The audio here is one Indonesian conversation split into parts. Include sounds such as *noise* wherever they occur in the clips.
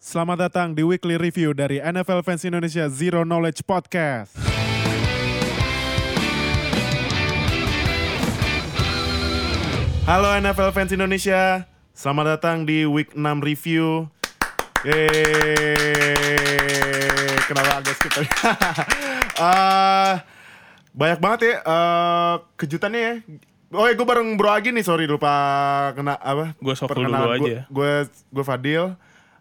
Selamat datang di weekly review dari NFL Fans Indonesia Zero Knowledge Podcast. Halo NFL Fans Indonesia, selamat datang di week 6 review. Yeay, kenapa agak skip tadi? *laughs* Eh, banyak banget ya eh, kejutannya ya. Oh ya gue bareng Bro Agi nih, sorry lupa kena apa? Gua shuffle perkenalan. dulu Gue- aja. Gue gue Fadil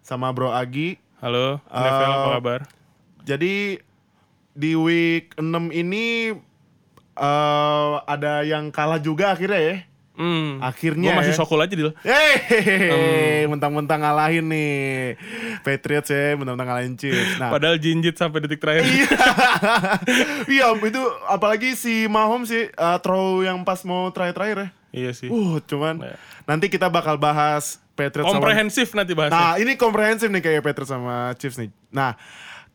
sama Bro Agi. Halo, NFL apa Eh, kabar? Jadi di week 6 ini eh ada yang kalah juga akhirnya ya. Hmm, Akhirnya Gua masih ya. sokul aja Dil. Hehehe, mentang-mentang ngalahin nih Patriots ya, mentang-mentang ngalahin Chiefs. Nah, Padahal jinjit sampai detik terakhir. *laughs* iya itu apalagi si Mahomes sih eh, throw yang pas mau terakhir-terakhir ya. iya sih. Uh, cuman Iya. nanti kita bakal bahas Patriots sama Komprehensif nanti bahasnya. Nah, ini komprehensif nih kayak Patriots sama Chiefs nih. Nah,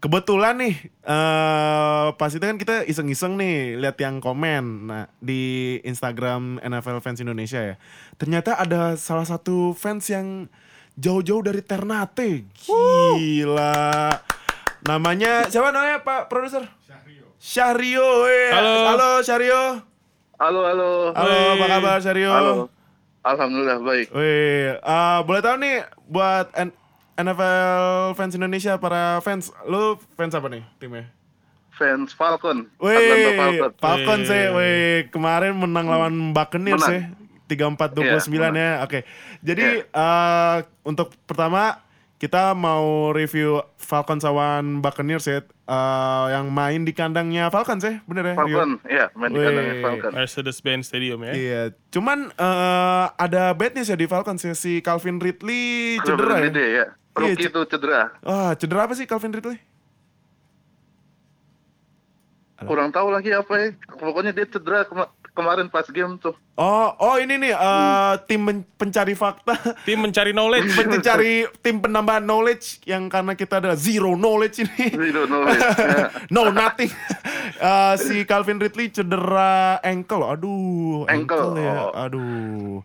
kebetulan nih eh pas itu kan kita iseng-iseng nih lihat yang komen nah di Instagram NFL Fans Indonesia ya. Ternyata ada salah satu fans yang jauh-jauh dari Ternate. Gila. Namanya siapa namanya Pak produser? Syahrio. Syahrio. eh. Halo. Halo Syahrio. Halo, halo. Halo, apa kabar Syahrio? Halo. Alhamdulillah baik. Wih, eh, boleh tahu nih buat N- NFL fans Indonesia para fans, lu fans apa nih timnya? Fans Falcon. Wih, Falcon. Falcon sih, wih kemarin menang lawan Buccaneers ya, Menang. 34-29 Iya, ya. Oke, jadi eh, untuk pertama kita mau review Falcons lawan Buccaneers ya, eh, yang main di kandangnya Falcons ya, bener ya? Rio? Falcon, iya, main di kandangnya Falcon. Mercedes-Benz Stadium ya. Iya, cuman eh, ada bad news ya di Falcons ya, si Calvin Ridley cedera ya. Gede, ya. Rookie Iya, itu cedera. Ah, cedera apa sih Calvin Ridley? Kurang tahu lagi apa ya. Pokoknya dia cedera kema- kemarin pas game tuh. Oh, oh ini nih eh, tim men- pencari fakta, Tim mencari knowledge. *laughs* pencari tim penambahan knowledge yang karena kita adalah zero knowledge ini. Zero knowledge. ya. *laughs* no nothing. *laughs* Eh, si Calvin Ridley cedera ankle. Aduh, Ankle, ya. oh. Aduh.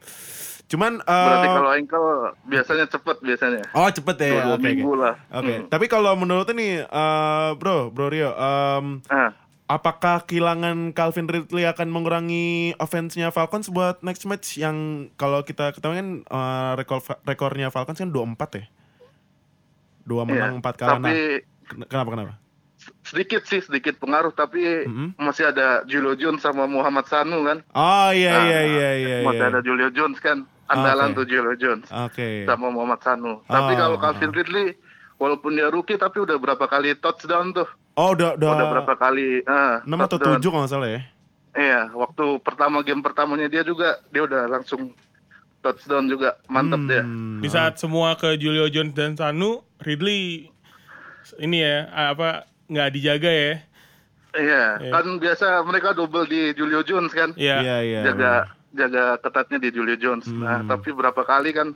Cuman eh, Berarti kalau ankle biasanya cepet biasanya. Oh cepet ya. Dua, dua Oke, minggu lah. Oke. Hmm. Tapi kalau menurut nih, eh, bro, bro Rio, em, Ah, apakah kehilangan Calvin Ridley akan mengurangi offense-nya Falcons buat next match yang kalau kita ketahui kan eh, rekor rekornya Falcons kan 2-4 ya. Dua iya. menang, empat kalah. Nah, Tapi ken- kenapa kenapa? sedikit sih, sedikit pengaruh. Tapi Mhm. masih ada Julio Jones sama Muhammad Sanu kan. Oh iya Ah, iya iya iya. Masih iya. ada Julio Jones kan. Andalan Oke. tuh Julio Jones. Oke. sama Muhammad Sanu. Tapi Ah. kalau Calvin Ridley, walaupun dia rookie tapi udah berapa kali touchdown tuh. Oh udah udah. Udah berapa kali 6 atau. 7 kalau nggak salah ya. Iya, waktu pertama game pertamanya dia juga dia udah langsung touchdown juga. Mantep dia. Hmm. Di saat semua ke Julio Jones dan Sanu, Ridley ini ya apa nggak dijaga ya? Iya, Iya. kan biasa mereka double di Julio Jones kan. Iya. Iya iya. jaga jaga ketatnya di Julio Jones. Nah, Hmm. tapi berapa kali kan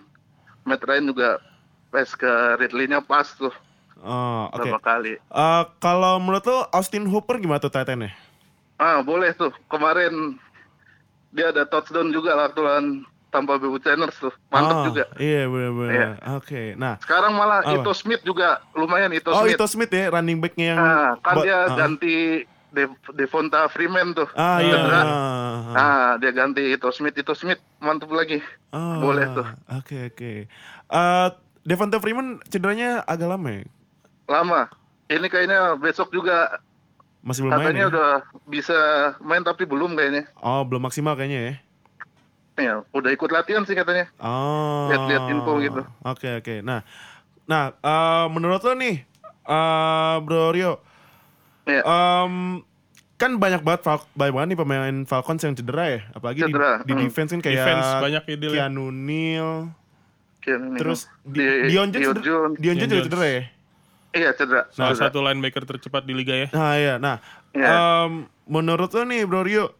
Matt Ryan juga pas ke Ridley-nya pas tuh Oh, oke. berapa kali. Eh, kalau menurut lo Austin Hooper gimana tuh Titan-nya? Ah, boleh tuh. Kemarin dia ada touchdown juga lah waktu lawan Tampa Bay Buccaneers tuh. Mantep Ah, juga. Iya benar-benar. Iya. Oke. Nah, Sekarang malah Apa? Ito Smith juga lumayan Ito oh Smith. itu Smith ya running back-nya yang Ah, kan dia ah. ganti De- Devonta Freeman tuh. Ah iya. Cedera. Ah. Ah, dia ganti Ito Smith. Ito Smith mantep lagi. Ah, boleh tuh. Oke oke. Eh, Devonta Freeman cederanya agak lama ya? Lama. Ini kayaknya besok juga Masih belum main katanya ya? udah bisa main tapi belum kayaknya. Oh belum maksimal kayaknya ya? Ya, udah ikut latihan sih katanya. Oh. Lihat-lihat info gitu. Oke oke. Nah, nah eh, menurut lo nih, eh, Bro Rio, Ya. em, kan banyak banget Fal- banyak banget nih pemain Falcons yang cedera ya, apalagi di, Cedera, di hmm. defense kan kayak Defense banyak ya. Keanu Neal, Kian ini. terus di, Di- Dion Jones, Dion cedera- Jones. Dion Jones Dion juga Jones. cedera ya? Iya cedera. Salah cedera. satu linebacker tercepat di liga ya. Nah iya, nah Iya. em, menurut lo nih Bro Rio,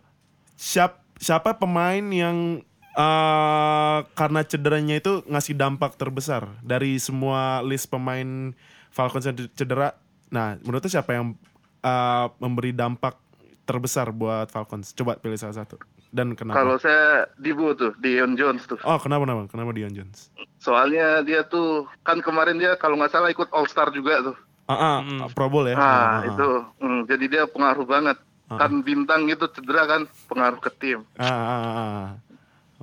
siap, siapa pemain yang eh, karena cederanya itu ngasih dampak terbesar dari semua list pemain Falcons yang cedera? Nah menurut lo siapa yang eh, memberi dampak terbesar buat Falcons? Coba pilih salah satu. Dan kenapa? Kalau saya Dibu tuh, Dion Jones tuh. Oh, kenapa kenapa? Kenapa Dion Jones? Soalnya dia tuh kan kemarin dia kalau nggak salah ikut All Star juga tuh. Ah, ah, Hmm. Pro Bowl ya. Nah, Ah, ah, itu hmm, jadi dia pengaruh banget. Ah. Kan bintang gitu cedera kan pengaruh ke tim. Ah, ah, ah, ah.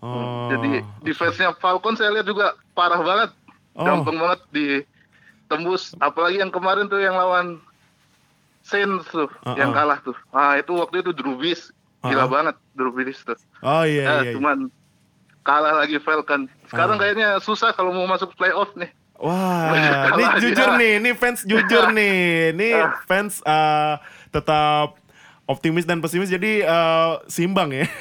Oh. Hmm, Jadi defense-nya Falcon saya lihat juga parah banget. Oh. Gampang banget ditembus. Apalagi yang kemarin tuh yang lawan Saints tuh, Ah, yang ah. kalah tuh. Ah, itu waktu itu Drew Brees. Gila ah. banget Drew Brees tuh. Oh iya Ya, iya. iya. cuman kalah lagi Falcon. Sekarang Ah. kayaknya susah kalau mau masuk playoff nih. Wah, *laughs* ini jujur nih, ini fans jujur *laughs* nih, ini Ah. fans eh, tetap optimis dan pesimis jadi eh, simbang ya. *laughs*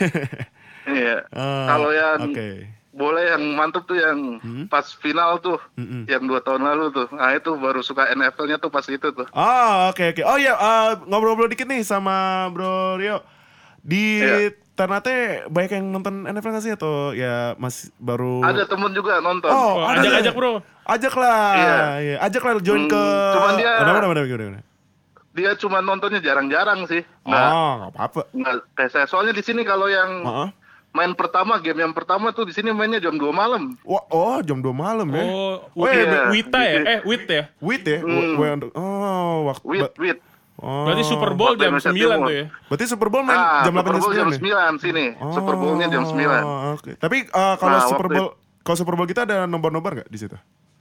Iya. Ah, Kalau yang Oke. boleh yang mantep tuh yang pas final tuh, Mm-mm. yang dua tahun lalu tuh. Nah itu baru suka NFL-nya tuh pas itu tuh. Oh oke oke. Oh iya eh, ngobrol-ngobrol dikit nih sama Bro Rio. Di Iya. Ternate banyak yang nonton NFL nggak sih atau ya masih baru? Ada temen juga nonton. Oh, Oh, ada. ajak-ajak bro. Ajak lah, Iya. iya. ajak lah join Hmm, ke. cuman dia- kenapa, kenapa, gimana, gimana? Dia cuma nontonnya jarang-jarang sih. Oh, Nggak, nggak apa-apa. nggak kayak saya. Soalnya di sini kalau yang Heeh. main pertama, game yang pertama tuh di sini mainnya jam 2 malam. Wah, oh jam 2 malam ya. Oh, Oh, Wi- iya. Wita ya? Eh, Wit ya? Wit ya? Hmm. W- oh, waktu. Wait, ba- wait. Oh. Berarti Super Bowl jam Indonesia 9 Timur. tuh ya? Berarti Super Bowl main Ah, jam 8 Super Bowl jam ya? 9 sini. Super Bowl-nya jam 9. Oh, Oke. Tapi eh, kalau Nah, Super Bowl kalau Super Bowl kita ada nomor-nomor nggak di situ?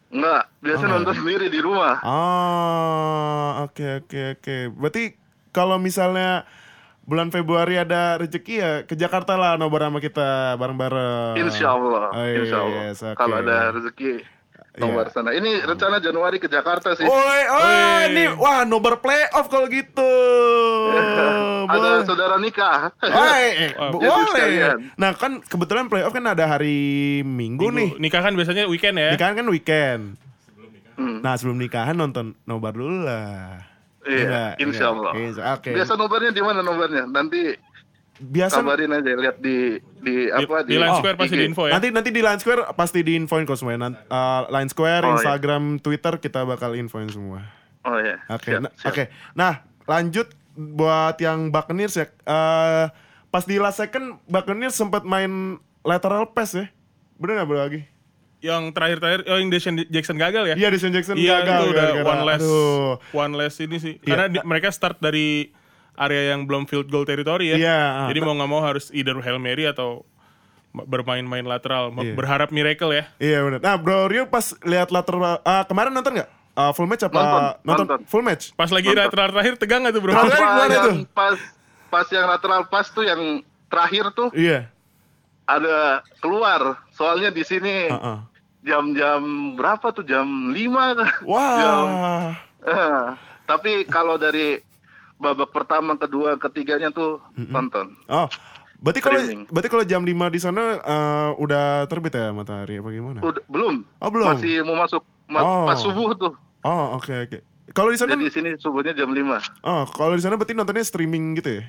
Enggak, biasa Oh, nonton sendiri di rumah. Oh, oke oke oke. Berarti kalau misalnya bulan Februari ada rezeki ya ke Jakarta lah nobar sama kita bareng-bareng. Insya Allah, Oh, insya Allah. yes, oke. Kalau ada rezeki nobar Iya. sana. Ini rencana Januari ke Jakarta sih. Oi, oi, ini wah nobar playoff kalau gitu. *laughs* ada saudara nikah. Woi, *laughs* eh, boleh. Nah kan kebetulan playoff kan ada hari Minggu, nih. Minggu. Nikah kan biasanya weekend ya? Nikahan kan weekend. Hmm. Nah sebelum nikahan nonton nobar dulu lah. Iya, Enggak, insya enggak. Allah. Insya- Oke. Biasa nobarnya di mana nobarnya? Nanti Biasa kabarin aja, lihat di di apa di Line Oh, Square pasti IG. di info ya? nanti nanti di Line Square pasti diinfoin kok semuanya. Nan- uh, Line Square, Oh, iya. Instagram, Twitter kita bakal infoin semua. Oh ya. Oke. Nah. Oke. Nah, lanjut buat yang Buccaneers ya. Eh, pas di last second Buccaneers sempat main lateral pass ya. Bener gak bro lagi? Yang terakhir-terakhir, oh yang Deshaun Jackson gagal ya? Iya, Deshaun Jackson Iya, gagal itu udah gara-gara- one less, aduh. one less ini sih. Iya. Karena di- mereka start dari area yang belum field goal territory ya. Iya. Jadi mau nggak mau harus either Hail Mary atau bermain-main lateral. Iya. Berharap miracle ya. Iya bener. Nah, Bro Rio pas lihat lateral ah, kemarin nonton nggak? Ah, full match apa? Nonton, nonton. Full match. Pas lagi lateral terakhir tegang gak tuh bro? Terakhir gimana tuh? pas pas yang lateral pas tuh yang terakhir tuh Iya. ada keluar. Soalnya di sini Heeh. jam-jam berapa tuh? Jam 5 kan? Jam, Wah. eh, tapi kalau dari babak pertama, kedua, ketiganya tuh tonton. Oh. Berarti kalau berarti kalau jam 5 di sana eh, udah terbit ya matahari apa gimana? Udah, belum. Oh, belum. Masih mau masuk ma- Oh. pas subuh tuh. Oh, oke oke. Kalau di sana Jadi di sini subuhnya jam 5. Oh, kalau di sana berarti nontonnya streaming gitu ya?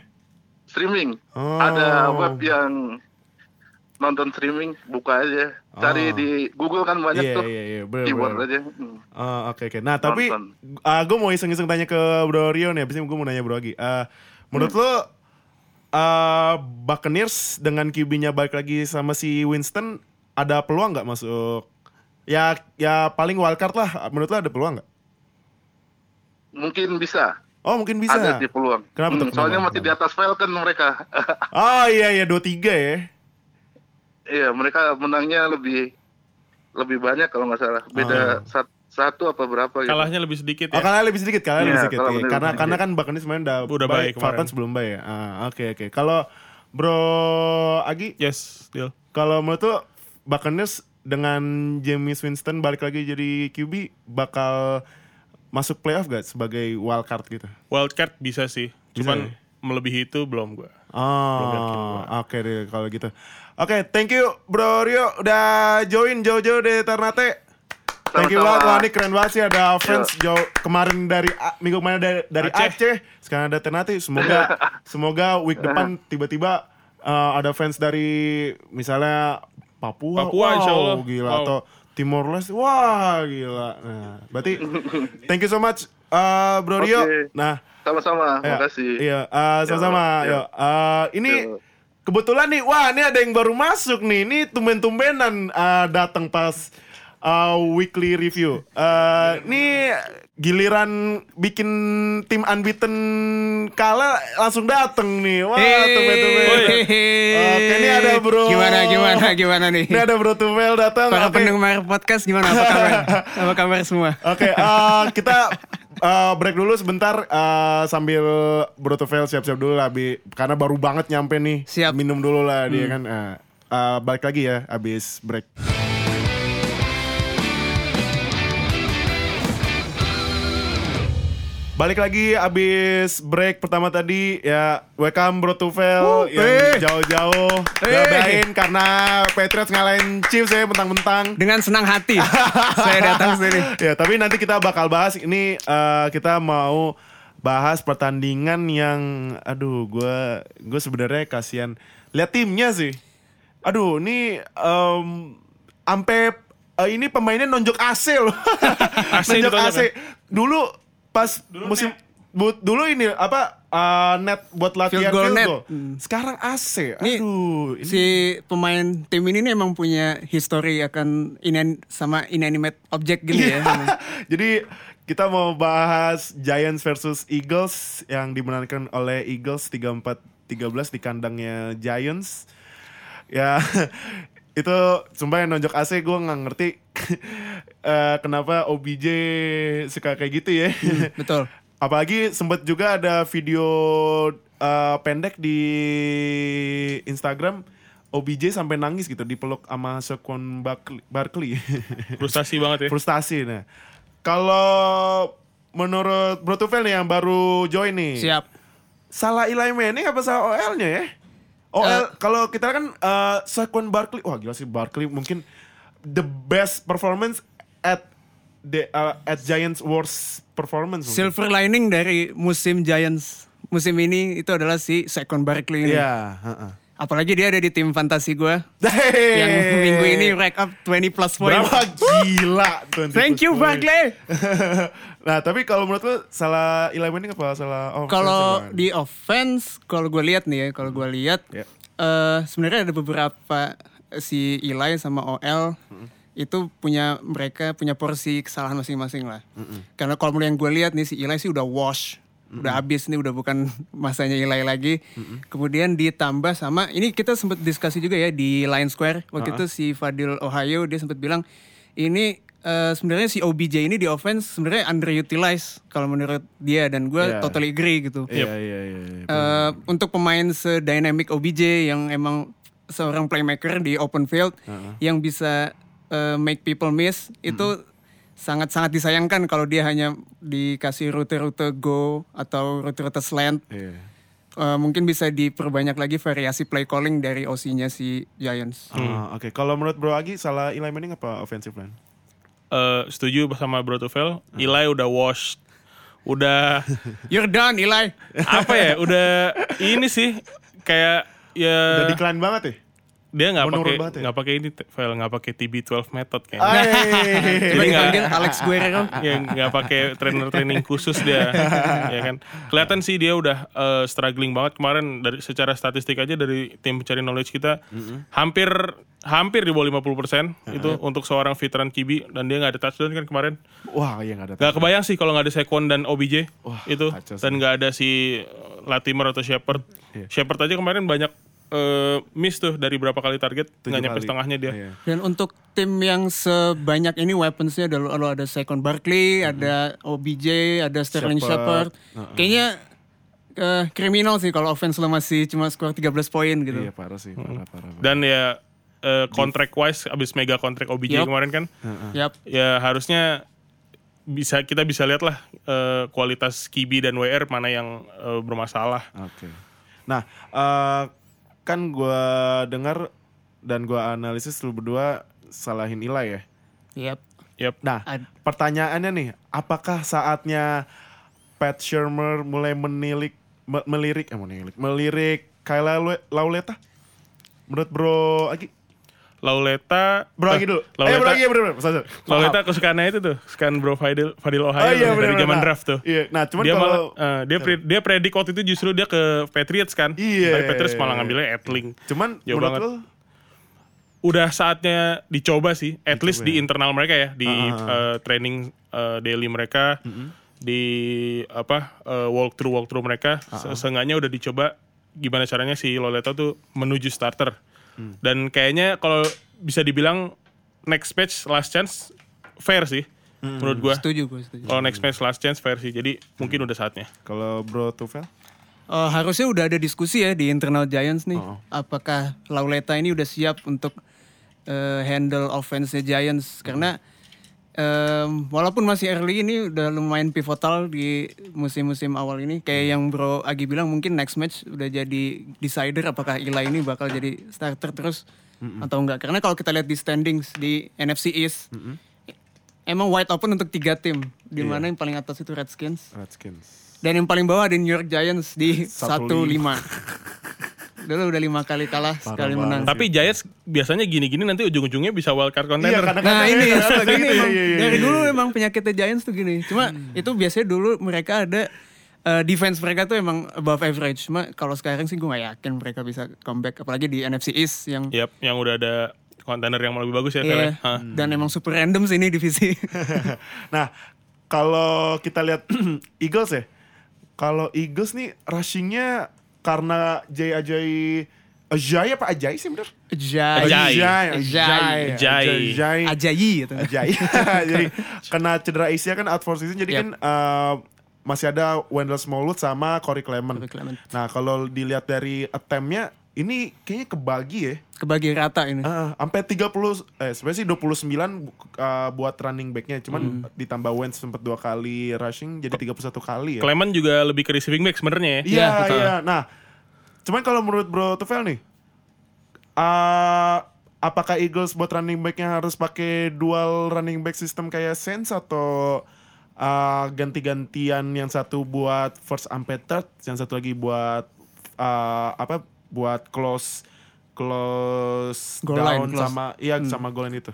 Streaming. Oh. Ada web yang nonton streaming, buka aja. Cari Oh. di Google kan banyak Iya tuh. iya iya, bener Keyword bener. aja. Hmm. Oh, oke oke. Nah, tapi Nonton. gue mau iseng-iseng tanya ke Bro Rio nih, abisnya gue mau nanya Bro Agi. Eh, menurut Hmm. lo eh Buccaneers dengan QB-nya balik lagi sama si Winston ada peluang nggak masuk? Ya ya paling wildcard lah. Menurut lo ada peluang nggak? Mungkin bisa. Oh mungkin bisa. Ada sih peluang. Kenapa tuh? Hmm, soalnya Kenapa? masih di atas Falcon mereka. Oh *laughs* iya iya dua tiga ya. Iya, mereka menangnya lebih lebih banyak kalau nggak salah. Beda sat- satu apa berapa gitu. Kalahnya lebih sedikit Oh ya. kalah lebih sedikit, kalah Iya, lebih sedikit. kalah Iya, lebih Karena sedikit. karena kan Buccaneers sebenarnya udah, Udah baik kemarin. Falcons belum baik ya. Ah, oke oke. Kalau Bro Agi, Yes, deal. kalau menurut lo Buccaneers dengan James Winston balik lagi jadi QB bakal masuk playoff gak sebagai wild card gitu? Wildcard bisa sih. Bisa Cuman ya? melebihi itu belum gua. Oh, oke deh kalau gitu. Oke, thank you Bro Rio udah join jauh-jauh dari Ternate. Thank you banget, wah ini keren banget sih ada fans jauh kemarin dari minggu kemarin dari, dari Aceh. Aceh. sekarang ada Ternate. Semoga *laughs* semoga week depan tiba-tiba uh, ada fans dari misalnya Papua, Papua, wow, insya Allah. gila Wow. atau Timor Leste, wah gila. Nah, berarti *laughs* thank you so much uh, Bro Rio. Oke. Nah, Sama-sama, Ya, makasih. Iya, uh, sama-sama. Ya. Yo. Uh, ini Yo. Kebetulan nih, wah ini ada yang baru masuk nih. Ini tumben-tumbenan uh, datang pas uh, weekly review. Uh, ini giliran bikin tim unbeaten kalah langsung dateng nih. Wah, tumben-tumben. Oke, ini ada bro. Gimana gimana gimana nih? Ini ada bro Tumel datang. Para Oke. pendengar podcast gimana apa kabar? *laughs* apa kabar semua? Oke, eh, kita eh, break dulu sebentar eh, sambil Bro Tufel siap-siap dulu lah, Bi. Karena baru banget nyampe nih. Siap. Minum dulu lah dia kan. Eh, eh, balik lagi ya abis break. Balik lagi abis break pertama tadi ya welcome Bro Tufel. Yang eh. jauh-jauh. Belain karena Patriots ngalahin Chiefs ya mentang-mentang. Dengan senang hati. *laughs* Saya datang sini. ya tapi nanti kita bakal bahas ini eh, kita mau bahas pertandingan yang aduh gue gue sebenarnya kasihan. Lihat timnya sih. Aduh ini em ampe eh, ini pemainnya nonjok AC loh. *laughs* AC nonjok AC dulu pas musim bu- dulu ini apa eh, net buat latihan Field goal net. goal. sekarang AC Nih, aduh ini Si pemain tim ini nih emang punya history akan inan sama inanimate object gitu ya. *laughs* Jadi kita mau bahas Giants versus Eagles yang dimenangkan oleh Eagles 34-13 di kandangnya Giants. Ya *laughs* itu sumpah yang nonjok AC gue nggak ngerti *laughs* eh, kenapa OBJ suka kayak gitu ya. Betul. *laughs* Apalagi sempat juga ada video eh, pendek di Instagram OBJ sampai nangis gitu dipeluk sama Saquon Barkley. Barkley. *laughs* Frustasi banget ya. frustasi nah kalau menurut Bro Tufel nih yang baru join nih Siap. salah Eli Manning apa salah OL-nya ya OL Eh. kalau kita kan uh, Saquon Barkley wah gila sih Barkley mungkin the best performance at the uh, at Giants worst performance mungkin. Silver lining dari musim Giants musim ini itu adalah si Saquon Barkley ini. Iya, heeh. Apalagi dia ada di tim fantasi gue Hey. yang minggu ini rack up 20 plus point. berapa gila 20 Thank you. Barkley. *laughs* nah tapi kalau menurut lu salah Eli apa salah oh, Kalau di offense, kalau gue lihat nih ya, kalau gue lihat Ya. eh, sebenarnya ada beberapa si Eli sama OL itu punya mereka punya porsi kesalahan masing-masing lah. Karena kalau yang gue lihat nih si Eli sih udah wash, udah habis nih udah bukan *laughs* masanya Eli lagi. Kemudian ditambah sama ini kita sempat diskusi juga ya di Line Square waktu itu si Fadil Ohio dia sempat bilang ini eh, sebenarnya si OBJ ini di offense sebenarnya underutilized kalau menurut dia dan gue Iya. totally agree gitu. Iya iya iya. iya. Eh, untuk pemain sedynamic OBJ yang emang seorang playmaker di open field yang bisa eh, make people miss itu sangat-sangat disayangkan kalau dia hanya dikasih rute-rute go atau rute-rute slant. Iya. Eh, mungkin bisa diperbanyak lagi variasi play calling dari OC-nya si Giants. Ah, Oke, kalau menurut Bro Agi salah Eli Manning apa offensive line? Eh, setuju sama Bro Tufel. Eli udah washed. Udah *laughs* You're done, Eli. apa ya? Udah *laughs* ini sih kayak ya Udah decline banget ya? dia nggak pakai ya? nggak pakai ini file nggak pakai TB12 method kayaknya. Ay. Coba nggak- Alex Guerrero. *laughs* ya nggak pakai trainer training khusus dia ya kan kelihatan sih dia udah eh, struggling banget kemarin dari secara statistik aja dari tim pencari knowledge kita hampir hampir di bawah 50% itu untuk seorang veteran QB dan dia nggak ada touchdown kan kemarin Wah, iya gak ada. nggak kebayang sih kalau nggak ada Saquon dan OBJ Wah, itu dan nggak ada si Latimer atau Shepard Iya. Shepard aja kemarin banyak eh, miss tuh dari berapa kali target nggak nyampe setengahnya dia Iya. Dan untuk tim yang sebanyak ini weaponsnya ada lo ada Saquon Barkley, ada OBJ, ada Sterling Shepard. Shepard. Kayaknya eh, kriminal sih kalau offense lo masih cuma skor 13 poin gitu. Iya, parah sih, parah, parah. parah. dan ya eh, contract wise abis mega contract OBJ Yup. kemarin kan Yap. ya harusnya bisa kita bisa lihat lah eh, kualitas Kibi dan WR mana yang eh, bermasalah. Oke. Nah, eh, kan gua dengar dan gua analisis lu berdua salahin Eli ya. Yap. Yap. Nah, Ad- pertanyaannya nih, apakah saatnya Pat Shermer mulai menilik me- melirik eh menilik, melirik Kyle Laule- Lauleta? Menurut Bro Agi? Lauleta Bro lagi dulu. eh, Eh, bro Lauleta, lagi, bro. bro. Sorry, sorry. Lauleta kesukaannya itu tuh, sukaan Bro Fadil Fadil Ohio Oh, iya, tuh, dari zaman Nah, draft tuh. iya. Nah, cuman dia kalau- malah, eh, dia pre- dia predik waktu itu justru dia ke Patriots kan. Iya. Tapi Patriots malah ngambilnya Etling. Cuman Jauh menurut banget. lo Udah saatnya dicoba sih, at least di internal mereka ya, di Ah, eh, training eh, daily mereka, di apa eh, walkthrough walkthrough mereka, Ah, se- seenggaknya udah dicoba gimana caranya si Loleto tuh menuju starter. Hmm. Dan kayaknya kalau bisa dibilang next match last chance fair sih, Hmm. menurut gua. Setuju gue setuju. Kalau next match last chance fair sih, jadi mungkin udah saatnya. kalau Bro Tufel? Eh, harusnya udah ada diskusi ya di internal Giants nih. Oh. Apakah Lauleta ini udah siap untuk eh, handle offense-nya Giants? Karena em, walaupun masih early ini udah lumayan pivotal di musim-musim awal ini. Kayak yang Bro Agi bilang mungkin next match udah jadi decider apakah Eli ini bakal jadi starter terus atau enggak. Karena kalau kita lihat di standings di NFC East, emang wide open untuk tiga tim. Di mana yang paling atas itu Redskins. Redskins. Dan yang paling bawah ada New York Giants di *laughs* Satu 1-5. *laughs* Dulu udah lima kali kalah, sekali menang. Tapi Giants biasanya gini-gini nanti ujung-ujungnya bisa wildcard Iya, contender. karena Nah ini kadang-kadang suka gitu, gini iya, emang. iya, iya, Dari iya. dulu emang penyakitnya Giants tuh gini. Cuma itu biasanya dulu mereka ada eh, defense mereka tuh emang above average. Cuma kalau sekarang sih gue gak yakin mereka bisa comeback. Apalagi di NFC East yang Yap, yang udah ada kontender yang lebih bagus ya Iya, dan emang super random sih ini divisi. *laughs* nah, kalau kita lihat *clears throat* Eagles ya. Kalau Eagles nih rushingnya karena Jay Ajay Ajay apa Ajay sih bener? Ajay. Ajay. Ajay. Ajay. Ajay. Ajay. Ajayi gitu. Ajay. *laughs* jadi kena cedera ACL kan out for season jadi Yep. kan eh, masih ada Wendell Smallwood sama Corey Clement. Corey Clement. Nah, kalau dilihat dari attempt-nya ini kayaknya kebagi ya. Kebagi rata ini. Ah, sampai 30 eh sebenarnya sih 29 bu- uh, buat running backnya cuman ditambah Wentz sempat dua kali rushing jadi 31 kali ya. Clement juga lebih ke receiving back sebenarnya ya. Iya, Iya, betul. iya. Nah, cuman kalau menurut Bro Tufel nih uh, apakah Eagles buat running backnya harus pakai dual running back system kayak Saints atau uh, ganti-gantian yang satu buat first sampai third, yang satu lagi buat uh, apa? Buat close close Goal down line, close. sama iya sama goal line itu.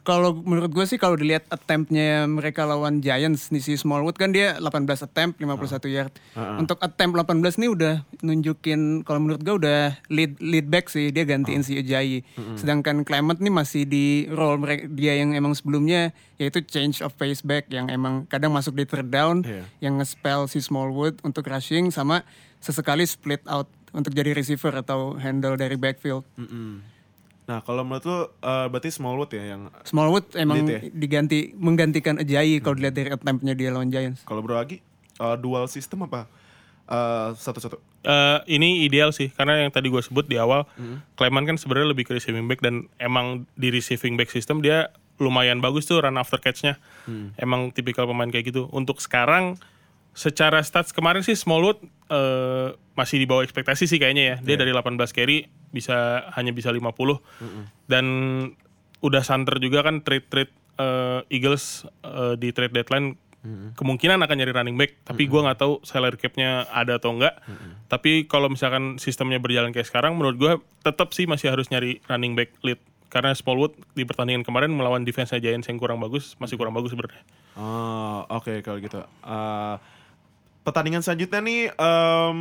Kalau menurut gue sih kalau dilihat attempt-nya mereka lawan Giants nih si Smallwood kan dia 18 attempt 51 yard. Untuk attempt 18 nih udah nunjukin kalau menurut gue udah lead lead back sih dia gantiin si Ajayi. Sedangkan Clement nih masih di role mereka dia yang emang sebelumnya yaitu change of pace back yang emang kadang masuk di third down Iya. yang nge-spell si Smallwood untuk rushing sama sesekali split out untuk jadi receiver atau handle dari backfield. Nah, kalau menurut lu uh, berarti Smallwood ya yang Smallwood emang ya? diganti menggantikan Ajayi kalau dilihat dari attempt-nya dia lawan Giants. kalau Bro Agi uh, dual system apa? Uh, satu-satu. Eh, ini ideal sih karena yang tadi gue sebut di awal Hmm. Clement kan sebenarnya lebih ke receiving back dan emang di receiving back system dia lumayan bagus tuh run after catch-nya. Hmm. Emang tipikal pemain kayak gitu. Untuk sekarang secara stats kemarin sih Smallwood eh, masih di bawah ekspektasi sih kayaknya ya. Dia Iya. dari 18 carry bisa hanya bisa 50. Hmm. Dan udah santer juga kan trade-trade eh, Eagles eh, di trade deadline kemungkinan akan nyari running back tapi gua nggak tahu salary cap-nya ada atau enggak tapi kalau misalkan sistemnya berjalan kayak sekarang menurut gua tetap sih masih harus nyari running back lead karena Smallwood di pertandingan kemarin melawan defense Giants yang kurang bagus masih kurang bagus sebenarnya Oh, oke kalau gitu. Uh, pertandingan selanjutnya nih em,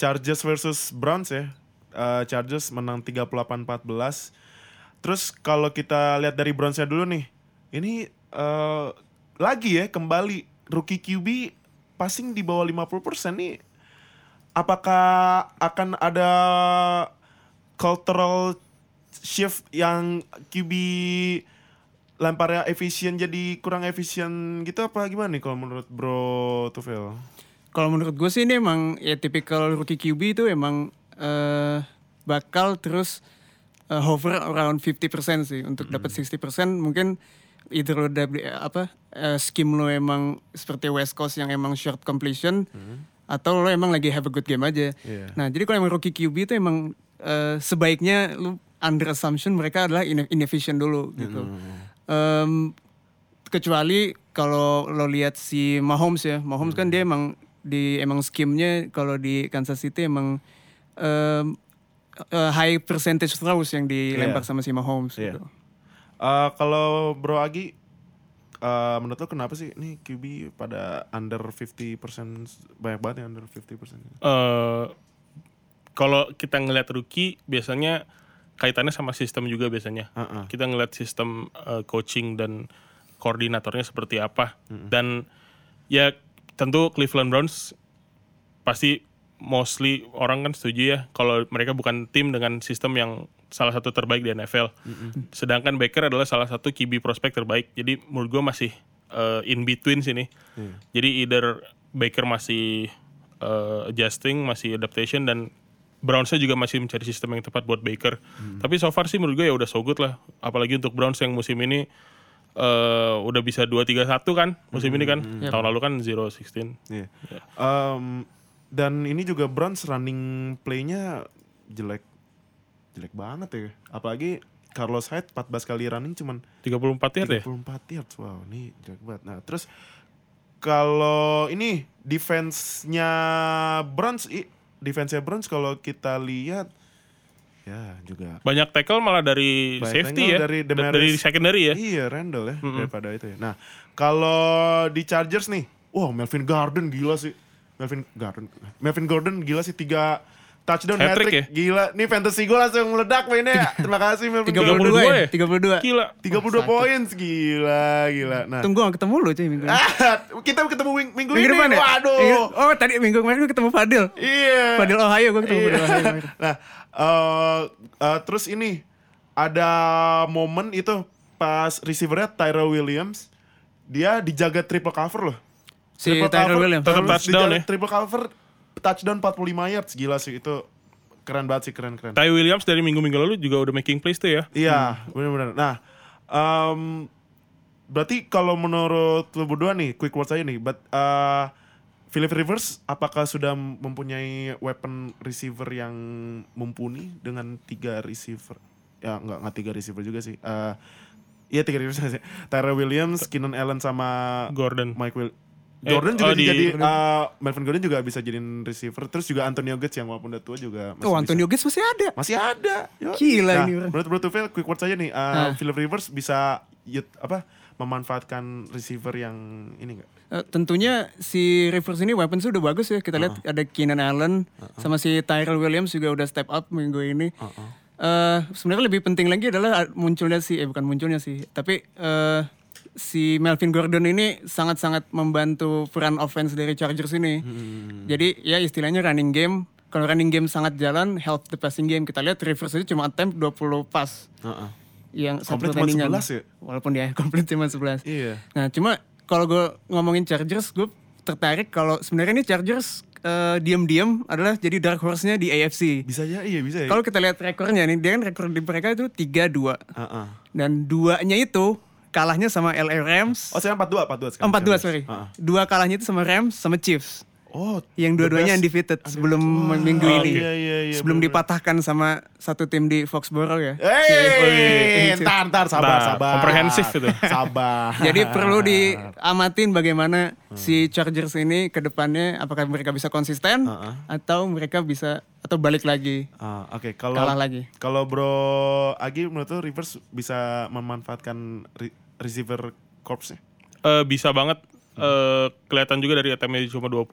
Chargers versus Browns ya. Uh, Chargers menang 38-14. Terus kalau kita lihat dari Browns-nya dulu nih. Ini eh, lagi ya kembali rookie QB passing di bawah 50% nih. Apakah akan ada cultural shift yang QB lemparnya efisien jadi kurang efisien gitu apa gimana nih kalau menurut Bro Tufel? Kalau menurut gue sih ini emang ya tipikal rookie QB itu emang eh, bakal terus eh, hover around 50% sih untuk dapat 60% mungkin either lo eh, apa eh, scheme lo emang seperti West Coast yang emang short completion atau lo emang lagi have a good game aja. Iya. Nah, jadi kalau emang rookie QB itu emang eh, sebaiknya lu under assumption mereka adalah ine- inefficient dulu gitu. Em, kecuali kalau lo lihat si Mahomes ya, Mahomes kan dia emang di emang skimnya kalau di Kansas City emang em, eh, high percentage throws yang dilempar Iya. sama si Mahomes Iya. gitu. Eh, kalau Bro Agi, eh, menurut lo kenapa sih ini QB pada under 50% banyak banget yang under 50%? eh kalau kita ngeliat rookie biasanya kaitannya sama sistem juga biasanya. Heeh. Kita ngeliat sistem eh, coaching dan koordinatornya seperti apa. Dan ya tentu Cleveland Browns pasti mostly orang kan setuju ya kalau mereka bukan tim dengan sistem yang salah satu terbaik di NFL. Sedangkan Baker adalah salah satu QB prospek terbaik. Jadi menurut gue masih eh, in between sini. Jadi either Baker masih eh, adjusting, masih adaptation dan Browns-nya juga masih mencari sistem yang tepat buat Baker. Tapi so far sih menurut gue ya udah so good lah. Apalagi untuk Browns yang musim ini eh, udah bisa 2-3-1 kan musim ini kan. Tahun lalu kan 0-16. Iya. Em, dan ini juga Browns running play-nya jelek jelek banget ya. Apalagi Carlos Hyde 14 kali running cuman 34 yard ya? 34 yards. Wow, ini jelek banget. Nah, terus kalau ini defense-nya Browns defense-nya Browns kalau kita lihat ya juga Banyak tackle malah dari Banyak safety ya. dari Da- Demaris. Dari secondary ya. Iya, Randall ya daripada itu ya. Nah, kalau di Chargers nih, wow Melvin Gordon gila sih. Melvin Gordon, Melvin Gordon gila sih tiga touchdown Hat-trick hat-trick. Gila. Nih fantasy gue langsung meledak mainnya. Terima kasih Melvin 32 Gordon. 32 ya? ya? 32. Gila. 32 poin gila gila. Nah, Tunggu gak ketemu lu cuy minggu ini. Ah, *laughs* kita ketemu ming- minggu, Minggu ini. depan ya? Waduh. Iya. Oh tadi minggu kemarin gue ketemu Fadil. Iya. Fadil Ohio gue ketemu Iya. Fadil Ohio. *laughs* nah, eh, eh, terus ini ada momen itu pas receivernya Tyrell Williams dia dijaga triple cover loh. Si Triple Tyrell cover, Williams. Tetap terus touchdown dijaga ya? Triple cover touchdown 45 yards gila sih itu keren banget sih keren keren. Ty Williams dari minggu-minggu lalu juga udah making plays tuh ya. Iya, benar-benar. Nah, em, berarti kalau menurut lu berdua nih, quick words aja nih, but uh, Philip Rivers apakah sudah mempunyai weapon receiver yang mumpuni dengan tiga receiver? Ya nggak nggak tiga receiver juga sih. Eh, Iya tiga receiver sih. Tyrell Williams, Keenan Allen sama Gordon. Mike Will. Eh, Jordan juga oh, di- jadi uh, Melvin Gordon juga bisa jadiin receiver. Terus juga Antonio Gates yang walaupun udah tua juga masih Oh bisa. Antonio Gates masih ada. Masih ada. Yo. Gila nah, ini. Menurut Bro Tufel, quick words aja nih. Uh. Philip Rivers bisa yut, apa memanfaatkan receiver yang ini enggak? Eh, tentunya si Rivers ini weapons udah bagus ya. Kita lihat ada Keenan Allen sama si Tyrell Williams juga udah step up minggu ini. Eh, sebenarnya lebih penting lagi adalah munculnya si eh bukan munculnya sih, tapi eh, si Melvin Gordon ini sangat-sangat membantu peran offense dari Chargers ini. Jadi ya istilahnya running game. Kalau running game sangat jalan, help the passing game. Kita lihat Rivers itu cuma attempt 20 pass yang satu Komplit cuma pertandingan. 11 ya? Walaupun dia *laughs* komplit cuma 11. Iya. Nah, cuma kalau gue ngomongin Chargers, gue tertarik kalau sebenarnya ini Chargers eh, diam-diam adalah jadi dark horse-nya di AFC. Bisa ya, iya bisa ya. Kalau kita lihat rekornya nih, dia kan rekor di mereka itu 3-2. Ah, ah. Dan duanya itu kalahnya sama LA Rams. Oh, saya 42, 42 sekarang. 42 sorry. Ah, ah. Dua kalahnya itu sama Rams sama Chiefs. Oh, Yang dua-duanya undefeated sebelum Wah, minggu ini. Iya, iya, iya. sebelum bener-bener. dipatahkan sama satu tim di Foxborough ya. Eh, ntar, ntar, sabar, Nah, sabar. komprehensif itu. *laughs* Sabar. Jadi perlu diamatin bagaimana Hmm. si Chargers ini ke depannya apakah mereka bisa konsisten Uh-uh. atau mereka bisa atau balik lagi. Ah, Oke, kalau Kalah lagi. Kalau Bro Agi menurut lu Rivers bisa memanfaatkan receiver corpsnya? Eh, bisa banget eh, kelihatan juga dari ATM cuma 20.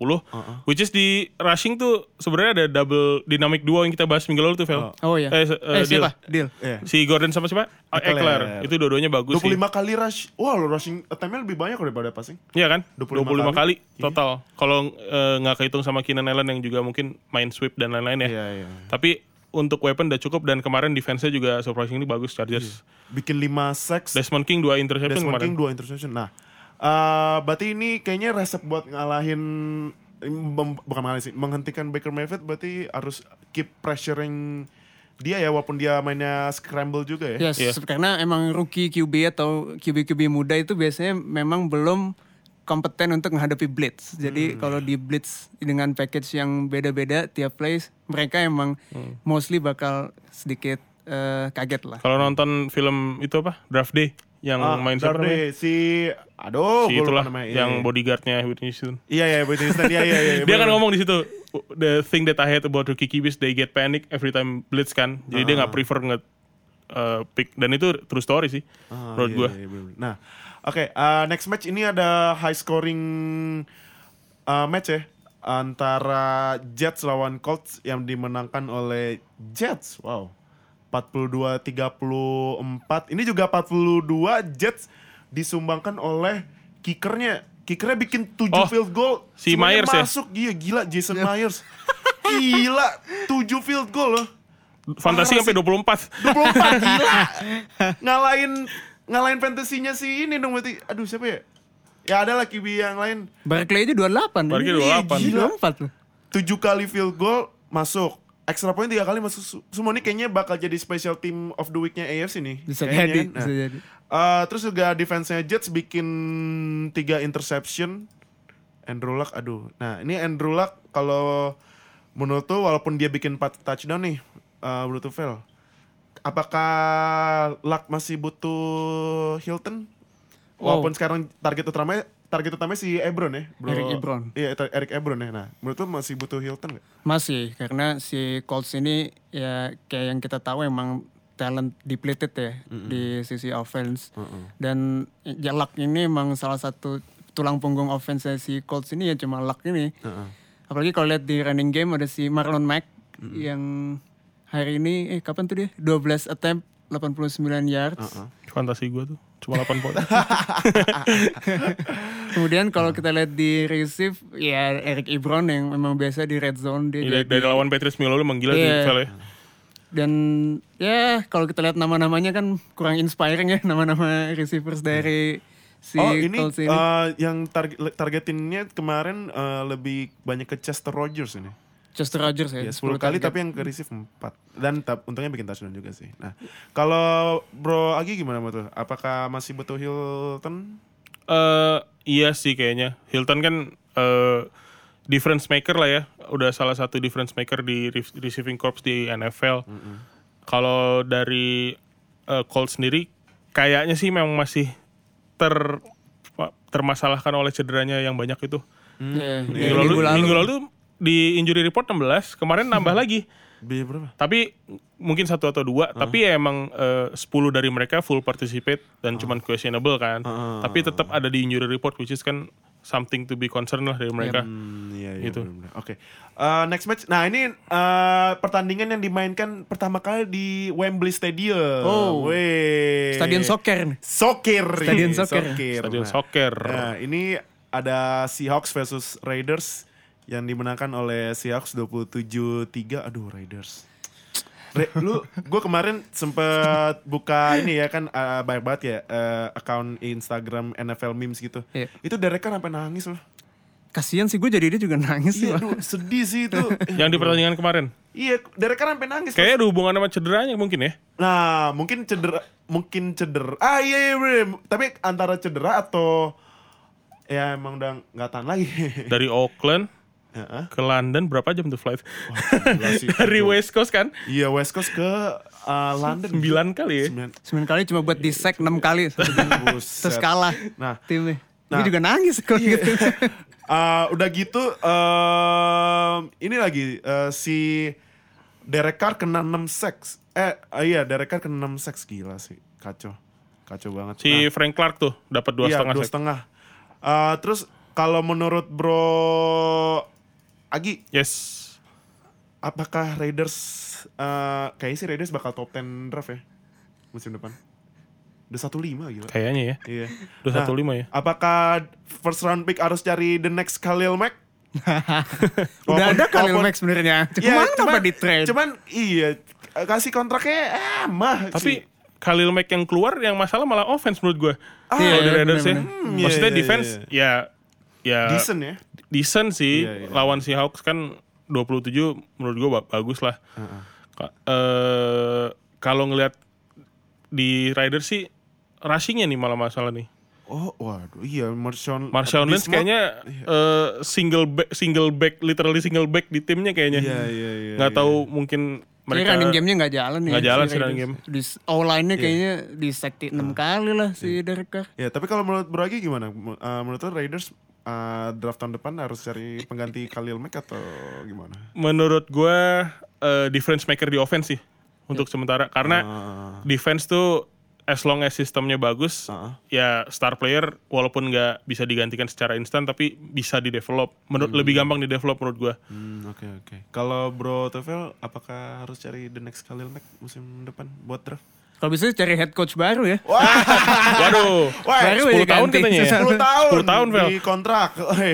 Which is di rushing tuh sebenarnya ada double dynamic duo yang kita bahas minggu lalu tuh, Vel. Oh iya. Eh, se- eh, Eh, siapa? Deal. Deal. Iya. Si Gordon sama siapa? Ah, Eckler. Eckler. Itu dua-duanya bagus 25 sih. kali rush. Wah, lo rushing attempt-nya lebih banyak daripada passing. Iya kan? 25 25, kali, kali. total. Kalau eh, nggak kehitung sama Keenan Allen yang juga mungkin main sweep dan lain-lain ya. Iya, iya. Tapi untuk weapon udah cukup dan kemarin defense-nya juga surprisingly bagus Chargers. Bikin 5 sacks. Desmond King dua interception Desmond kemarin. King 2 interception. Nah, eh berarti ini kayaknya resep buat ngalahin bukan ngalahin sih, menghentikan Baker Mayfield berarti harus keep pressuring dia ya walaupun dia mainnya scramble juga ya. Yes, Iya. karena emang rookie QB atau QB-QB muda itu biasanya memang belum kompeten untuk menghadapi blitz. Hmm. Jadi kalau di blitz dengan package yang beda-beda tiap plays, mereka emang Hmm. mostly bakal sedikit eh, kaget lah. Kalau nonton film itu apa? Draft Day yang Ah, main siapa namanya? si aduh si itulah namanya. Iya, yang iya. bodyguardnya Whitney Houston. Iya iya Whitney Houston. Iya iya iya. *laughs* dia kan ngomong di situ the thing that I hate about rookie QBs they get panic every time blitz kan. Jadi dia nggak prefer nge uh, pick dan itu true story sih Ah, menurut iya, gua. iya, bener. Nah, oke, uh, next match ini ada high scoring uh, match ya antara Jets lawan Colts yang dimenangkan oleh Jets. Wow. 42-34. Ini juga 42 Jets disumbangkan oleh kickernya. Kickernya bikin 7 Oh, field goal. si Myers ya? masuk. Iya, gila Jason Myers. gila, 7 field goal loh. Fantasi sampai sih. 24. 24 gila. *laughs* ngalahin ngalahin fantasinya si ini dong berarti. Aduh siapa ya? Ya ada lah QB yang lain. Barkley aja 28. Barkley Iya, 28. gila. 24 loh. 7 kali field goal masuk. Extra point 3 kali masuk. Su- Semua ini kayaknya bakal jadi special team of the week-nya AFC nih. Bisa Kayaknya jadi, kan. bisa Nah. jadi. Eh, terus juga defense-nya Jets bikin 3 interception. Andrew Luck, aduh. Nah ini Andrew Luck kalau menurut tuh walaupun dia bikin 4 touchdown nih, uh, menurut tuh fail. Apakah Luck masih butuh Hilton? Walaupun sekarang target utamanya target utamanya si Ebron ya, bro. Eric Ebron. Iya, Eric Ebron ya. Nah, menurut tuh masih butuh Hilton gak? Masih, karena si Colts ini ya kayak yang kita tahu emang talent depleted ya di sisi offense. Dan ya luck ini emang salah satu tulang punggung offense si Colts ini ya cuma luck ini. Apalagi kalau lihat di running game ada si Marlon Mack yang hari ini eh kapan tuh dia 12 attempt 89 yards. Fantasi gua tuh cuma 8 poin. *laughs* *laughs* Kemudian kalau kita lihat di receive ya Eric Ebron yang memang biasa di red zone dia dari, jadi- dari lawan Patriots minggu lalu emang gila sih Iya. Vel ya. dan ya kalau kita lihat nama-namanya kan kurang inspiring ya nama-nama receivers dari si oh, ini, Colts ini. uh, yang target targetinnya kemarin uh, lebih banyak ke Chester Rogers ini. Chester Rogers ya. Ya, 10 10 kali target. tapi yang ke receive 4. Dan tap, untungnya bikin touchdown juga sih. Nah, kalau Bro Agi gimana menurut lu? Apakah masih butuh Hilton? Eh iya sih kayaknya. Hilton kan eh difference maker lah ya. Udah salah satu difference maker di re- receiving corps di NFL. Kalau dari eh, Colts sendiri kayaknya sih memang masih ter termasalahkan oleh cederanya yang banyak itu. Iya, Minggu, iya, lalu, minggu lalu. minggu lalu di injury report 16, kemarin nambah lagi. Biaya berapa? Tapi mungkin satu atau dua, tapi ya emang eh, 10 dari mereka full participate dan cuman questionable kan. Tapi tetap ada di injury report which is kan something to be concerned lah dari mereka. Hmm, iya, iya, Gitu. Oke. Uh, next match. Nah, ini uh, pertandingan yang dimainkan pertama kali di Wembley Stadium. Oh. Weh. Stadion soccer nih. Soccer. Stadion soccer. Stadion Nah, soccer. Nah, ini ada Seahawks versus Raiders yang dimenangkan oleh Seahawks 27-3. Aduh, Raiders. Re, lu gue kemarin sempet buka ini ya kan uh, banyak banget ya uh, account Instagram NFL memes gitu. Iya. Itu Derek Carr sampai nangis loh. Kasian sih gue jadi dia juga nangis sih. Iya, aduh, sedih sih itu. *laughs* Yang di pertandingan kemarin. iya, Derek Carr sampai nangis. Kayaknya ada hubungan sama cederanya mungkin ya. Nah, mungkin cedera, mungkin cedera. Ah iya iya, bener. tapi antara cedera atau ya emang udah nggak tahan lagi. *laughs* Dari Auckland Ke London berapa jam tuh flight? sih. *laughs* Dari West Coast kan? Iya West Coast ke uh, London. 9 kali ya. Sembilan. Sembilan kali cuma buat di sack 6 kali. *laughs* Terus kalah Nah, timnya. Nah. Gue juga nangis kalau gitu. *laughs* uh, udah gitu um, ini lagi uh, si Derek Carr kena 6 sacks. Eh uh, iya Derek Carr kena 6 sacks gila sih. Kacau. Kacau banget. Si Frank Clark tuh dapat dua iya, setengah. dua setengah. Uh, terus kalau menurut Bro Agi, Yes. apakah Raiders uh, kayaknya sih Raiders bakal top 10 draft ya musim depan? Udah 1-5 gila. Kayaknya ya. Iya. Udah Nah, satu lima ya. Apakah first round pick harus cari the next Khalil Mack? *laughs* Udah Walaupun- ada Khalil Mack sebenarnya. Cuma Iya, kenapa di trade? Cuman iya kasih kontraknya eh mah Tapi sih. Khalil Mack yang keluar yang masalah malah offense menurut gue. Ah, Kalau iya, dari Raiders ya. Hmm, iya, Maksudnya iya, defense iya. ya ya decent ya. decent sih Iya, iya. lawan si Hawks kan 27 menurut gue bagus lah. Ka- eh, kalau ngelihat di Raiders sih rushingnya nih malah masalah nih. Oh, waduh, iya Marshawn Marshawn Lynch kayaknya eh, single back single back literally single back di timnya kayaknya. Iya, iya, iya. Nggak iya. tahu mungkin Mereka mereka running game-nya nggak jalan ya. Nggak jalan si sih running game. Di O-line-nya kayaknya di sekti 6 kali lah si Derek Carr. Ya, tapi kalau menurut Bro Agi gimana? Uh, menurut lo Raiders uh, draft tahun depan harus cari pengganti Khalil Mack atau gimana? menurut gue eh, difference maker di offense sih untuk sementara karena Ah. defense tuh as long as sistemnya bagus Ah. ya star player walaupun nggak bisa digantikan secara instan tapi bisa di develop menurut lebih gampang di develop menurut gue Hmm, oke oke. Kalau Bro Tefel, apakah harus cari the next Khalil Mack musim depan buat draft? Kalau bisa cari head coach baru ya. waduh Baru 10 aja tahun ganti. katanya ya 10 tahun. 10 tahun, Vel. Di kontrak.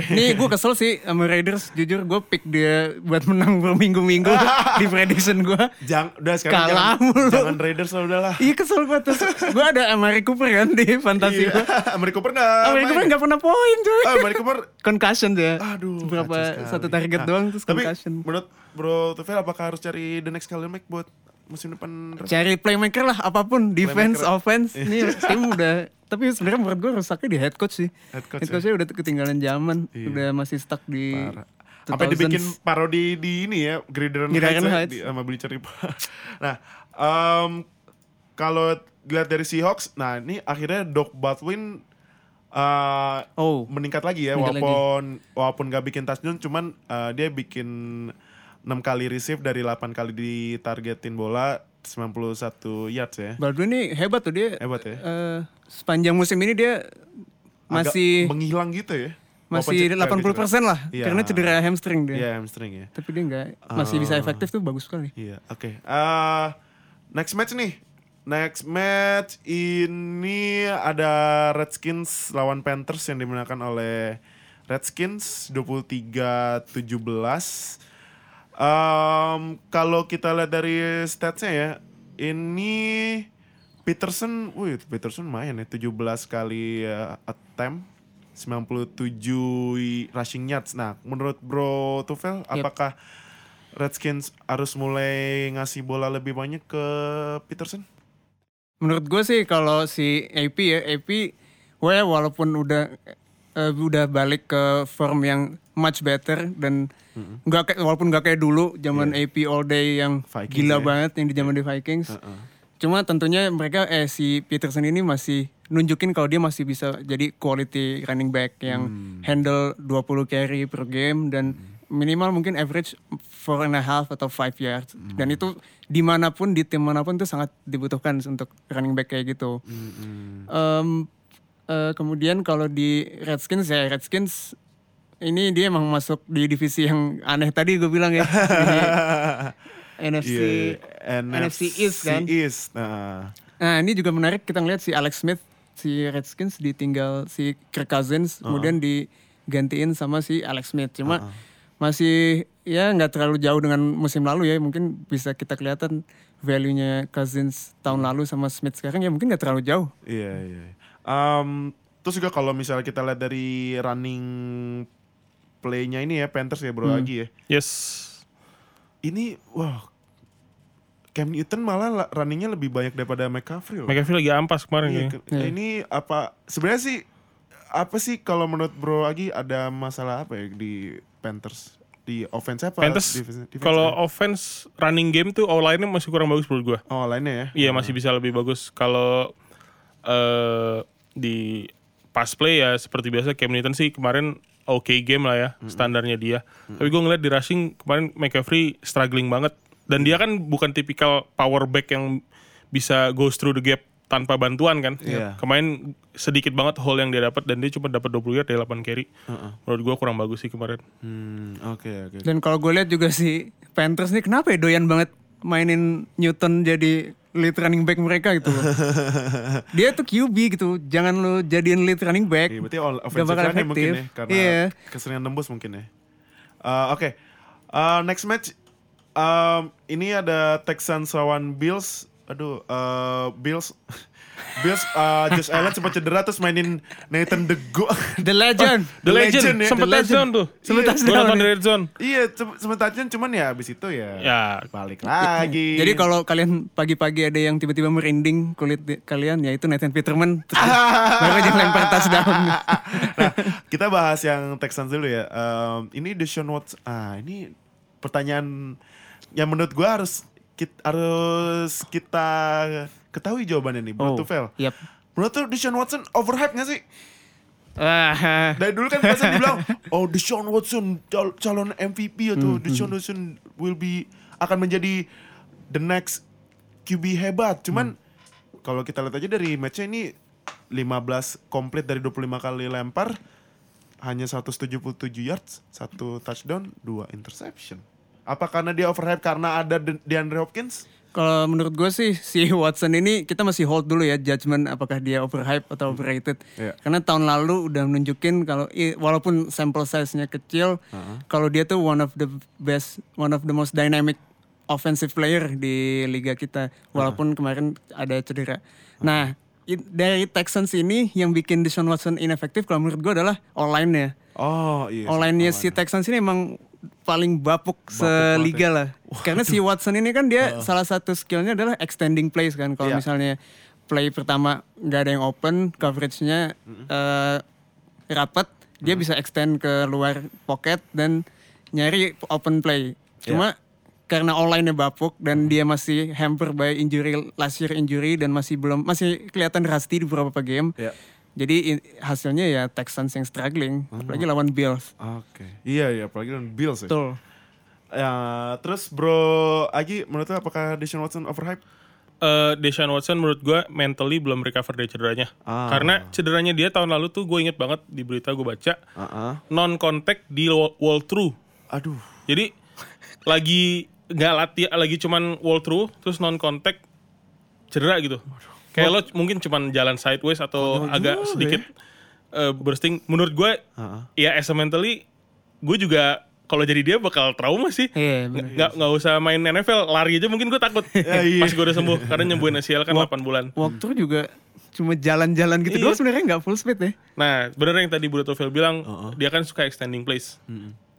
Nih gue kesel sih sama Raiders. Jujur gue pick dia buat menang berminggu-minggu *laughs* di prediction gue. Jangan, udah sekarang Kalah jangan, mulu. jangan Raiders lah udahlah. Iya kesel gue terus. Gue ada Amari Cooper kan di fantasi gue. *laughs* Amerika Cooper nggak Amari. Cooper gak pernah poin coy. Ah, Amerika Cooper *laughs* Concussion dia. Aduh, Berapa satu target Nah, doang terus tapi concussion. menurut Bro Tufel apakah harus cari the next Khalil Mack buat musim depan? Cari playmaker lah apa pun defense, Playmaker. *laughs* offense. Nih tim udah tapi sebenarnya menurut gue rusaknya di head coach sih. Head coach ya? coachnya udah ketinggalan zaman, Iya. udah masih stuck di Parah. Apa 2000s. dibikin parodi di ini ya, Gridiron Gridiron Heights, ya, Heights. di- sama Bleacher Report. *laughs* nah, em, kalau dilihat dari Seahawks, nah ini akhirnya Doc Baldwin eh, Oh. meningkat lagi ya, Meningkat walaupun walaupun gak bikin touchdown, cuman eh, dia bikin 6 kali receive dari 8 kali ditargetin bola 91 yards ya. Baldwin ini hebat tuh dia. Hebat ya. eh, sepanjang musim ini dia Agak masih menghilang gitu ya. Masih cedera 80% gitu. lah Iya. karena cedera hamstring dia. Iya, hamstring ya. Tapi dia nggak masih bisa efektif tuh bagus sekali. Iya, oke. Eh, next match nih. Next match ini ada Redskins lawan Panthers yang dimenangkan oleh Redskins 23-17. Em, kalau kita lihat dari statsnya ya, ini Peterson, wih Peterson main ya 17 kali eh, attempt, 97 rushing yards. Nah, menurut Bro Tufel, apakah Redskins harus mulai ngasih bola lebih banyak ke Peterson? Menurut gue sih kalau si AP ya AP, well walaupun udah eh, udah balik ke form yang much better dan nggak kayak walaupun nggak kayak dulu zaman AP all day yang Iya. Vikings gila ya. banget yang di zaman di Vikings. Cuma tentunya mereka eh si Peterson ini masih nunjukin kalau dia masih bisa jadi quality running back yang Hmm. handle 20 carry per game dan minimal mungkin average four and a half atau five yards Hmm. dan itu di mana pun di tim mana pun itu sangat dibutuhkan untuk running back kayak gitu. Hmm. Em, eh, kemudian kalau di Redskins ya Redskins ini dia emang masuk di divisi yang aneh tadi gue bilang ya. *laughs* NFC Iya, NFC East kan. East. Nah, Nah ini juga menarik kita ngeliat si Alex Smith si Redskins ditinggal si Kirk Cousins kemudian digantiin sama si Alex Smith. Cuma masih ya nggak terlalu jauh dengan musim lalu ya. Mungkin bisa kita kelihatan value-nya Cousins tahun lalu sama Smith sekarang ya mungkin nggak terlalu jauh. Iya iya. Em, terus juga kalau misalnya kita lihat dari running play-nya ini ya Panthers ya Hmm. bro lagi ya. yes Ini wah Cam Newton malah la- runningnya lebih banyak daripada McCaffrey loh. McAfee lagi ampas kemarin Iya, ya. ke- Ini apa sebenarnya sih apa sih kalau menurut Bro Agi ada masalah apa ya di Panthers di offense apa? Panthers kalau ya? offense running game tuh online-nya masih kurang bagus menurut gua. oh lainnya ya. Iya masih bisa lebih bagus kalau eh di pass play ya seperti biasa Cam Newton sih kemarin oke game lah ya standarnya dia. Tapi gue ngeliat di rushing kemarin McCaffrey struggling banget dan dia kan bukan tipikal power back yang bisa goes through the gap tanpa bantuan kan. Iya. Kemarin sedikit banget hole yang dia dapat dan dia cuma dapat 20 yard dari 8 carry. Menurut gue kurang bagus sih kemarin. Hmm, oke oke. dan kalau gue lihat juga si Panthers nih kenapa ya doyan banget mainin Newton jadi lead running back mereka gitu loh. *laughs* dia tuh QB gitu jangan lu jadiin lead running back Iya, berarti all offensive line mungkin ya karena Iya. keseringan nembus mungkin ya. Eh, Oke, Eh, next match em, ini ada Texans lawan Bills. Aduh, eh, Bills, *laughs* Bills, eh, Josh *laughs* Allen sempat cedera terus mainin Nathan Dego. The Legend The, The Legend, Legend ya, sempet The Legend. touchdown tuh. Sempet Iya, touchdown nonton ya. red zone. iya, sem- sempat touchdown cuman ya abis itu ya, Ya, balik lagi. Jadi kalau kalian pagi-pagi ada yang tiba-tiba merinding kulit kalian ya itu Nathan Peterman *laughs* baru aja lempar touchdown. nah, kita bahas yang Texans dulu ya. Em, ini Deshaun Watson. Ah, ini pertanyaan yang menurut gua harus kit- harus kita ketahui jawabannya nih, Bro Oh, Tufel. yep. Menurut tuh Deshaun Watson overhype gak sih? Ah, Dari dulu kan biasa dibilang, *laughs* oh Deshaun Watson cal- calon MVP atau Deshaun Watson will be akan menjadi the next QB hebat. Cuman kalau kita lihat aja dari matchnya ini 15 komplit dari 25 kali lempar hanya 177 yards, satu touchdown, dua interception. Apa karena dia overhype karena ada De- DeAndre Hopkins? Kalau menurut gue sih si Watson ini kita masih hold dulu ya judgement apakah dia overhype atau overrated. Iya. Karena tahun lalu udah menunjukin kalau walaupun sample size-nya kecil, kalau dia tuh one of the best, one of the most dynamic offensive player di liga kita. Walaupun kemarin ada cedera. Nah i- dari Texans ini yang bikin Deshaun Watson inefektif kalau menurut gue adalah online-nya. Oh iya. Online-nya si Texans ini emang paling bapuk, seliga lah. Karena si Watson ini kan dia salah satu skillnya adalah extending plays kan. Kalau Iya. misalnya play pertama nggak ada yang open, coveragenya eh, rapat, dia bisa extend ke luar pocket dan nyari open play. Cuma karena online-nya bapuk dan dia masih hamper by injury last year injury dan masih belum masih kelihatan rusty di beberapa game. Iya. Jadi hasilnya ya Texans yang struggling, apalagi lawan Bills. Oke. Iya iya, apalagi dengan Bills ya. Betul. Ya, terus Bro Agi menurut lu apakah Deshaun Watson overhype? Eh, Deshaun Watson menurut gue mentally belum recover dari cederanya. Ah. Karena cederanya dia tahun lalu tuh gue inget banget di berita gue baca Heeh. non contact di wall, wall through. Aduh. Jadi lagi nggak latihan lagi cuman wall through terus non contact cedera gitu. Kayak lo mungkin cuman jalan sideways atau agak sedikit eh, bursting. Menurut gue Heeh. ya as a mentally gue juga kalau jadi dia bakal trauma sih. Iya, bener. Nggak nggak usah main NFL, lari aja mungkin gue takut. *laughs* iya. Pas gue udah sembuh karena nyembuhin ACL kan 8 bulan. Walkthrough juga cuma jalan-jalan gitu Iya. doang sebenarnya nggak full speed ya. Nah, bener yang tadi Bro Tofel bilang, dia kan suka extending plays.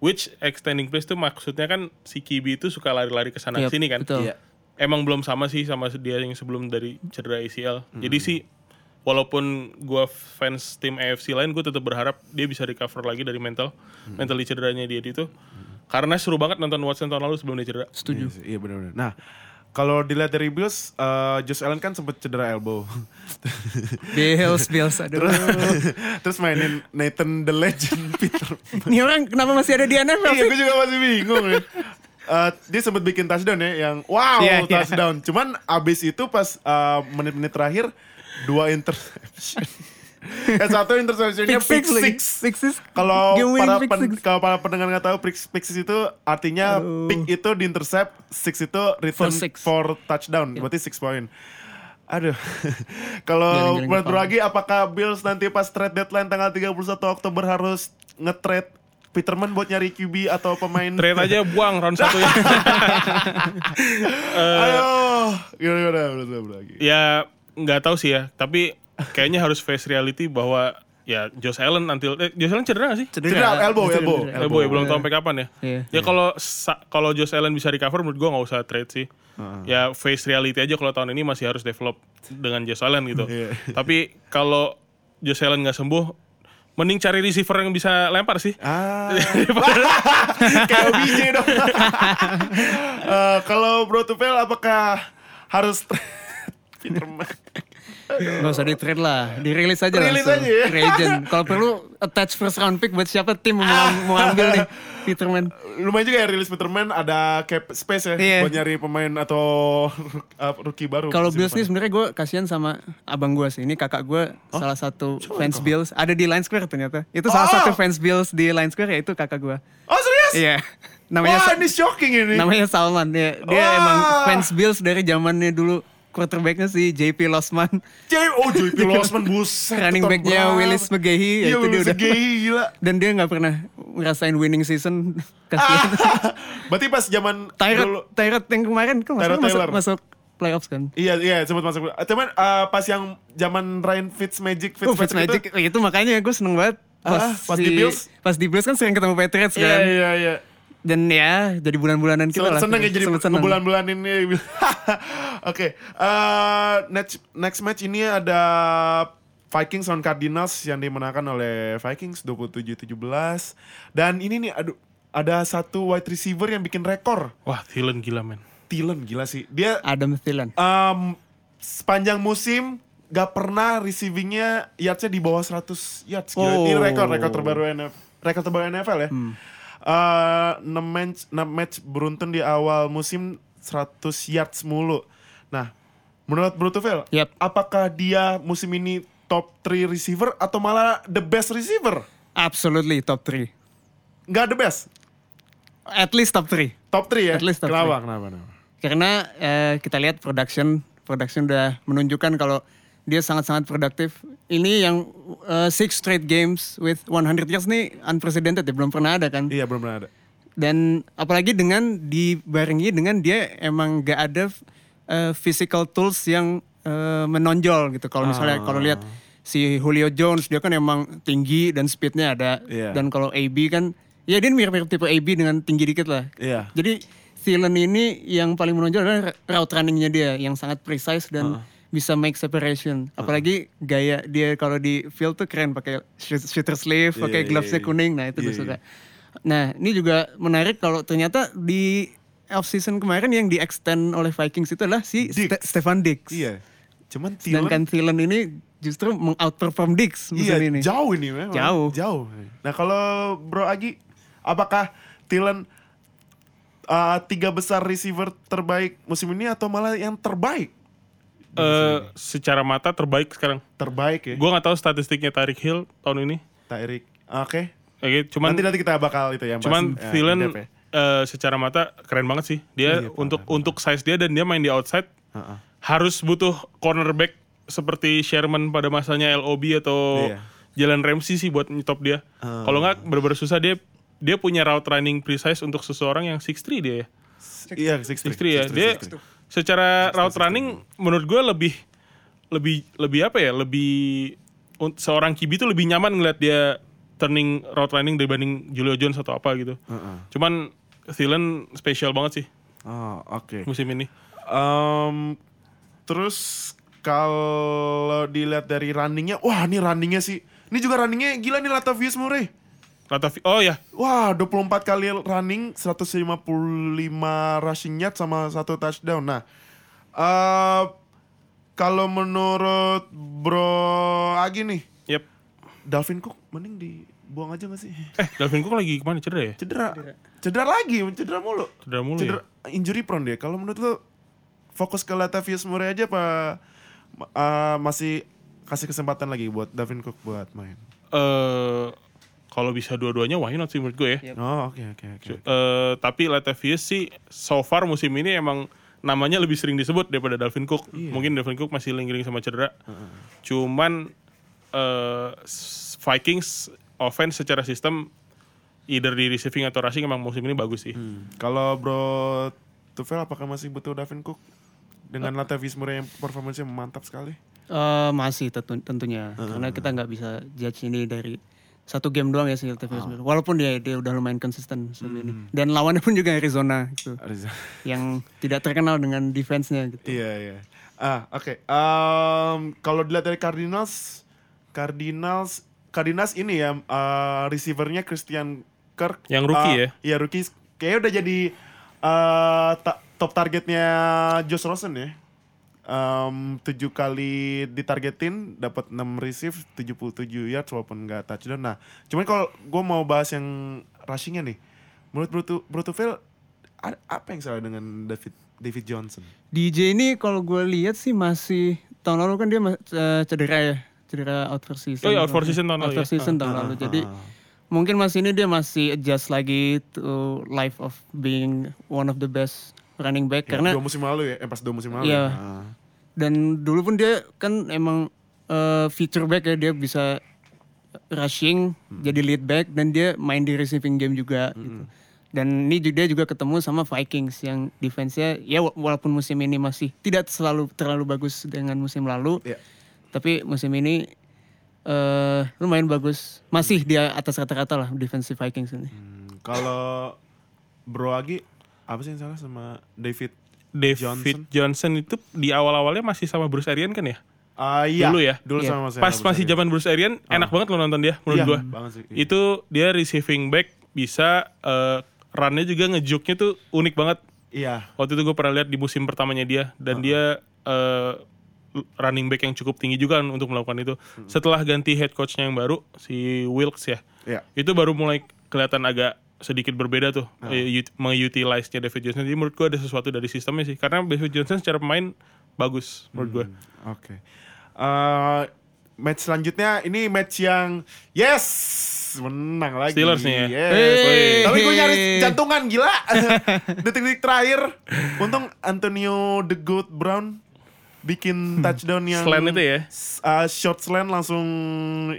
Which extending plays tuh maksudnya kan si Kibi itu suka lari-lari ke sana Yap, sini kan. betul. Iya. Emang belum sama sih sama dia yang sebelum dari cedera ACL. Jadi sih walaupun gua fans tim AFC lain, gue tetap berharap dia bisa recover lagi dari mental, mentally cederanya dia itu. Karena seru banget nonton Watson tahun lalu sebelum dia cedera. Setuju. Iya, sih, iya benar-benar. Nah, kalau dilihat dari Bills, eh, Josh Allen kan sempat cedera elbow. *laughs* Bills, Bills, aduh. *laughs* Terus mainin Nathan the Legend Peter. Ini orang kenapa masih ada di NFL Iya, gue juga masih bingung. ya. Eh, dia sempat bikin touchdown ya, yang wow Iya, iya. touchdown. Cuman abis itu pas eh, menit-menit terakhir dua interception. *laughs* eh satu interceptionnya pick, lagi. six. Pick six. Kalau para pick pen- kalau para pendengar nggak tahu pick, pick six itu artinya Aduh. pick itu di intercept, six itu return For six. for touchdown, berarti six point. Aduh, *laughs* kalau menurut kepala. Bro Agi, apakah Bills nanti pas trade deadline tanggal 31 Oktober harus nge-trade Peterman buat nyari QB atau pemain Trade aja buang round *laughs* satu ya. Aduh, gimana gimana menurut Bro Agi? ya nggak tahu sih ya, tapi kayaknya harus face reality bahwa ya Josh Allen nanti eh, Josh Allen cedera gak sih? Cedera, elbow, Cedera, elbow. cedera. Elbow ya belum tahu sampai kapan ya. Iya. Ya kalau kalau Josh Allen bisa recover menurut gua nggak usah trade sih. Ya face reality aja kalau tahun ini masih harus develop dengan Josh Allen gitu. Iya. Tapi kalau Josh Allen nggak sembuh, mending cari receiver yang bisa lempar sih. Ah, *laughs* kayak OBJ dong. *laughs* Eh, kalau Bro Tufel apakah harus? *laughs* Gak usah di trade lah, dirilis aja Rilis langsung. aja ya. Free agent. Kalau perlu attach first round pick buat siapa tim mau, mau ambil nih Peterman. Lumayan juga ya rilis Peterman ada cap space ya Iya. buat nyari pemain atau *laughs* uh, rookie baru. Kalau Bills nih sebenarnya gue kasihan sama abang gue sih. Ini kakak gue salah satu fans Bills. Ada di Line Square ternyata. Itu salah Oh. satu fans Bills di Line Square ya itu kakak gue. Oh serius? Iya. Namanya Wah ini shocking ini. namanya Salman. Dia, dia Wah. emang fans Bills dari zamannya dulu quarterbacknya si JP Losman. J- oh JP Losman *laughs* buset. Running backnya. Willis McGahee. Ya Iya itu dia Willis udah. McGahee gila. *laughs* Dan dia nggak pernah ngerasain winning season. *laughs* Kasihan. Berarti pas zaman Tyrod, Tyrod yang kemarin kan masuk, Taylor. masuk playoffs kan. Iya iya sempat masuk. Cuman uh, pas yang zaman Ryan Fitzmagic Oh, Fitzmagic, Fitzmagic itu, makanya gue seneng banget. Ah, pas di Bills? Pas di Bills kan sering ketemu Patriots Iya kan. iya iya. Dan ya jadi bulan-bulanan kita lah. seneng ya jadi bulan-bulan ini. *laughs* Oke, eh, next next match ini ada Vikings lawan Cardinals yang dimenangkan oleh Vikings 27-17 dan ini nih aduh ada satu wide receiver yang bikin rekor. Wah, Thielen gila men. Thielen gila sih. Dia Adam Thielen. um, sepanjang musim gak pernah receivingnya yardsnya di bawah 100 yards. Gila. Ini Oh. rekor rekor terbaru NFL, rekor terbaru NFL ya. Eh, 6 match 6 match beruntun di awal musim 100 yards mulu. Nah, menurut Bro Tufel, Yap. apakah dia musim ini top 3 receiver atau malah the best receiver? Absolutely top 3. Nggak the best. At least top 3. Top 3 ya? At least top kenapa? three. Kenapa? Kenapa? Karena eh, kita lihat production, production udah menunjukkan kalau dia sangat-sangat produktif. Ini yang eh, six straight games with 100 yards nih unprecedented ya, belum pernah ada kan. Iya, belum pernah ada. Dan apalagi dengan dibarengi dengan dia emang gak ada eh, physical tools yang eh, menonjol gitu. Kalau misalnya kalau lihat si Julio Jones dia kan emang tinggi dan speednya ada. Iya. Dan kalau AB kan ya dia mirip-mirip tipe AB dengan tinggi dikit lah. Iya. Jadi Thielen ini yang paling menonjol adalah route runningnya dia yang sangat precise dan bisa make separation. Apalagi gaya dia kalau di field tuh keren pakai shoot- shooter sleeve, Iya, pakai iya, glovesnya iya. kuning. Nah itu gue Iya, suka. Nah ini juga menarik kalau ternyata di off season kemarin yang di extend oleh Vikings itu adalah si. Ste- Stefan Diggs. Iya. Cuman Thielen Sedangkan Thielen ini justru mengoutperform Diggs Iya, musim ini. jauh ini memang. Jauh. Jauh. Nah, kalau Bro Agi, apakah Thielen uh, tiga besar receiver terbaik musim ini atau malah yang terbaik? Eh, secara mata terbaik sekarang. Terbaik ya. Gue nggak tahu statistiknya Tarik Hill tahun ini. Tyreek. Oke. Oke, cuman nanti nanti kita bakal itu ya. cuman bahas, ya, Thielen ya. eh, secara mata keren banget sih. Dia Iya, untuk untuk size dia dan dia main di outside Heeh. harus butuh cornerback seperti Sherman pada masanya LOB atau Iya. Jalen Ramsey sih buat nyetop dia. Ah. Kalau nggak bener-bener susah dia dia punya route running precise untuk seseorang yang 6'3 dia ya. Iya, six 6'3 ya. Dia secara route running menurut gue lebih lebih lebih apa ya? Lebih seorang QB itu lebih nyaman ngeliat dia turning route running dibanding Julio Jones atau apa gitu. Cuman Thielen spesial banget sih Oh, oke. musim ini. Em, terus kalau dilihat dari runningnya, wah ini runningnya sih. Ini juga runningnya gila nih Latavius Murray. Latavi oh ya, Wah, 24 kali running, 155 rushing yard sama satu touchdown. Nah, eh kalau menurut Bro Agi nih, yep. Dalvin Cook mending dibuang aja gak sih? Eh, Dalvin Cook lagi ke mana cedera ya? Cedera. Cedera lagi, cedera mulu. Cedera mulu Cedera, ya? injury prone dia. Kalau menurut lo fokus ke Latavius Murray aja apa eh, masih kasih kesempatan lagi buat Dalvin Cook buat main? Eh kalau bisa dua-duanya why not sih menurut gue ya. Oh, oke oke oke. Eh, tapi Latavius sih so far musim ini emang namanya lebih sering disebut daripada Dalvin Cook. Mungkin Dalvin Cook masih lingering sama cedera. Cuman eh, s- Vikings offense secara sistem either di receiving atau rushing emang musim ini bagus sih. Kalau Bro Tufel apakah masih butuh Dalvin Cook dengan Latavius Murray yang performanya mantap sekali? Eh, masih tentu- tentunya karena kita nggak bisa judge ini dari satu game doang ya sih Latavius Murray. Walaupun dia dia udah lumayan konsisten musim ini. Dan lawannya pun juga Arizona gitu. Ariza. yang tidak terkenal dengan defense-nya gitu. Iya iya. Ah oke. Em, kalau dilihat dari Cardinals, Cardinals, Cardinals ini ya eh, receivernya Christian Kirk. Yang rookie Eh, ya? Iya rookie. Kayaknya udah jadi eh, ta- top targetnya Josh Rosen ya. Em, tujuh kali ditargetin dapat 6 receive 77 yards walaupun nggak touchdown. Nah, cuman kalau gue mau bahas yang rushingnya nih, menurut Bruto Brutofil a- apa yang salah dengan David David Johnson? DJ ini kalau gue lihat sih masih tahun lalu kan dia eh, cedera ya, cedera out for season. Oh iya, out for season tahun Out lalu for ya. season tahun lalu. Jadi mungkin masih ini dia masih adjust lagi to life of being one of the best running back karena dua musim lalu ya, eh pas dua musim lalu. Iya. ya. Dan dulu pun dia kan emang eh, feature back ya dia bisa rushing jadi lead back dan dia main di receiving game juga gitu. Dan ini juga dia juga ketemu sama Vikings yang defense-nya ya wa- walaupun musim ini masih tidak selalu terlalu bagus dengan musim lalu. Iya. Tapi musim ini eh lumayan bagus. Masih di atas rata-rata lah defensive Vikings ini. Hmm, kalau Bro Agi apa sih yang salah sama David? David Johnson. Johnson. itu di awal-awalnya masih sama Bruce Arians kan ya? Ah iya. Dulu ya? Dulu Iya. sama saya. Pas masih zaman Bruce Arians enak banget lo nonton dia menurut Iya, gua. banget sih. Iya. Itu dia receiving back bisa eh, runnya juga ngejuke-nya tuh unik banget. Iya. Waktu itu gue pernah lihat di musim pertamanya dia dan dia eh, running back yang cukup tinggi juga kan untuk melakukan itu. Setelah ganti head coachnya yang baru si Wilkes ya, Iya. itu baru mulai kelihatan agak sedikit berbeda tuh uh. mengutilize-nya David Johnson. Jadi menurut gue ada sesuatu dari sistemnya sih. Karena David Johnson secara pemain bagus menurut gue. Oke. Eh, match selanjutnya ini match yang yes menang lagi. Steelers nih ya. Yes. Hey. Tapi gue nyaris jantungan gila. *laughs* Detik-detik terakhir. Untung Antonio The Goat Brown bikin touchdown yang Slant itu ya? uh, short slant langsung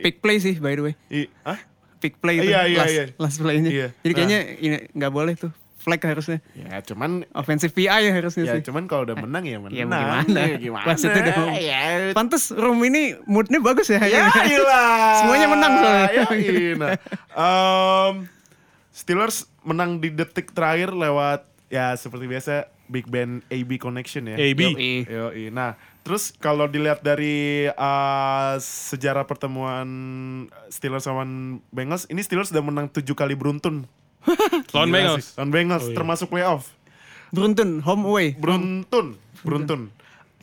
Pick play sih by the way. i, ah? Pick play itu Iya, iya, last, iya. last play-nya. Iya. Jadi kayaknya ini nggak boleh tuh. Flag harusnya. Ya cuman Offensive PI ya harusnya ya sih. cuman kalau udah menang ya menang. Ya gimana? Ya *laughs* gimana? Maksudnya dong. Ya, Pantes room ini moodnya bagus ya. Ya *laughs* ilah. Semuanya menang soalnya. Ya nah. Em, Steelers menang di detik terakhir lewat ya seperti biasa Big Ben AB connection ya. AB. Yoi. Yoi. Nah, terus kalau dilihat dari eh, sejarah pertemuan Steelers sama Bengals, ini Steelers udah menang tujuh kali beruntun. *laughs* Lawan Bengals. Lawan Bengals, Oh, iya. termasuk playoff. Beruntun home away. Beruntun, beruntun.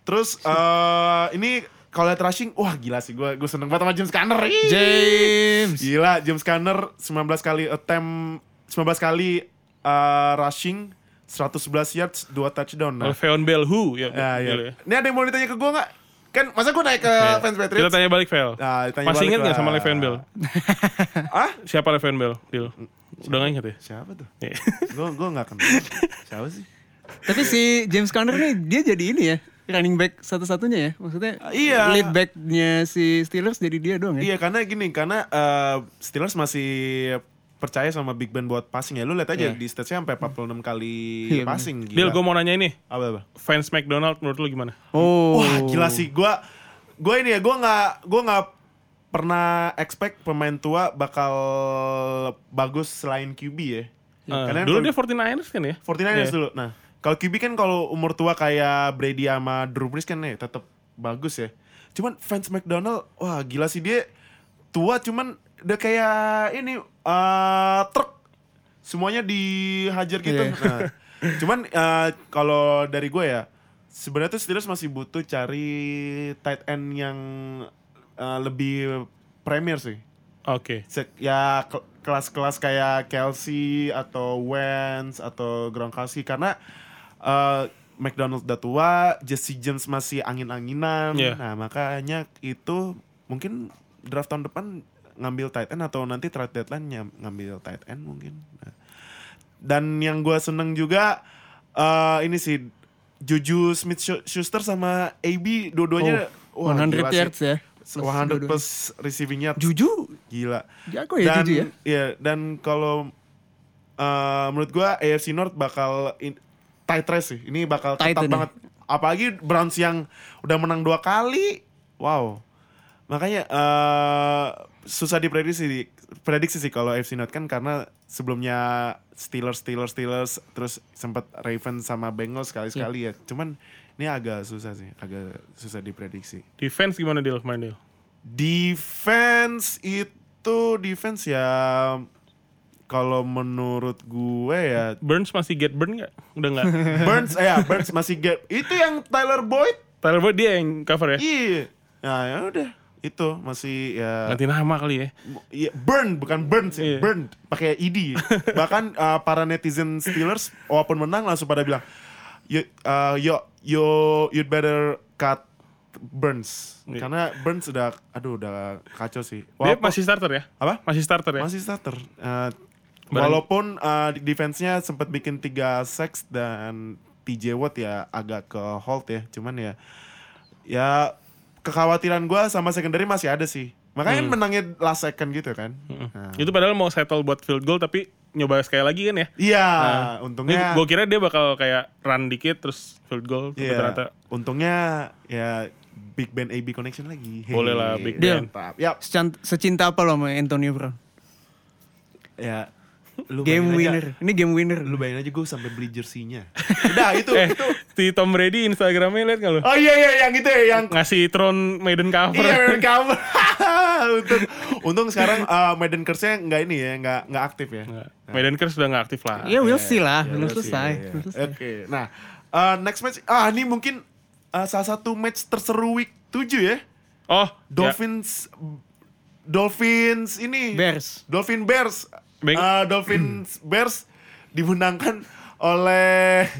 Terus eh ini kalau lihat rushing, wah gila sih gue gue seneng banget sama James Conner. James. Gila, James Conner 19 kali attempt 19 kali eh, rushing 111 yards, 2 touchdown. Nah, Le'Veon Bell who ya. ya, ya. ya. Ini ada yang mau ditanya ke gue nggak? Kan masa gue naik ke fans Kita Patriots? tanya balik Vel. Nah, ditanya Masih balik inget nggak lah. sama Le'Veon Bell? *laughs* Ah? Siapa Le'Veon Bell? Deal. Udah gak inget ya? Siapa tuh? Gue gue nggak kenal. Siapa sih? Tapi si James Conner nih dia jadi ini ya. Running back satu-satunya ya. Maksudnya Iya. lead back-nya si Steelers jadi dia doang ya. Iya karena gini karena eh, Steelers masih percaya sama Big Ben buat passing ya. Lu lihat aja Iya. di stats-nya sampai 46 kali Iya, passing. Deal, gue mau nanya ini. apa apa? Fans McDonald menurut lu gimana? Oh. Wah gila sih gua gua ini ya gua nggak gua nggak pernah expect pemain tua bakal bagus selain QB ya. Eh, Karena dulu kalau- dia 49ers kan ya? 49ers Iya. dulu. Nah, kalau QB kan kalau umur tua kayak Brady sama Drew Brees kan ya tetap bagus ya. Cuman fans McDonald, wah gila sih dia tua cuman udah kayak ini eh truk semuanya dihajar gitu. Iya. Nah, *laughs* cuman eh, kalau dari gue ya sebenarnya tuh Steelers masih butuh cari tight end yang eh, lebih premier sih. Oke. Se- ya ke- kelas-kelas kayak Kelsey atau Wentz atau Gronkowski karena uh, McDonald udah tua, Jesse James masih angin-anginan. Iya. Nah, makanya itu mungkin draft tahun depan ngambil tight end atau nanti trade deadline ngambil tight end mungkin. Nah. Dan yang gue seneng juga uh, ini sih Juju Smith Schuster sama AB dua-duanya Oh, wah, 100 gila sih. yards ya. Plus 100 dua-duanya. plus receiving yards. Juju Gila. jago ya dan Juju ya. iya, dan kalau uh, menurut gua AFC North bakal in- tight race sih. Ini bakal Tight ketat ini. banget. Apalagi Browns yang udah menang dua kali. Wow. Makanya uh, susah diprediksi prediksi sih kalau AFC North kan karena sebelumnya Steelers Steelers Steelers terus sempat Ravens sama Bengals sekali-sekali Iya. ya. Cuman ini agak susah sih, agak susah diprediksi. Defense gimana Deal kemarin Deal? Defense itu defense ya kalau menurut gue ya Burns masih get burn gak? Udah gak? *laughs* Burns ya Burns masih get itu yang Tyler Boyd Tyler Boyd dia yang cover ya? iya nah ya udah itu masih ya Ganti nama kali ya? Iya, burn bukan burn sih, Iya. burn pakai ed. *laughs* Bahkan uh, para netizen Steelers walaupun menang langsung pada bilang, you, uh, yo, yo, you'd better cut Burns Iya. karena Burns udah, aduh udah kacau sih. Dia Walaupun- masih starter ya? apa? Masih starter ya? Masih starter. Uh, Barang- walaupun uh, defense-nya sempat bikin 3 sacks dan TJ Watt ya agak ke hold ya. Cuman ya ya kekhawatiran gua sama secondary masih ada sih. Makanya kan menangnya last second gitu kan. Nah. Itu padahal mau settle buat field goal tapi nyoba sekali lagi kan ya? Iya, Nah, untungnya Gue kira dia bakal kayak run dikit terus field goal iya, ternyata untungnya ya Big Ben AB connection lagi. Boleh lah, Big Ben. Mantap. Ya, Secant- Secinta apa lo sama Antonio Brown? ya lu Game winner. Aja, Ini game winner. lu bayangin aja gue sampai beli jersey-nya. *laughs* Udah itu eh itu. si Tom Brady Instagramnya liat gak lu? Oh iya iya yang itu ya yang Ngasih Tron Maiden cover. Iya, Maiden cover. *laughs* untung, untung sekarang uh, Maiden Curse-nya nggak ini ya, nggak nggak aktif ya. Nggak. Medan Curse sudah nggak aktif lah. Ya we'll see lah, Ya, belum we'll selesai. Oke. Nah, eh, next match ah ini mungkin eh, salah satu match terseru week 7 ya. Oh, ya. Dolphins Dolphins ini Bears. Dolphin Bears. Eh, Dolphins Bears dimenangkan oleh *laughs*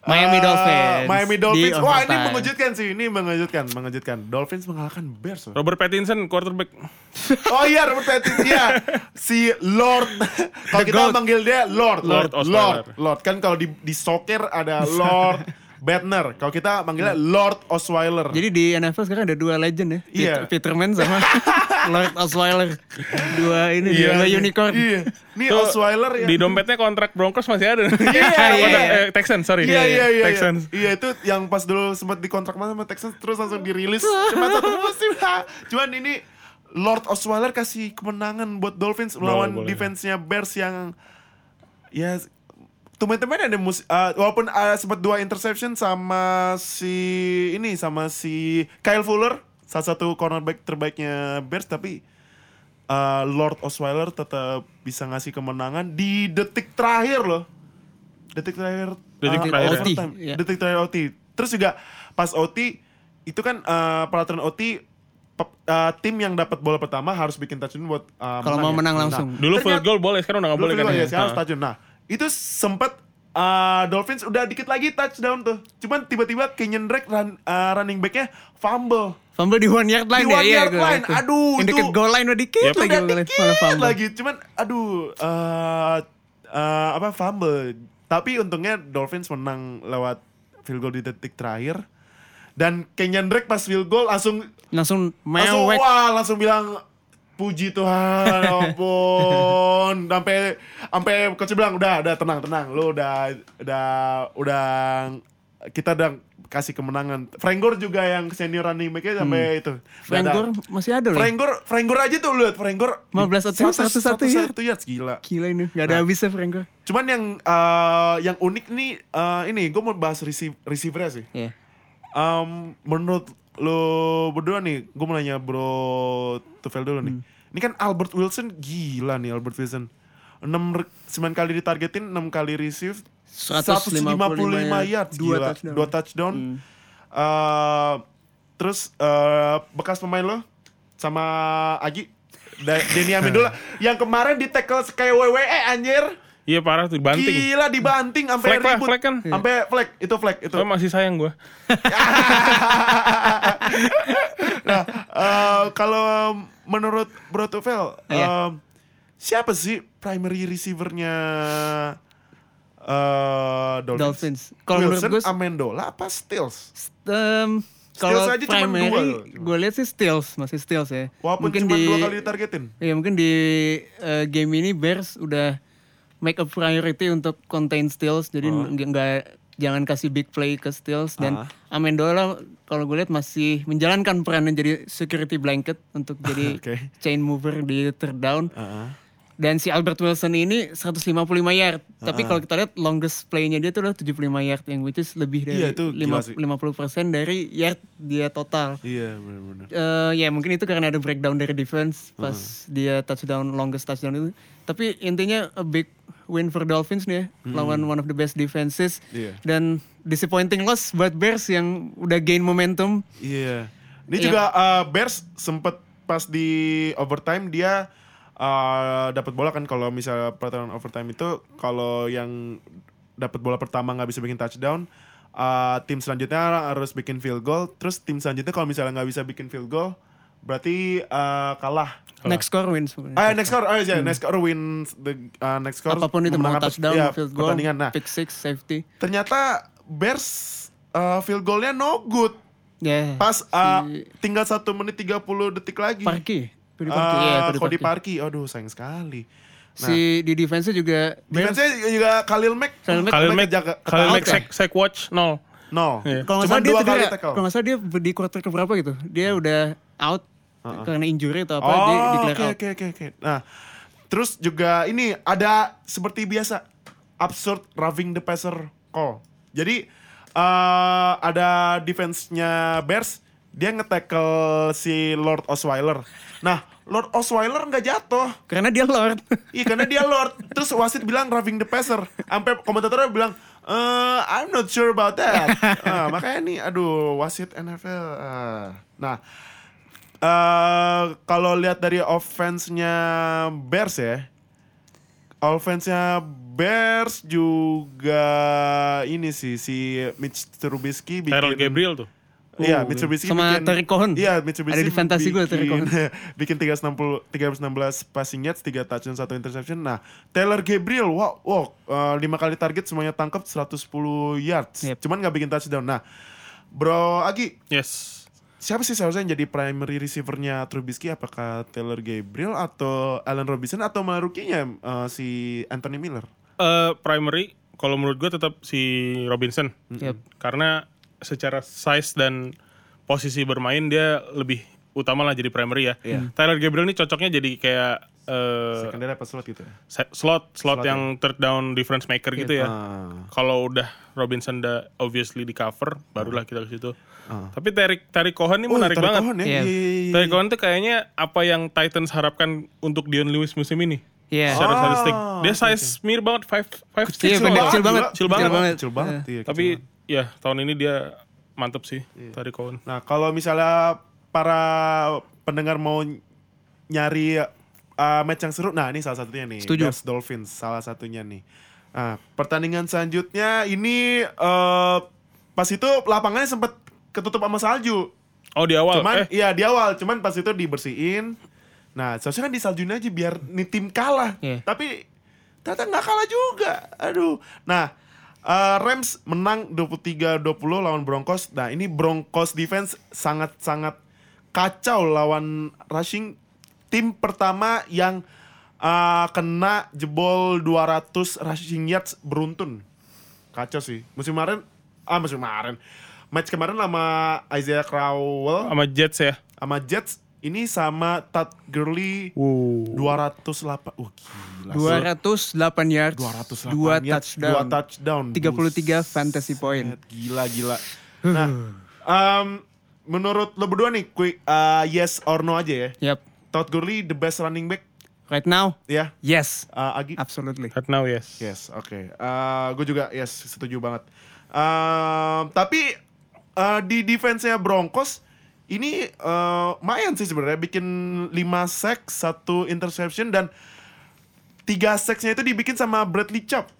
Miami eh, Dolphins. Miami Di Dolphins. Wah, ini mengejutkan sih. Ini mengejutkan, mengejutkan. Dolphins mengalahkan Bears. loh. Robert Pattinson quarterback. *laughs* Oh iya Robert Pattinson iya si Lord *laughs* kalau kita Goat. manggil dia Lord Lord Lord Osweiler. Lord, kan kalau di di soccer ada Lord Batner kalau kita manggilnya Lord Osweiler Jadi di NFL sekarang ada dua legend ya. Iya. Peter- Peterman sama *laughs* Lord Osweiler. Dua ini dua unicorn. iya ini Tuh, Osweiler ya Di dompetnya kontrak Broncos masih ada. *laughs* Iya, iya, Kontrak, iya. eh, Texans, sorry. Iya iya iya. Texans. Iya itu yang pas dulu sempat dikontrak sama Texans terus langsung dirilis cuma satu *laughs* musim. Cuman ini Lord Osweiler kasih kemenangan buat Dolphins melawan defense-nya Bears yang ya teman-teman ada mus uh, walaupun uh, sempat dua interception sama si ini sama si Kyle Fuller salah satu cornerback terbaiknya Bears tapi uh, Lord Osweiler tetap bisa ngasih kemenangan di detik terakhir loh detik terakhir Detik uh, terakhir. overtime. OT, iya. detik terakhir OT terus juga pas OT itu kan uh, peraturan OT uh, tim yang dapat bola pertama harus bikin touchdown buat uh, Kalau mau ya. menang Nah, langsung. Dulu field ternyata- goal boleh, sekarang udah nggak Dulu boleh kan? ya? ya, sekarang Nah. touchdown. Nah, itu sempat uh, Dolphins udah dikit lagi touchdown tuh. Cuman tiba-tiba Kenyon Drake run, uh, running backnya fumble. Fumble di one yard line Di ya. one iya, yard gua line. tuh. Aduh, Yang itu- deket goal line udah dikit Yep. lagi. udah dikit fumble. lagi. Cuman aduh uh, uh, apa fumble. Tapi untungnya Dolphins menang lewat field goal di detik terakhir. Dan Kenyon Drake pas field goal langsung Langsung langsung wah langsung bilang puji Tuhan ya ampun *laughs* sampai sampai coach bilang udah udah tenang tenang lu udah udah udah kita udah kasih kemenangan Frank Gore juga yang senior running back-nya sampai itu Hmm. Udah- Gore masih ada loh. Frank Gore aja tuh lihat Frank Gore 15 attempt, 101 yard. 101 yards gila Gila ini, gak ada Nah. habisnya cuman yang eh, yang unik nih eh, ini gue mau bahas receive, receiver-nya sih Iya. Um, menurut lo berdua nih, gue mau nanya bro Tufel dulu nih. Ini kan Albert Wilson gila nih Albert Wilson. 6 9 kali ditargetin, 6 kali receive, 155 yards, dua gila. touchdown. Dua touchdown. Uh, terus uh, bekas pemain lo sama Agi Denny Amendola *laughs* yang kemarin di tackle kayak WWE anjir. Iya parah tuh, banting. Gila dibanting sampai Flag ribut. flag kan. Sampai flag, itu flag itu. Oh, masih sayang gue. *laughs* nah, eh, kalau menurut Bro Tufel, Iya. em, siapa sih primary receivernya eh Dolphins? Dolphins. Kalau menurut Wilson, gue- Amendola apa Stills? Um, kalau aja cuma dua primary, gue lihat sih Steals, masih Steals ya. Walaupun mungkin cuma di, dua kali ditargetin. Ya mungkin di uh, game ini Bears udah make a priority untuk contain Steals, jadi Oh. nggak jangan kasih big play ke Steals dan Ah. Amendola kalau gue lihat masih menjalankan perannya jadi security blanket untuk *laughs* jadi Oke. chain mover di third down. Heeh. Dan si Albert Wilson ini 155 yard. Tapi kalau kita lihat longest play-nya dia tuh udah 75 yard yang which is lebih dari Iya, itu gila sih. 50% dari yard dia total. Iya, benar-benar. Eh ya mungkin itu karena ada breakdown dari defense pas Hmm. dia touchdown longest touchdown itu. Tapi intinya a big win for Dolphins nih ya, lawan one of the best defenses Hmm. Iya. dan disappointing loss buat Bears yang udah gain momentum. Iya. Ini Iya. juga eh, Bears sempet pas di overtime dia eh, dapat bola kan kalau misalnya peraturan overtime itu kalau yang dapat bola pertama nggak bisa bikin touchdown, eh, tim selanjutnya harus bikin field goal. Terus tim selanjutnya kalau misalnya nggak bisa bikin field goal, berarti eh, kalah. Next score wins. Ah, next score, oh iya, next score wins the uh, next score. Hmm. Apa pun itu mau touchdown, mau field goal, pertandingan. Nah, pick six, safety. ternyata Bears uh, field goalnya no good. Ya. Pas uh, si tinggal 1 menit 30 detik lagi. Parky. Cody Uh, Parkey, iya, Cody Cody Parkey. Parkey. Aduh, sayang sekali. Si di defense juga Defense-nya juga Khalil Mack. Khalil Mack- Khalil Mack, jaga Khalil Mack sack, sack watch nol. No. Iya. kalau nggak Cuma salah dia dua kali tackle. Kalau nggak salah dia di quarter keberapa gitu. Dia udah out karena injury atau apa Oh, dia declare out. oke oke oke. Nah, terus juga ini ada seperti biasa absurd roughing the passer call. Jadi eh, ada defense-nya Bears dia nge-tackle si Lord Osweiler. Nah, Lord Osweiler nggak jatuh. Karena dia Lord. *laughs* Iya karena dia Lord. Terus wasit bilang roughing the passer. Sampai komentatornya bilang, eh I'm not sure about that. *laughs* Ah, makanya nih, aduh wasit NFL. ah. Nah, eh kalau lihat dari offense-nya Bears ya, offense-nya Bears juga ini sih si Mitch Trubisky bikin Tyrell Gabriel tuh. Iya, Oh, Mitsubishi sama bikin, Terry Cohen. Iya, Mitsubishi Ada di fantasy gue, Terry *laughs* bikin, Cohen. bikin 360 316 passing yards, 3 touchdown, 1 interception. Nah, Taylor Gabriel, wow, wow eh, 5 kali target semuanya tangkap 110 yards. Yep. Cuman nggak bikin touchdown. Nah, Bro Agi, Yes. siapa sih seharusnya yang jadi primary receiver-nya Trubisky? Apakah Taylor Gabriel atau Allen Robinson atau malah rookie-nya eh, si Anthony Miller? Eh primary kalau menurut gue tetap si Robinson. Yep. Karena secara size dan posisi bermain dia lebih utama lah jadi primary ya. Iya. Tyler Gabriel ini cocoknya jadi kayak eh, Secondary apa slot gitu ya? se- slot slot Slot yang third down difference maker gitu ya. Ah. Kalau udah Robinson udah obviously di cover, barulah kita ke situ. Ah. Tapi Terry Terry Cohen ini Oh, menarik Tarik banget. Cohen ya? Iya. Iya, iya, iya. Terry Cohen tuh kayaknya apa yang Titans harapkan untuk Dion Lewis musim ini. Iya. Secara Oh, statistik. Dia size mirip banget 5 5 Iya, pendek, kecil banget. Kecil banget. Kecil banget. iya, Tapi kecil ya tahun ini dia mantep sih Iya. Terry Cohen. Nah, kalau misalnya para pendengar mau nyari uh, match yang seru, nah ini salah satunya nih. Setuju. Bears Dolphins salah satunya nih. Nah, pertandingan selanjutnya ini eh pas itu lapangannya sempat ketutup sama salju. Oh di awal Cuman eh iya di awal, cuman pas itu dibersihin. Nah, seharusnya kan disaljuin aja biar nih tim kalah. Iya. Tapi ternyata nggak kalah juga. Aduh. Nah, eh, Rams menang 23-20 lawan Broncos. Nah, ini Broncos defense sangat-sangat kacau lawan rushing tim pertama yang eh, kena jebol 200 rushing yards beruntun. Kacau sih. Musim kemarin ah musim kemarin. Match kemarin sama Isaiah Crowell sama Jets ya. sama Jets ini sama Todd Gurley Wow. 208 uh gila 208 yards, 208 2 yards, touchdown, dua touchdown 33 fantasy point. Gila gila nah *sighs* em, menurut lo berdua nih quick uh, yes or no aja ya Yep. Todd Gurley the best running back Right now, ya yes, Uh, Agi absolutely. Right now yes. Yes, oke. gue juga yes setuju banget. Ehm, tapi eh, di defense-nya Broncos ini eh, lumayan sih sebenarnya bikin 5 sack, satu interception dan tiga sacksnya itu dibikin sama Bradley Chubb.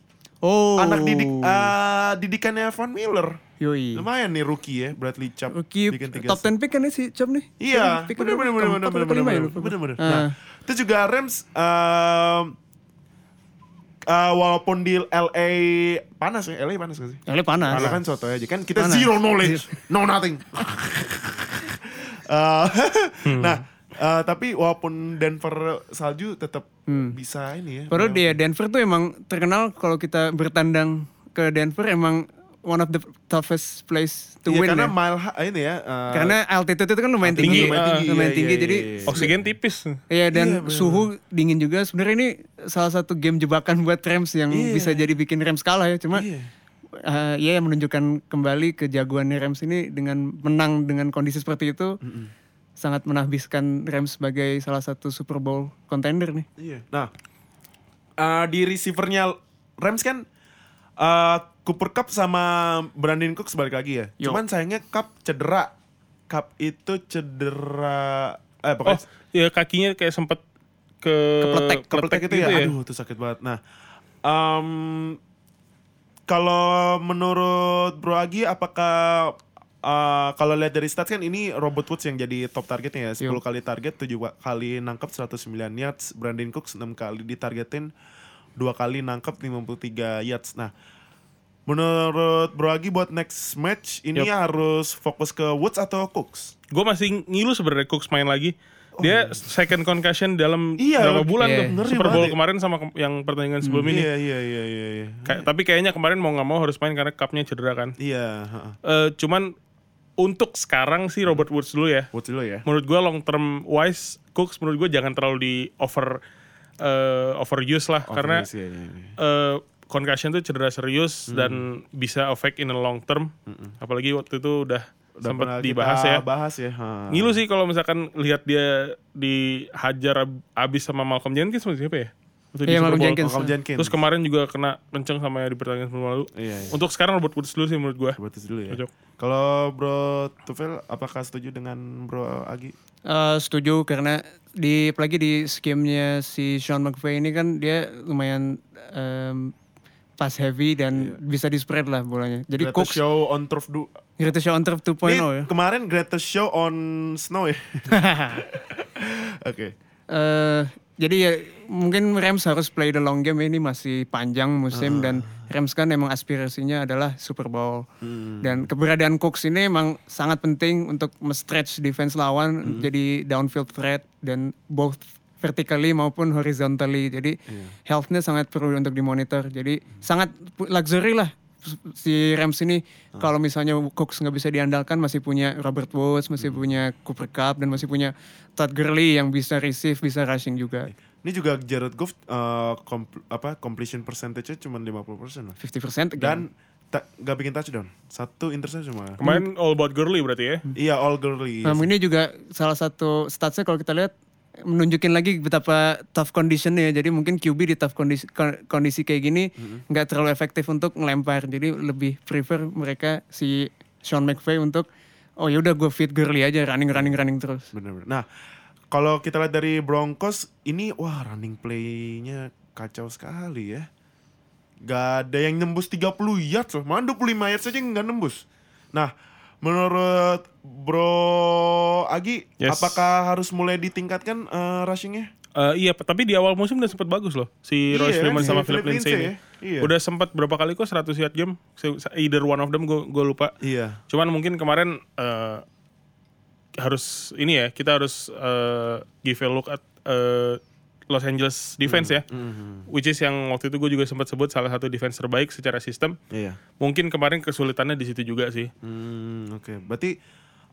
Oh, Anak didik eh, didikannya Von Miller. Yoi. Lumayan nih rookie ya Bradley Chubb. Rookie bikin tiga top sack. 10 pick kan nih si Chop nih? Iya, Pick bener bener bener bener bener ya, bener bener bener. Ah. Nah, itu juga Rams ehm, eh, walaupun di LA panas ya, LA panas gak sih? Yang panas. Karena kan soto aja kan kita Panas. zero knowledge, no nothing. *laughs* Eh, *laughs* Nah, eh, tapi walaupun Denver salju tetap bisa ini ya. Hmm. Padahal dia Denver tuh emang terkenal kalau kita bertandang ke Denver emang one of the toughest place to Iya, win karena ya. mile ini ya. eh, Karena altitude itu kan lumayan Tinggi, tinggi, lumayan lumayan tinggi, tinggi, iya, iya, jadi iya, iya. Oksigen tipis. Iya dan Iya, bener. suhu dingin juga. Sebenarnya ini salah satu game jebakan buat Rams yang Iya. bisa jadi bikin Rams kalah ya. Cuma Iya. Eh, ya yang menunjukkan kembali kejagoannya Rams ini dengan menang dengan kondisi seperti itu sangat menahbiskan Rams sebagai salah satu Super Bowl contender nih. Iya. Nah, eh, di receivernya Rams kan eh, Cooper Cup sama Brandon Cooks balik lagi ya. Yo. Cuman sayangnya Cup cedera. Cup itu cedera eh Oh, pokoknya ya kakinya kayak sempet ke Kepletek, kepletek itu ya. Aduh, itu sakit banget. Nah, em, kalau menurut Bro Agi apakah eh, kalau lihat dari stats kan ini Robert Woods yang jadi top targetnya ya 10 Yo. kali target 7 kali nangkep 109 yards Brandon Cooks 6 kali ditargetin 2 kali nangkep 53 yards nah menurut Bro Agi buat next match ini harus fokus ke Woods atau Cooks Gue masih ngilu sebenarnya Cooks main lagi. Dia second concussion dalam Oh, Iya, berapa bulan iya. tuh. Ngeri Super Bowl ya. kemarin sama ke- yang pertandingan sebelum ini. iya iya iya iya iya tapi kayaknya kemarin mau nggak mau harus main karena cupnya cedera kan. iya. Eh, cuman untuk sekarang sih Robert Woods dulu ya. Woods dulu ya Menurut gua long term wise Cooks menurut gua jangan terlalu di over eh, overuse lah karena Obvious, iya, iya, iya. eh, concussion tuh cedera Hmm. serius dan bisa affect in the long term. Apalagi waktu itu udah Udah dibahas kita ya. bahas ya. Ha. Ngilu sih kalau misalkan lihat dia dihajar ab- abis sama Malcolm Jenkins sama siapa ya? Di Iya, Malcolm Bowl. Jenkins. Malcolm Jenkins. Terus kemarin juga kena kenceng sama ya di pertandingan sebelum lalu. Iya, iya. Untuk sekarang Robert Woods dulu sih menurut gua. Berarti dulu ya. Cocok. Kalau Bro Tufel apakah setuju dengan Bro Agi? Eh, setuju karena di apalagi di skemnya si Sean McVay ini kan dia lumayan em, pass heavy dan bisa di spread lah bolanya. Jadi Greatest Cooks show on turf du greatest show on turf 2.0 Ini ya. kemarin greatest show on snow ya. *laughs* Oke. Eh, jadi ya mungkin Rams harus play the long game ini masih panjang musim dan Rams kan emang aspirasinya adalah Super Bowl. Dan keberadaan Cooks ini emang sangat penting untuk stretch defense lawan jadi downfield threat dan both vertically maupun horizontally. Jadi health-nya sangat perlu untuk dimonitor. Jadi sangat pu- luxury lah si Rams ini kalau misalnya Cooks nggak bisa diandalkan masih punya Robert Woods, masih punya Cooper Cup dan masih punya Todd Gurley yang bisa receive, bisa rushing juga. Ini juga Jared Goff uh, compl- apa completion percentage-nya cuma 50% lah. 50% again. Dan tak gak bikin touchdown. Satu interception cuma. Kemarin all about Gurley berarti ya. Iya, all girly. Um, ini juga salah satu statsnya kalau kita lihat menunjukin lagi betapa tough conditionnya. Jadi mungkin QB di tough kondisi, kon- kondisi kayak gini nggak terlalu efektif untuk ngelempar. Jadi lebih prefer mereka si Sean McVay untuk oh ya udah gue feed Gurley aja running running running terus. Bener-bener. Nah, kalau kita lihat dari Broncos, ini wah running play-nya kacau sekali ya. Gak ada yang nembus 30 yards loh. Mana 25 yards aja nggak nembus. Nah, menurut Bro Agi, Yes. apakah harus mulai ditingkatkan eh, rushingnya? Eh, iya, tapi di awal musim udah sempat bagus loh. Si Iya, Royce Freeman sama Philip Lindsay Lindsay ini. ya. Iya. Udah sempat berapa kali kok 100 yard game. Either one of them gue lupa. Iya. Cuman mungkin kemarin eh, harus ini ya, kita harus eh, give a look at eh, Los Angeles defense ya. Which is yang waktu itu gue juga sempat sebut salah satu defense terbaik secara sistem. Iya. Mungkin kemarin kesulitannya di situ juga sih. Hmm, oke. Berarti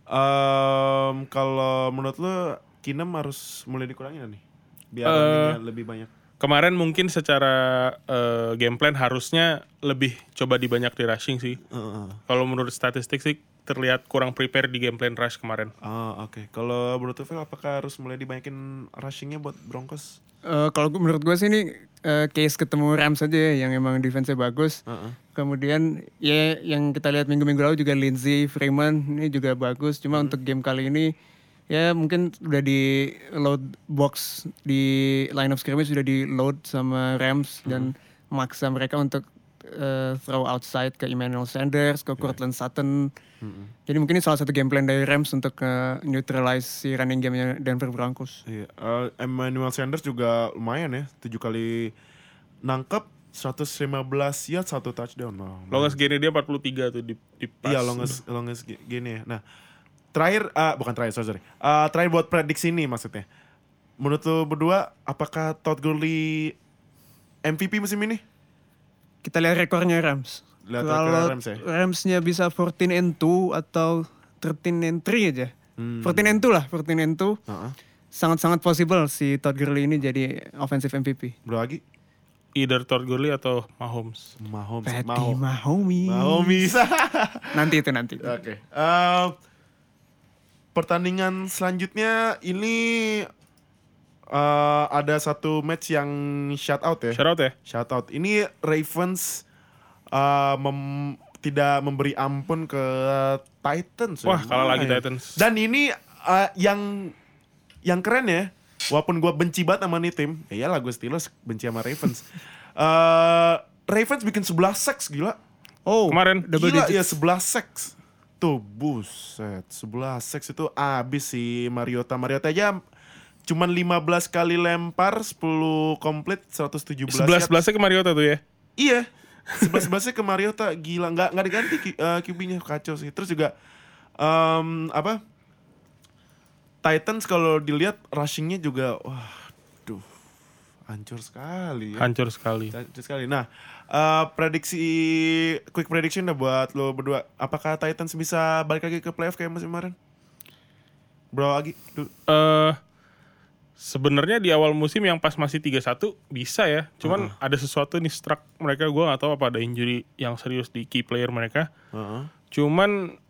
em, kalau menurut lo Kinem harus mulai dikurangin nih? Biar runningnya lebih banyak. Kemarin mungkin secara eh, game plan harusnya lebih coba dibanyak di rushing sih. Heeh. Kalau menurut statistik sih terlihat kurang prepare di game plan rush kemarin. Ah, oke. Kalau menurut Tufel apakah harus mulai dibanyakin rushingnya buat Broncos? Eh, kalau menurut gue sih ini eh, case ketemu Rams aja ya, yang emang defense-nya bagus. Heeh. Kemudian ya yang kita lihat minggu-minggu lalu juga Lindsey Freeman ini juga bagus. Cuma untuk game kali ini ya mungkin udah di load box di line of scrimmage sudah di load sama Rams dan maksa mereka untuk eh, throw outside ke Emmanuel Sanders, ke Cortland Sutton. Jadi mungkin ini salah satu game plan dari Rams untuk eh, neutralize si running game-nya Denver Broncos. Iya. Eh, Emmanuel Sanders juga lumayan ya. 7 kali nangkep 115 yard satu touchdown. Nah, Longest gain dia 43 tuh di, di pas. Iya longest longest gini ya. Nah terakhir ah, bukan terakhir sorry sorry. Ah, terakhir buat prediksi nih maksudnya. Menurut lo berdua apakah Todd Gurley MVP musim ini? Kita lihat rekornya Rams. Lihat Kalau Rams ya. Rams-nya bisa 14 and 2 atau 13 and 3 aja. Hmm. 14 and 2 lah, 14 and 2. Heeh. Sangat-sangat possible si Todd Gurley ini jadi offensive MVP. Bro lagi Either Todd Gurley atau Mahomes. Mahomes. Patty Mahomes. Mahomes. Mahomes. *laughs* Nanti itu nanti. Oke. Eh, pertandingan selanjutnya ini eh, ada satu match yang shout out ya. Shout out ya. Shout out. Ini Ravens eh, mem- tidak memberi ampun ke Titans. ya. Wah, kalah lagi Lumayan. Titans. Dan ini eh, yang yang keren ya. Walaupun gue benci banget sama nih tim. Ya iyalah gue Steelers benci sama Ravens. *laughs* Eh, Ravens bikin 11 sacks gila. Oh, Kemarin. double Gila digit. ya 11 sacks. Tuh buset 11 sacks itu abis si Mariota. Mariota aja cuman 15 kali lempar 10 komplit 117 11 yards. 11 ke Mariota tuh ya. Iya. 11 11 ke Mariota gila nggak nggak diganti QB-nya kacau sih. Terus juga em, apa? Titans kalau dilihat rushingnya juga wah duh hancur sekali ya. Hancur sekali. Hancur sekali. Nah, eh, prediksi quick prediction dah buat lo berdua. Apakah Titans bisa balik lagi ke playoff kayak musim kemarin? Bro Agi, du- eh sebenarnya di awal musim yang pas masih 3-1 bisa ya. Cuman ada sesuatu nih struck mereka gua nggak tahu apa ada injury yang serius di key player mereka. Heeh. Cuman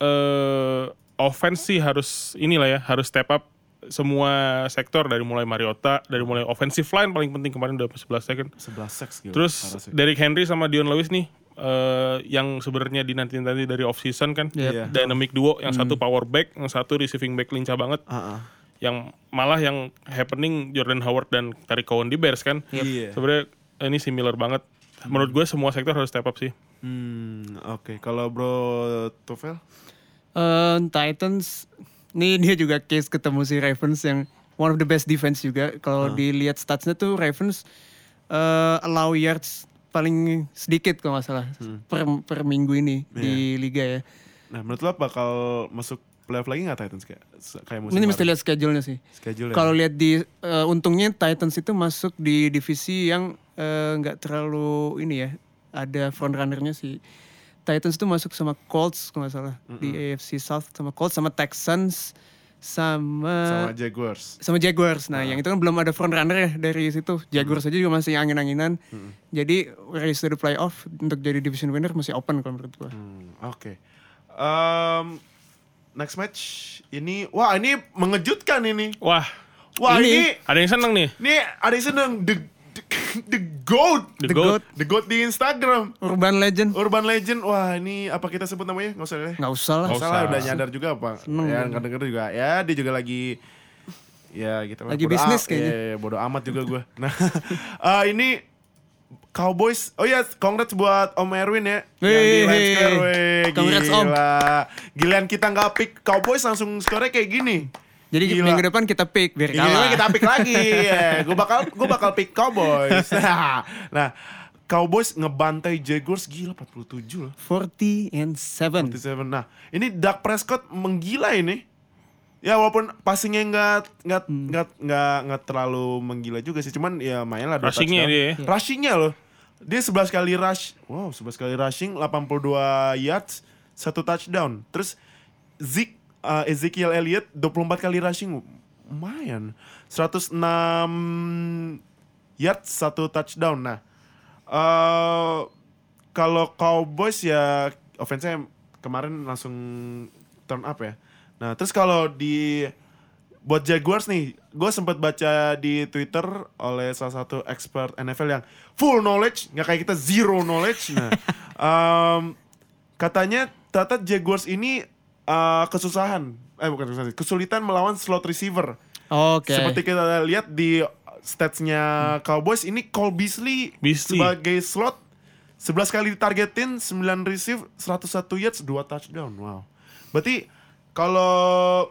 eh offense sih harus inilah ya, harus step up semua sektor dari mulai Mariota, dari mulai offensive line paling penting kemarin udah 11 second. 11 seks gitu. Terus. Derrick Henry sama Dion Lewis nih eh yang sebenarnya dinanti nanti dari off season kan, Iya. dynamic duo, yang satu power back, yang satu receiving back lincah banget. Ah, ah. Yang malah yang happening Jordan Howard dan Tariq Cohen di Bears kan. Iya. Sebenarnya ini similar banget. Menurut gue semua sektor harus step up sih. Hmm, oke. Kalau Bro Tufel? Eh, Titans, nih dia juga case ketemu si Ravens yang one of the best defense juga. Kalau dilihat statsnya tuh Ravens eh, allow yards paling sedikit kalau nggak salah per per minggu ini di liga ya. Nah, menurut lo bakal masuk playoff lagi nggak Titans kayak kayak musim Ini mesti lihat schedule-nya sih. schedule ya? Kalau lihat di eh, untungnya Titans itu masuk di divisi yang eh, nggak terlalu ini ya. Ada front runnernya sih. Titans itu masuk sama Colts kalau nggak salah di AFC South sama Colts sama Texans sama sama Jaguars. sama Jaguars. Nah, yang itu kan belum ada front runner ya dari situ. Jaguars aja juga masih angin-anginan. Jadi race to the playoff untuk jadi division winner masih open kalau menurut gua. Hmm, oke. Em, next match ini wah ini mengejutkan ini. Wah, Wah Ini- ini ada yang seneng nih. ini ada yang sedang the, *laughs* the, goat The, The GOAT. GOAT. the goat di Instagram. Urban Legend Urban Legend, wah ini apa kita sebut namanya? Nggak usah deh. nggak usah lah. Nggak usah. udah nyadar juga apa? Seneng ya nggak denger juga. Ya dia juga lagi ya gitu. Lagi Bodo bisnis kayaknya. Iya, iya, bodo amat juga gue. *laughs* Nah, eh, ini Cowboys. Oh ya, congrats buat Om Erwin ya. yang di Wih, line score, wih, congrats, Om. gila. Giliran kita nggak pick Cowboys langsung skornya kayak gini. Jadi Gila. minggu depan kita pick biar Ini kalah. kita pick lagi. *laughs* gue bakal gue bakal pick Cowboys. *laughs* nah, Cowboys ngebantai Jaguars gila 47 loh. 40 and 7. 47. Nah, ini Dak Prescott menggila ini. Ya walaupun passingnya nggak nggak Hmm. nggak nggak nggak terlalu menggila juga sih, cuman ya main lah Rushingnya dia ya. Rushingnya loh. Dia 11 kali rush. Wow, 11 kali rushing, 82 yards, satu touchdown. Terus Zeke uh, Ezekiel Elliott 24 kali rushing. Lumayan. 106 yards, satu touchdown. Nah, eh kalau Cowboys ya offense-nya kemarin langsung turn up ya. Nah, terus kalau di buat Jaguars nih, gue sempat baca di Twitter oleh salah satu expert NFL yang full knowledge, nggak kayak kita zero knowledge. Nah, em, *laughs* katanya ternyata Jaguars ini eh, kesusahan, eh bukan kesusahan, kesulitan melawan slot receiver. Oke. Seperti kita lihat di statsnya Cowboys ini Cole Beasley, Beasley. sebagai slot 11 kali ditargetin, 9 receive, 101 yards, 2 touchdown. Wow. Berarti kalau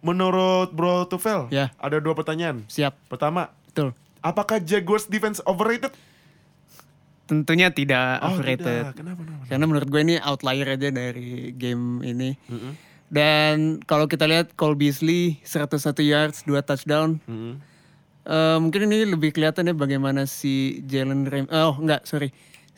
menurut Bro Tufel, Ya. ada dua pertanyaan. Siap. Pertama, Betul. apakah Jaguars defense overrated? Tentunya tidak Oh, overrated. tidak. Kenapa? kenapa? Karena menurut gue ini outlier aja dari game ini. Dan kalau kita lihat Cole Beasley 101 yards, 2 touchdown. Hmm. Eh, mungkin ini lebih kelihatan ya bagaimana si Jalen Ram oh enggak sorry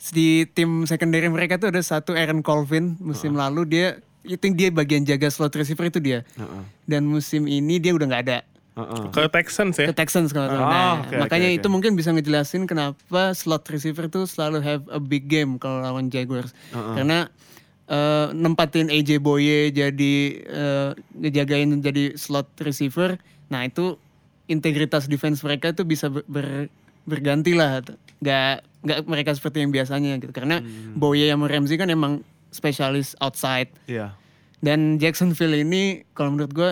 di tim secondary mereka tuh ada satu Aaron Colvin musim lalu dia itu dia bagian jaga slot receiver itu dia Heeh. dan musim ini dia udah nggak ada Heeh. Ke Texans ya. ke Texans kalau. Oh, nah, oke, makanya oke, itu oke. mungkin bisa ngejelasin kenapa slot receiver tuh selalu have a big game kalau lawan Jaguars karena eh, nempatin AJ Boye jadi eh, ngejagain jadi slot receiver nah itu integritas defense mereka itu bisa ber, ber- berganti lah nggak nggak mereka seperti yang biasanya gitu karena Boye sama Ramsey kan emang spesialis outside Iya. dan Jacksonville ini kalau menurut gue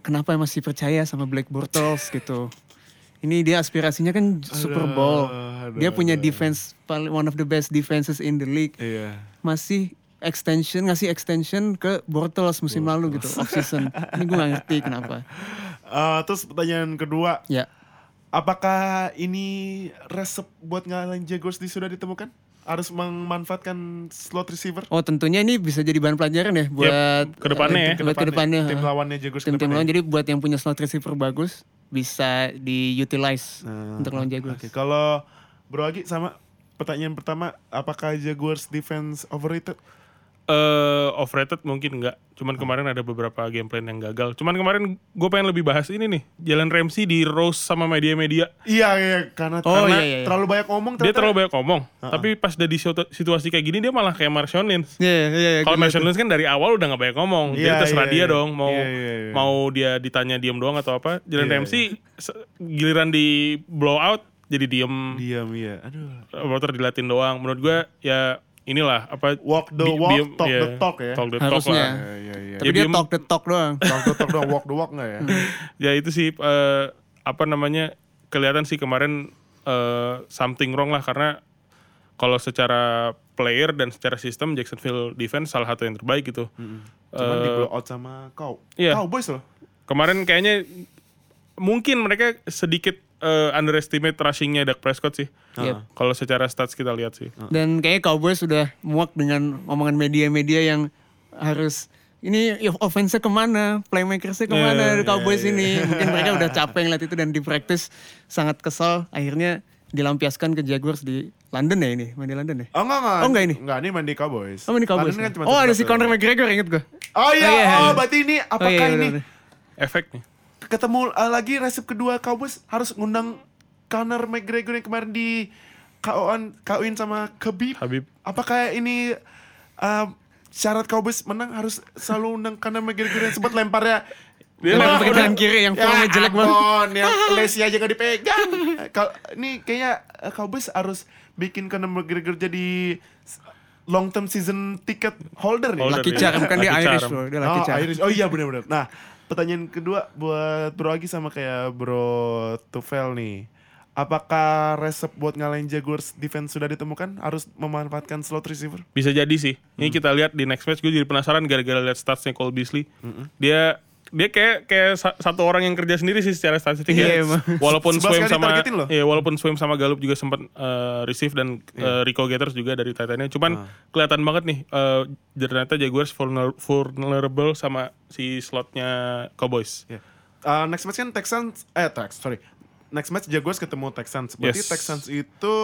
kenapa masih percaya sama Black Bortles gitu. Ini dia aspirasinya kan Super Bowl. aduh, dia punya defense paling one of the best defenses in the league. Iya. Masih extension ngasih extension ke Bortles musim lalu gitu off season. Ini gue gak ngerti kenapa. Eh, terus pertanyaan kedua, Ya. apakah ini resep buat ngalahin Jaguars di sudah ditemukan? Harus memanfaatkan slot receiver? Oh tentunya ini bisa jadi bahan pelajaran ya buat ke depannya ya. buat ke depannya. Tim lawannya Jaguars Tim-tim ke depannya. lawan jadi buat yang punya slot receiver bagus bisa diutilize Nah, untuk lawan Jaguars. Oke, kalau Bro Agi sama pertanyaan pertama, apakah Jaguars defense overrated? Eh overrated mungkin enggak. Cuman kemarin ada beberapa game plan yang gagal. Cuman kemarin gue pengen lebih bahas ini nih. Jalan Ramsey di roast sama media-media. Iya iya karena, Oh, karena iya, iya, iya. terlalu banyak ngomong Dia terlalu banyak ngomong. Tapi pas udah di situ- situasi kayak gini dia malah kayak Marshawn Lynch. Iya, iya, iya. Kalau Marshawn Lynch kan dari awal udah gak banyak ngomong. Jadi Iya, terserah iya, dia iya. dong mau Iya, iya, iya. mau dia ditanya diem doang atau apa. Jalan Iya, Ramsey se- giliran di blow out jadi diem. diam iya aduh Reporter dilatin doang. Menurut gue ya inilah apa walk the walk diem- talk iya, the talk ya Talk the Harusnya. talk lah. iya iya iya Tapi Ya, dia talk the talk doang. *laughs* talk the talk doang walk the walk nggak ya ya itu sih eh, apa namanya kelihatan sih kemarin eh, something wrong lah karena kalau secara player dan secara sistem Jacksonville defense salah satu yang terbaik gitu. cuman di blow out sama kau iya. Cowboys loh Kemarin kayaknya mungkin mereka sedikit eh, underestimate rushingnya Dak Prescott sih. Yep. Kalau secara stats kita lihat sih. Dan kayaknya Cowboys sudah muak dengan omongan media-media yang harus ini offense-nya ke mana, playmakersnya ke mana Iya, Cowboys ini. Mungkin mereka *laughs* udah capek ngeliat itu dan di practice sangat kesal. Akhirnya dilampiaskan ke Jaguars di London ya ini, main di London ya. Oh enggak enggak. Oh, enggak ini? Enggak ini main di Cowboys. Oh ini Cowboys. London kan cuma oh ada si. Conor McGregor inget gue. Oh iya, Oh, iya, oh, iya. berarti ini apakah iya, ini. Efek nih. Ketemu uh, lagi resep kedua Cowboys harus ngundang Conor McGregor yang kemarin di KO-an kawin sama Khabib. Habib. Apakah ini uh, syarat Cowboys menang harus selalu undang Conor McGregor yang sempat lemparnya Dia Lempar udah- tangan kiri yang formnya ya, jelek banget. ampun, yang Lesi aja gak dipegang. Kalau ini kayaknya uh, Cowboys harus bikin Conor McGregor jadi long term season ticket holder nih. Holder, Lucky iya. Charm kan dia Irish bro, dia Lucky oh, Charm. Irish. Oh iya benar-benar. Nah, pertanyaan kedua buat Bro Agi sama kayak Bro Tufel nih. Apakah resep buat ngalahin Jaguars defense sudah ditemukan? Harus memanfaatkan slot receiver? Bisa jadi sih. Ini kita lihat di next match gue jadi penasaran gara-gara lihat statsnya Cole Beasley. Dia dia kayak kayak sa- satu orang yang kerja sendiri sih secara statistik Iya, ya. emang. Walaupun Swim sama targetin loh. ya walaupun Swim sama Gallup juga sempat eh, receive dan eh, Rico Gathers juga dari Titannya. Cuman kelihatan banget nih eh, ternyata Jaguars vulner- vulnerable sama si slotnya Cowboys. Ya. Uh, next match kan Texans, eh Tex, sorry. Next match Jaguars ketemu Texans. Berarti Yes. Texans itu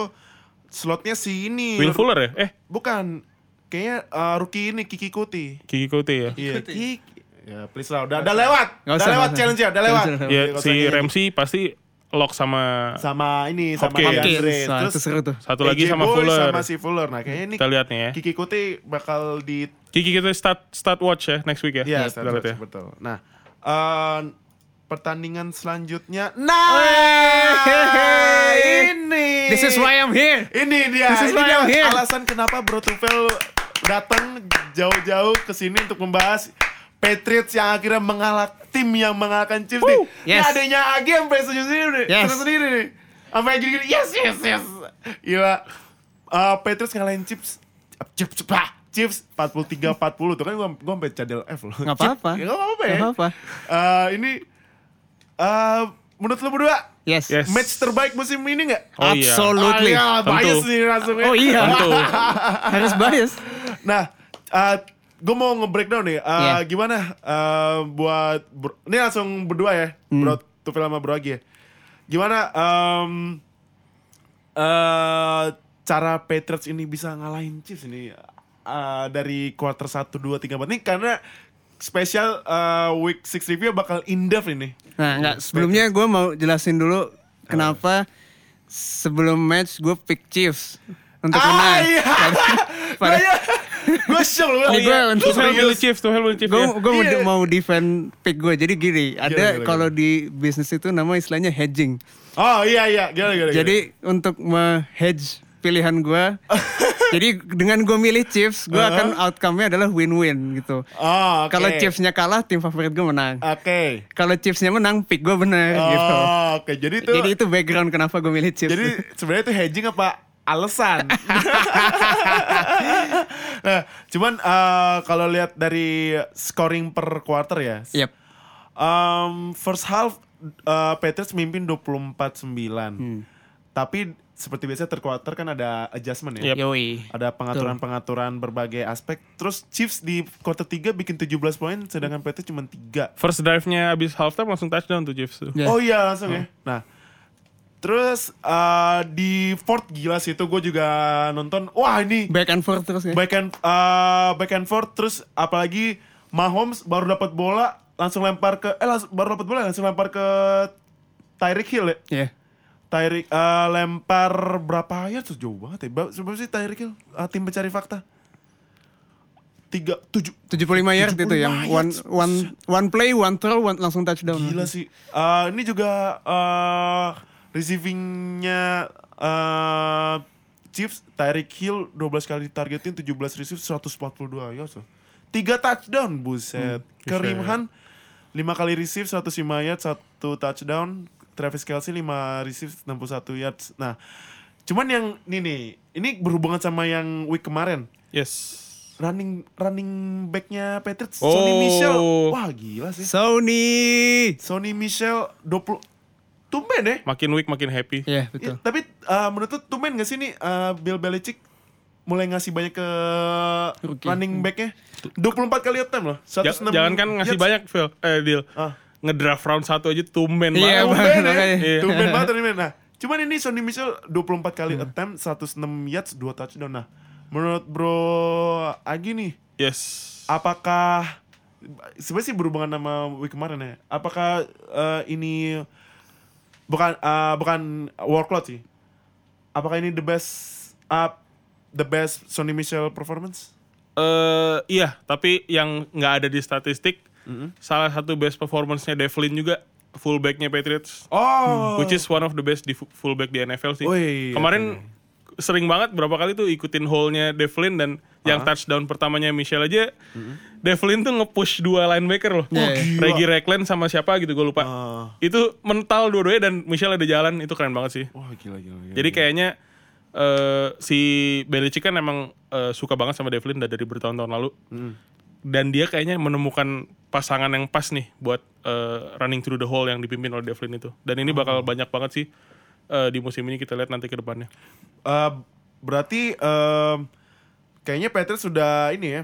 slotnya si ini. Will Fuller ya? Eh, Bukan. Kayaknya uh, rookie ini Kiki Kuti. Kiki Kote ya. Iya, Kiki. Ya, please lah. Udah, udah lewat. Nggak udah usah, lewat challenge ya, udah lewat. Ya si nyanyi. Ramsey pasti lock sama sama ini sama Hopkins. DeAndre. Hopkins, nah, Terus itu seru tuh. satu lagi AJ sama Boy Fuller. sama si Fuller. Nah, kayaknya ini Kita lihat nih ya. Kiki Kuti bakal di Kiki kita start start watch ya next week ya. Iya, Kita lihat ya. betul. Nah, eh, pertandingan selanjutnya. Nah, ini. This is why I'm here. Ini dia. This is ini why dia I'm here. alasan kenapa Bro Tufel datang jauh-jauh ke sini untuk membahas Patriots yang akhirnya mengalah tim yang mengalahkan Chiefs nih. Yes. Ini adanya Agi sampai setuju sendiri nih. Yes. Setuju sendiri nih. Sampai gini-gini. Yes, yes, yes. Gila. Eh, Patriots ngalahin Chiefs. Chiefs, bah. Chiefs 43-40 tuh kan gua, gua sampai cadel F loh. Nggak apa-apa. Ya, nggak apa-apa ya. Nggak apa-apa. Eh, ini eh menurut lu berdua Yes. Yes. match terbaik musim ini nggak? Oh iya. Absolutely. Ah, ya, Tentu. bias nih langsung ya. Oh iya. Tentu. Harus bias. Nah, gue mau nge-breakdown nih. Uh, Iya. Gimana uh, buat bro- ini langsung berdua ya, Hmm. Bro Tufel sama Bro Agi ya. Gimana um, uh, cara Patriots ini bisa ngalahin Chiefs ini uh, dari quarter 1 2 3 4 nih karena spesial uh, week 6 review bakal in-depth ini. Nah, enggak, sebelumnya gue mau jelasin dulu kenapa sebelum match gue pick Chiefs untuk Ah, menang. iya. *laughs* Pada- Iya. Gue shock loh. Ini gua untuk Tuh serius. milih Chiefs, tuh milih Chiefs gue gue mau, Iya. mau defend pick gue jadi gini ada Gila, gila, kalau di bisnis itu nama istilahnya hedging Oh iya iya, gimana gimana. jadi untuk me-hedge pilihan gue *laughs* jadi dengan gue milih Chiefs gue akan outcome-nya adalah win-win gitu Oh, oke. kalau Chiefs-nya kalah tim favorit gue menang Oke. kalau Chiefs-nya menang pick gue benar Oh, gitu oke. Jadi itu jadi itu background kenapa gue milih Chiefs Jadi sebenarnya itu hedging apa alasan? *laughs* nah, cuman eh, kalau lihat dari scoring per quarter ya. Yep. um, first half eh, Patriots mimpin 24-9. Hmm. Tapi seperti biasa third quarter kan ada adjustment ya. Yep. Yoi. Ada pengaturan-pengaturan berbagai aspek. Terus Chiefs di quarter 3 bikin 17 poin sedangkan Patriots cuma 3. First drive-nya abis halftime langsung touchdown tuh Chiefs tuh. Ya. Oh iya langsung ya. Nah, Terus eh, di Ford gila sih itu gue juga nonton. Wah ini Back and forth terus ya. back and eh, back and forth terus apalagi Mahomes baru dapat bola langsung lempar ke eh langsung, baru dapat bola langsung lempar ke Tyreek Hill ya. Iya. Tyreek eh, lempar berapa ya tuh jauh banget ya. Seberapa sih Tyreek Hill Eh, tim pencari fakta? Tiga tujuh 75 yard itu 75 yang one one one play, one throw, one, langsung touchdown. Gila sih. Eh, ini juga eh receivingnya eh Chiefs Tyreek Hill 12 kali targetin 17 receive 142 ya so. Tiga touchdown buset. Kareem Hunt 5 kali receive 105 yards, 1 touchdown. Travis Kelsey 5 receive 61 yards. Nah, cuman yang ini nih, ini berhubungan sama yang week kemarin. Yes. Running running backnya Patriots, Oh. Sonny Michel. Wah gila sih. Sony. Sony Michel 20 tumben deh. Makin week makin happy. Iya, Ya, betul. tapi uh, menurut lu tumben gak sih nih uh, Bill Belichick mulai ngasih banyak ke Rookie. running backnya 24 kali attempt loh Ja- 106 jangan kan ngasih yards. banyak Phil eh deal Ah. ngedraft round satu aja tumben Iya, banget. Bang. tumben ya. Iya. tumben banget nih men nah *laughs* cuman ini Sonny Michel 24 kali Hmm. attempt 106 yards 2 touchdown nah menurut bro Agi nih yes apakah sebenarnya sih berhubungan sama week kemarin ya apakah uh, ini bukan uh, bukan workload sih. Apakah ini the best uh, the best Sonny Michel performance? Eh iya tapi yang nggak ada di statistik salah satu best performance-nya Devlin juga fullbacknya Patriots. Oh. Which is one of the best di fu- fullback di NFL sih. Wih, kemarin sering banget berapa kali tuh ikutin hole-nya Devlin dan yang touchdown pertamanya Michelle aja Devlin tuh nge-push dua linebacker loh Wah, gila. Reggie sama siapa gitu gue lupa Ah. itu mental dua-duanya dan Michelle ada jalan itu keren banget sih wah gila gila, gila. Jadi kayaknya eh, si Belichick kan emang eh, suka banget sama Devlin dari bertahun-tahun lalu. Dan dia kayaknya menemukan pasangan yang pas nih buat eh, running through the hole yang dipimpin oleh Devlin itu. Dan ini bakal banyak banget sih eh, di musim ini kita lihat nanti ke depannya. Eh, berarti em, kayaknya Patriots sudah ini ya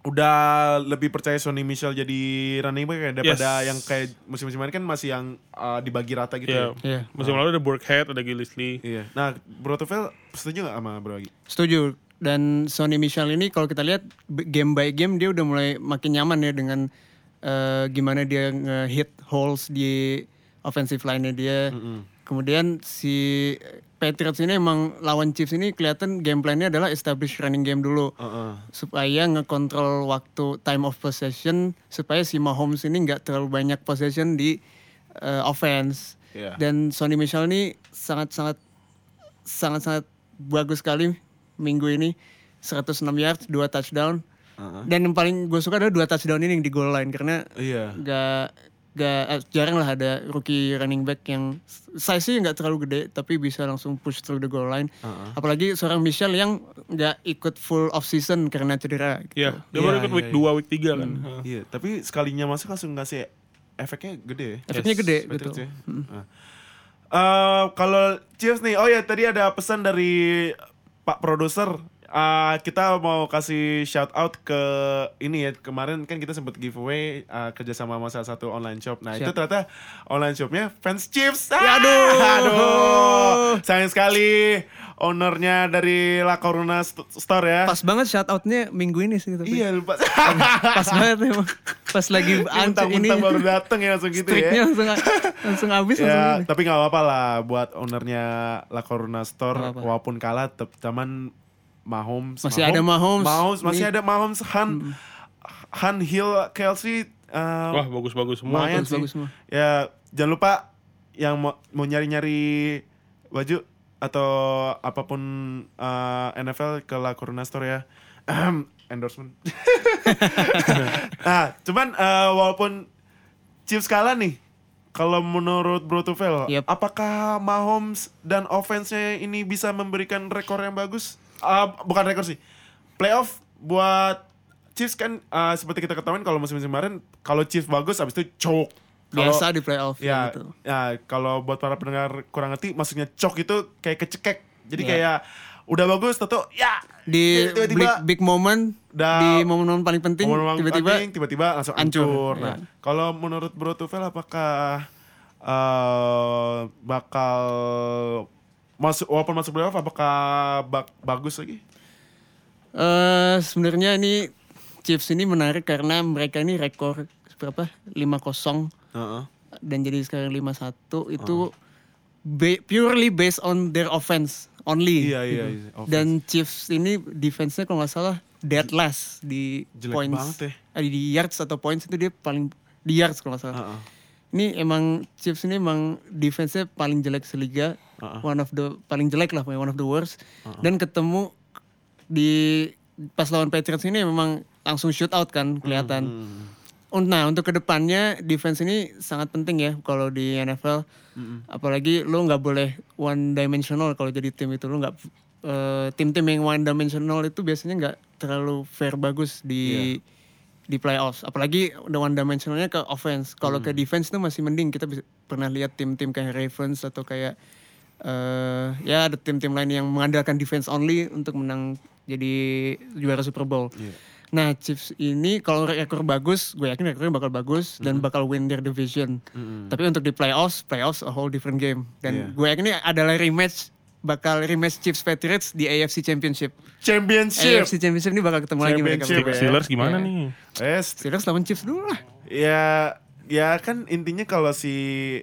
udah lebih percaya Sonny Michel jadi running back ya daripada Yes. yang kayak musim-musim kemarin kan masih yang uh, dibagi rata gitu Iya. ya. Iya. Musim lalu ada Burkhead, ada Gillis Lee. Iya. Nah, Bro Tufel setuju gak sama Bro Agi? Setuju. Dan Sony Michel ini kalau kita lihat b- game by game dia udah mulai makin nyaman ya dengan eh, gimana dia nge-hit holes di offensive line-nya dia. Kemudian si Patriots ini emang lawan Chiefs ini kelihatan game plan-nya adalah establish running game dulu. Heeh. supaya ngekontrol waktu time of possession supaya si Mahomes ini nggak terlalu banyak possession di uh, offense Iya. dan Sonny Michel ini sangat sangat sangat sangat bagus sekali minggu ini 106 yards 2 touchdown Heeh. dan yang paling gue suka adalah dua touchdown ini yang di goal line karena Iya. nggak nggak eh, jarang lah ada rookie running back yang size-nya nggak terlalu gede tapi bisa langsung push through the goal line. Apalagi seorang Michel yang nggak ikut full off season karena cedera. Gitu. Iya, dia Iya, baru ikut iya, week iya. 2, week 3 kan. Heeh. Iya, tapi sekalinya masuk langsung ngasih efeknya gede ya. Efeknya gede Patriots gitu. ya. Eh, kalau Chiefs nih, oh ya tadi ada pesan dari Pak produser. Eh, kita mau kasih shout out ke ini ya kemarin kan kita sempat giveaway eh, kerjasama sama salah satu online shop. Nah itu Siap. ternyata online shopnya fans Chiefs. Ah, Ya, aduh. aduh, sayang sekali ownernya dari La Corona St- Store ya. Pas banget shout outnya minggu ini sih tapi. Iya lupa. *laughs* Pas banget emang. Pas lagi anti ini baru dateng ya langsung gitu ya. langsung langsung habis langsung Ya, tapi nggak apa-apa lah buat ownernya La Corona Store walaupun kalah tetap zaman Mahomes Masih ada Mahomes. Mahomes masih Nih. ada Mahomes Han Han Hill Kelsey eh, Wah, bagus-bagus semua. bagus, sih. bagus semua. Ya jangan lupa yang mau, mau nyari-nyari baju atau apa pun eh, NFL ke La Corona Store ya. Endorsement. *laughs* nah, cuman eh, walaupun Chiefs kalah nih, kalau menurut Bro Tufel, Yep. apakah Mahomes dan offense-nya ini bisa memberikan rekor yang bagus? Ah, bukan rekor sih, playoff buat Chiefs kan ah, seperti kita ketahui kalau musim-musim kemarin kalau Chiefs bagus habis itu choke. Kalau- Biasa di playoff Ya, gitu. ya kalau buat para pendengar kurang ngerti, maksudnya cok itu kayak kecekek. Jadi Ya. kayak udah bagus, tato ya Di tiba-tiba big, big moment, Dah- di momen-momen paling penting, tiba-tiba tiba-tiba langsung hancur, hancur. ya. Nah, kalau menurut Bro Tufel apakah eh bakal masuk walaupun masuk playoff apakah bak- bagus lagi? Eh sebenarnya ini Chiefs ini menarik karena mereka ini rekor berapa? 5-0 Heeh. dan jadi sekarang 5-1 itu ba- purely based on their offense only. Iya, iya, gitu. iya, offense. Dan Chiefs ini defense-nya kalau nggak salah dead last di Jelek points. banget ya. eh, di yards atau points itu dia paling di yards kalau nggak salah. Heeh. Ini emang Chiefs ini emang defense-nya paling jelek seliga. One of the paling jelek lah, one of the worst. Dan ketemu di pas lawan Patriots ini memang langsung shoot out kan kelihatan. Un- Nah untuk ke depannya defense ini sangat penting ya kalau di NFL. Apalagi lo nggak boleh one dimensional kalau jadi tim itu lo nggak eh, tim-tim yang one dimensional itu biasanya nggak terlalu fair bagus di di playoffs. Apalagi the one dimensionalnya ke offense. Kalau ke defense itu masih mending kita bisa, pernah lihat tim-tim kayak Ravens atau kayak eh ya ada tim-tim lain yang mengandalkan defense only untuk menang jadi juara Super Bowl. Nah Chiefs ini kalau rekor bagus, gue yakin rekornya bakal bagus dan bakal win their division. Tapi untuk di playoffs, playoffs a whole different game. Dan gue yakin ini adalah rematch bakal rematch Chiefs Patriots di AFC Championship. Championship. AFC Championship ini bakal ketemu lagi mereka. Ya. Steelers gimana Iya. nih? Eh, Steelers lawan Chiefs dulu lah. ya ya kan intinya kalau si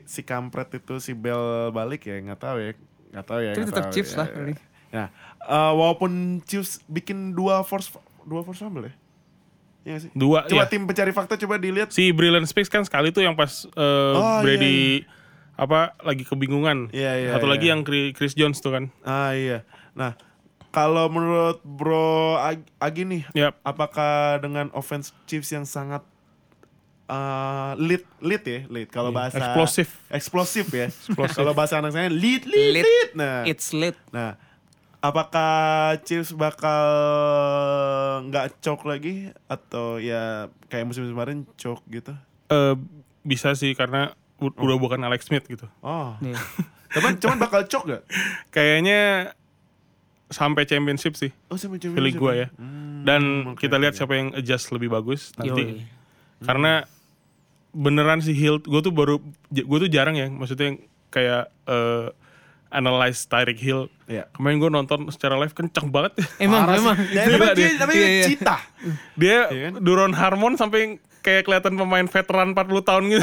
si kampret itu si Bell balik ya nggak tahu ya nggak tahu ya Tapi tetap tahu Chiefs ya, lah, ya. nah eh, walaupun Chiefs bikin dua force dua force fumble ya Iya sih Dua coba ya. tim pencari fakta coba dilihat Si Brilliant Speaks kan sekali tuh yang pas eh, Oh, Brady apa lagi kebingungan. Iya, iya, Satu iya. lagi yang Chri- Chris Jones tuh kan. ah iya nah kalau menurut Bro Ag- Agi nih Yap. apakah dengan offense Chiefs yang sangat eh, lead lead ya lead kalau bahasa Iya, Eksplosif. eksplosif ya kalau bahasa anak saya lead lead lead, Lead. nah It's late. Nah, apakah Chiefs bakal nggak choke lagi atau ya kayak musim kemarin choke gitu? Eh, bisa sih karena u- udah bukan Alex Smith gitu. Oh, Iya. *laughs* cuman cuman bakal choke gak? Kayaknya sampai championship sih. Oh, sama Feeling gue ya. Dan kita lihat siapa yang adjust lebih bagus nanti. Yoi. Karena beneran sih Hill, gue tuh baru, gue tuh jarang ya, maksudnya yang kayak eh, analyze Tyreek Hill. Iya. Kemarin gue nonton secara live kenceng banget. Emang, Parah sih. emang. Ya, Gila emang dia. dia, Iya, iya. cita. Dia Iya kan? Duron Harmon sampai kayak kelihatan pemain veteran 40 tahun gitu.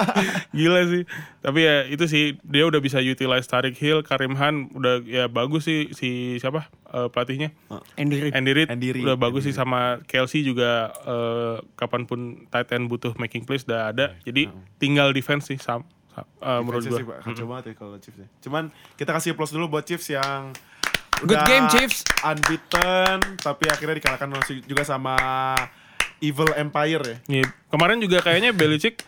*laughs* Gila sih. Tapi ya itu sih dia udah bisa utilize Tarik Hill, Karim Han udah ya bagus sih si siapa eh, pelatihnya. Andy Reid. Andy Reid Andy Reid, udah bagus Andy sih sama Kelsey juga eh, kapan pun tight end butuh making plays udah ada. Jadi tinggal defense sih sam, sam- eh, menurut sih kacau banget ya kalau Chiefs ya. Cuman kita kasih plus dulu buat Chiefs yang Good game, Chiefs. Unbeaten tapi akhirnya dikalahkan juga sama Evil Empire ya. Iya, kemarin juga kayaknya Belichick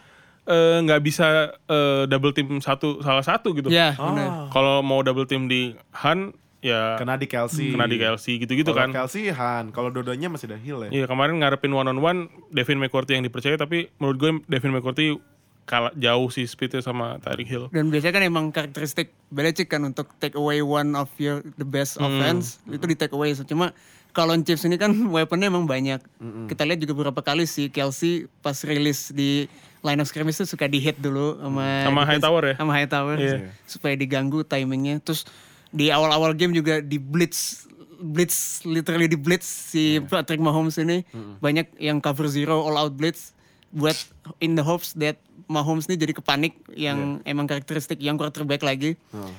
eh, nggak bisa eh, double team satu salah satu gitu. Ya, Oh. Kalau mau double team di Han ya Kena di Kelsey. kena di Kelsey gitu-gitu kan. Kelsey Han, kalau dodanya masih ada Hill ya. Iya kemarin ngarepin one on one Devin McCourty yang dipercaya tapi menurut gue Devin McCourty kalah jauh sih speednya sama Tyreek Hill. Dan biasanya kan emang karakteristik Belichick kan untuk take away one of your the best offense itu di take away. So, cuma kalau Chiefs ini kan *laughs* weaponnya emang banyak. Kita lihat juga beberapa kali si Kelsey pas rilis di line of scrimmage itu suka di hit dulu sama Sama defense- Hightower ya? Sama Hightower Iya. supaya diganggu timingnya. Terus di awal-awal game juga di blitz blitz literally di blitz si Patrick Mahomes ini banyak yang cover zero all out blitz buat in the hopes that Mahomes ini jadi kepanik yang emang karakteristik yang quarterback lagi.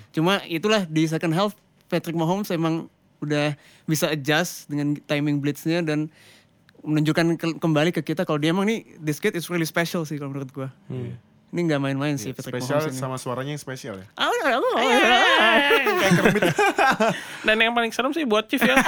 Cuma itulah di second half Patrick Mahomes emang udah bisa adjust dengan timing blitznya dan menunjukkan ke- kembali ke kita kalau dia emang nih this kid is really special sih kalau menurut gua. Ini nggak main-main sih Patrick Spesial Mahomes ini. sama suaranya yang spesial ya. Ah, ah, ah, ah. Dan yang paling serem sih buat Chief ya. *laughs*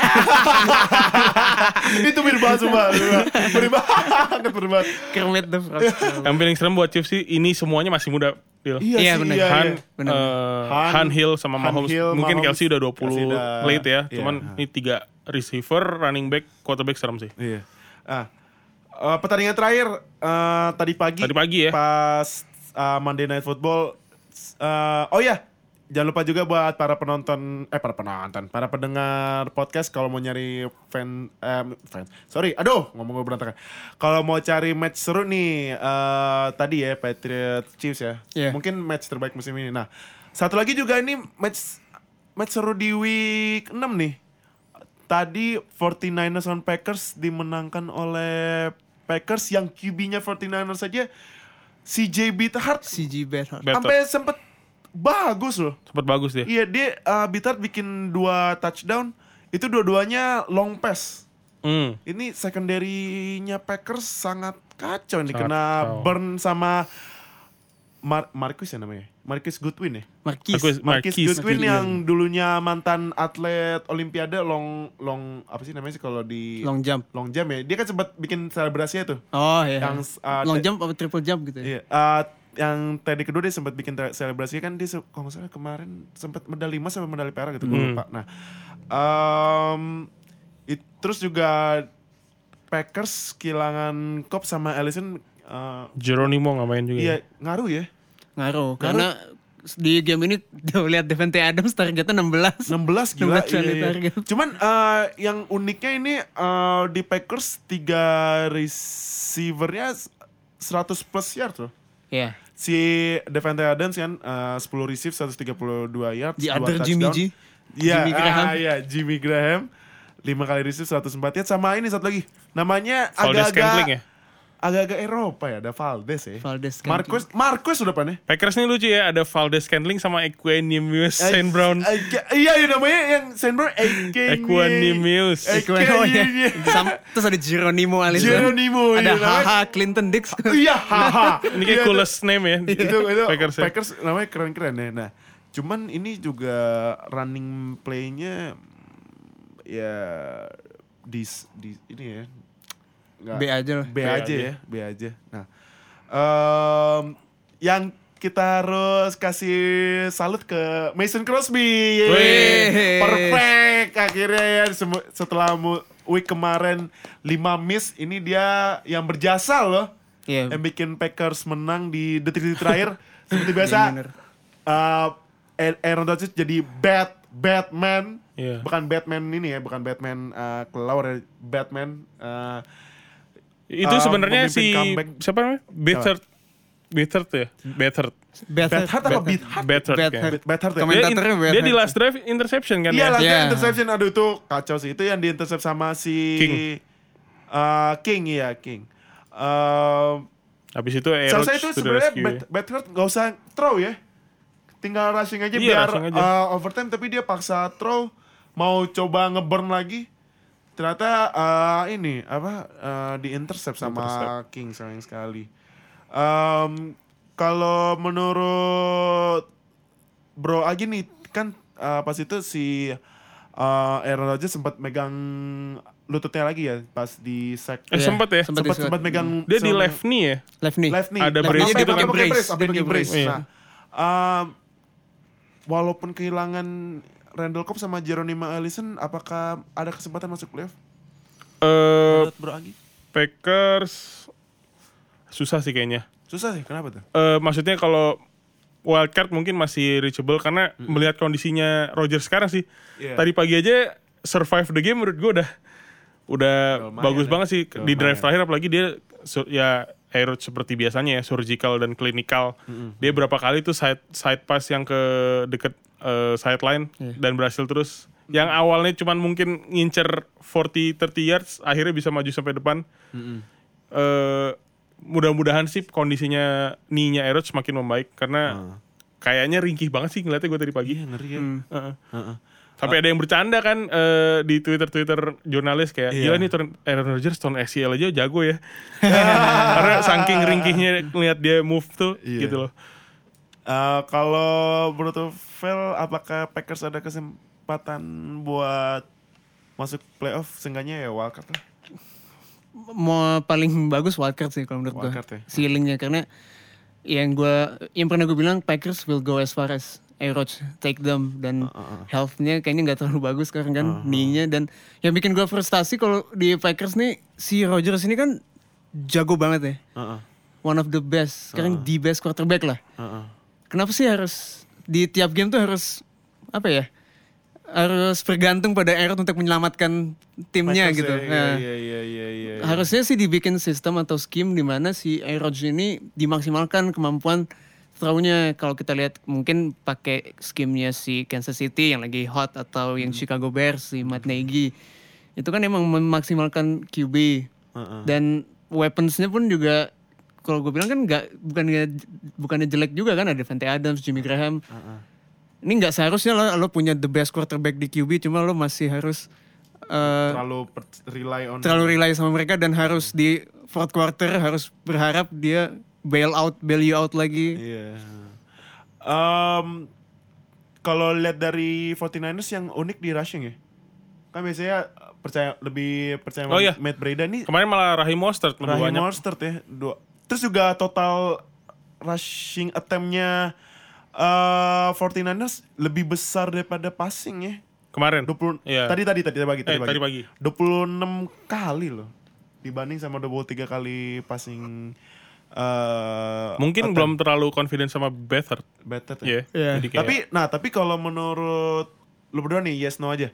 itu mirip banget sumpah. Mirip banget, mirip banget. Kermit the Frog. yang paling serem buat Chief sih ini semuanya masih muda. Deal. Iya, sih, benar. iya, Han, iya. Benar. eh, Han- Han Hill sama Han Mahomes. Hill, Mungkin Mahomes, Kelsey udah 20 Kelsey udah- late ya. iya. Cuman ini tiga receiver, running back, quarterback serem sih. Iya. Ah, eh, pertandingan terakhir eh, tadi pagi. Tadi pagi ya. Pas eh, Monday Night Football. eh, oh ya, jangan lupa juga buat para penonton eh para penonton, para pendengar podcast kalau mau nyari fan eh, fan. Sorry, aduh ngomong gue berantakan. Kalau mau cari match seru nih eh, tadi ya Patriot Chiefs ya. Iya. Mungkin match terbaik musim ini. Nah, satu lagi juga ini match match seru di week 6 nih. Tadi 49ers on Packers dimenangkan oleh Packers yang QB-nya 49ers saja CJ Beathard CG Beathard. Sampai sempet bagus loh. Sempat bagus dia. Iya dia uh, Beathard bikin dua touchdown itu dua-duanya long pass. Hmm. Ini secondary-nya Packers sangat kacau nih Sangat kena kacau. burn sama Mar Marcus ya namanya. Marcus Goodwin ya. Marquis. Marquis. Marcus Marquis. Goodwin Marquis. yang dulunya mantan atlet Olimpiade long long apa sih namanya sih kalau di Long jump. long jump ya. Dia kan sempat bikin selebrasi tuh. Oh iya. Yang, uh, Long jump apa triple jump gitu ya? Iya, uh, yang tadi kedua dia sempat bikin selebrasi kan dia kalau nggak salah kemarin sempat medali emas sama medali perak gitu gue Hmm. lupa. Nah, um, it- terus juga Packers kehilangan Cobb sama Allison uh, Geronimo nggak main juga. iya ngaruh ya. Ngaruh. Karena di game ini tuh lihat Devante Adams targetnya 16. 16 gila. 16 kali iya, iya. target. Cuman uh, yang uniknya ini uh, di Packers tiga receivernya 100 plus yard loh. Iya. Si Devante Adams kan uh, 10 receive 132 yards. Di dua other Jimmy touchdown. G. Iya, Jimmy Graham. ah, iya, Jimmy Graham. 5 kali receive 104 yards sama ini satu lagi. Namanya agak-agak ya. Agak-agak Eropa ya, ada Valdez ya. Valdez Scantling. Marcus Marcus udah depannya. Packers nih lucu ya, ada Valdez Scantling sama Equanimous Eh, Saint Brown. eh, iya, iya namanya yang Saint Brown Equanimous. Iya. Sam- Terus ada Geronimo Allison. Geronimo, Ada iya, namanya- Haha Clinton Dix. *laughs* Iya, haha. Ini kayak Iya, coolest name ya. itu itu Packers. *laughs* Packers, ya. namanya keren-keren ya. Nah, cuman ini juga running play-nya ya di di ini ya. Nggak- B aja lah. B, B aja aja. ya, B aja. Nah, em, yang kita harus kasih salut ke Mason Crosby. Yeay. Perfect akhirnya ya setelah week kemarin 5 miss ini dia yang berjasa loh Iya. yang bikin Packers menang di detik-detik terakhir *laughs* seperti biasa. Iya, bener. uh, Aaron Rodgers jadi bad Batman, Iya. bukan Batman ini ya, bukan Batman uh, kelawar ya, Batman. uh, Itu Uh, sebenarnya si comeback. siapa namanya? Bethard. Bethard ya? Bethard. Apa? Bethard. Ya. Heart. Bad- Bad Heart ya? Komen- Dia, in- Bethard. dia di last drive interception kan Iya ya? lah, Iya. interception aduh itu kacau sih. Itu yang di intercept sama si King. uh, King ya King. Um, Habis itu Aerox Seharusnya itu sebenarnya ya. Bad Heart nggak usah throw ya. Tinggal rushing aja Iya, biar rushing aja. uh, overtime tapi dia paksa throw mau coba ngeburn lagi. Ternyata uh, ini apa uh, di intercept sama Intercept. King sayang sekali. Um, kalau menurut Bro Agi nih kan uh, pas itu si uh, Aaron Rodgers sempat megang lututnya lagi ya pas di sack. Eh Iya, sempat ya? sempat. sempat megang Dia di left knee ya? Left knee. left knee. Ada Left brace gitu dia kan? pakai Brace, brace, dia pakai pakai brace. brace. Nah, um, walaupun kehilangan Randall Cobb sama Geronimo Allison, apakah ada kesempatan masuk playoff? Eh, Menurut Bro Agi? Packers susah sih kayaknya. Susah sih, kenapa tuh? Eh, maksudnya kalau wildcard mungkin masih reachable karena melihat kondisinya Roger sekarang sih. Iya. Tadi pagi aja survive the game menurut gue udah udah Lumayan bagus ya. banget sih di Lumayan. drive terakhir apalagi dia ya aero seperti biasanya ya surgical dan clinical. Dia berapa kali tuh side side pass yang ke deket eh, sideline Iya. dan berhasil terus. Yang awalnya cuman mungkin ngincer 40 30 yards akhirnya bisa maju sampai depan. eh mudah-mudahan sih kondisinya knee-nya Erod semakin membaik karena kayaknya ringkih banget sih ngeliatnya gue tadi pagi. Iya, ngeri ya. Hmm. Heeh. Heeh. Sampai ada yang bercanda kan eh, di Twitter-Twitter jurnalis kayak Iya. gila nih turn- Aaron Rodgers tahun ACL aja jago ya. *laughs* karena saking ringkihnya ngeliat dia move tuh Iya. gitu loh. Eh, kalau menurut Vel, apakah Packers ada kesempatan buat masuk playoff? Seenggaknya ya wildcard lah. mau paling bagus wildcard sih kalau menurut gue Wildcard ya? ceilingnya karena yang gua yang pernah gue bilang Packers will go as far as Aeroch take them dan healthnya kayaknya nggak terlalu bagus sekarang kan knee-nya dan yang bikin gue frustasi kalau di Packers nih si Rodgers ini kan jago banget ya Heeh. one of the best sekarang the best quarterback lah Heeh. kenapa sih harus di tiap game tuh harus apa ya? Harus bergantung pada Aerot untuk menyelamatkan timnya Packers gitu. ya, Nah, Iya, iya, iya, iya. iya. harusnya sih dibikin sistem atau scheme di mana si Aerod ini dimaksimalkan kemampuan throw-nya kalau kita lihat mungkin pakai skimnya si Kansas City yang lagi hot atau yang Chicago Bears si Matt Nagy. Itu kan emang memaksimalkan QB Heeh. dan weapons-nya pun juga kalau gue bilang kan nggak bukannya bukannya jelek juga kan ada Devante Adams, Jimmy Graham. Ini nggak seharusnya lo, lo punya the best quarterback di QB cuma lo masih harus eh, terlalu rely on terlalu rely sama mereka dan harus di fourth quarter harus berharap dia bail out, bail you out lagi. Iya. Em, kalau lihat dari 49ers yang unik di rushing ya. Kan biasanya percaya lebih percaya Oh, iya. Matt Breda nih Kemarin malah Rahim Mostert banyak. Mostert ya dua. Terus juga total rushing attempt-nya eh 49ers lebih besar daripada passing ya. Kemarin. 20 Iya. tadi tadi tadi pagi Eh, tadi pagi. 26 kali loh dibanding sama 23 kali passing eh Mungkin belum terlalu confident sama better Iya. Iya. Jadi kayak- Tapi nah tapi kalau menurut lu berdua nih yes no aja.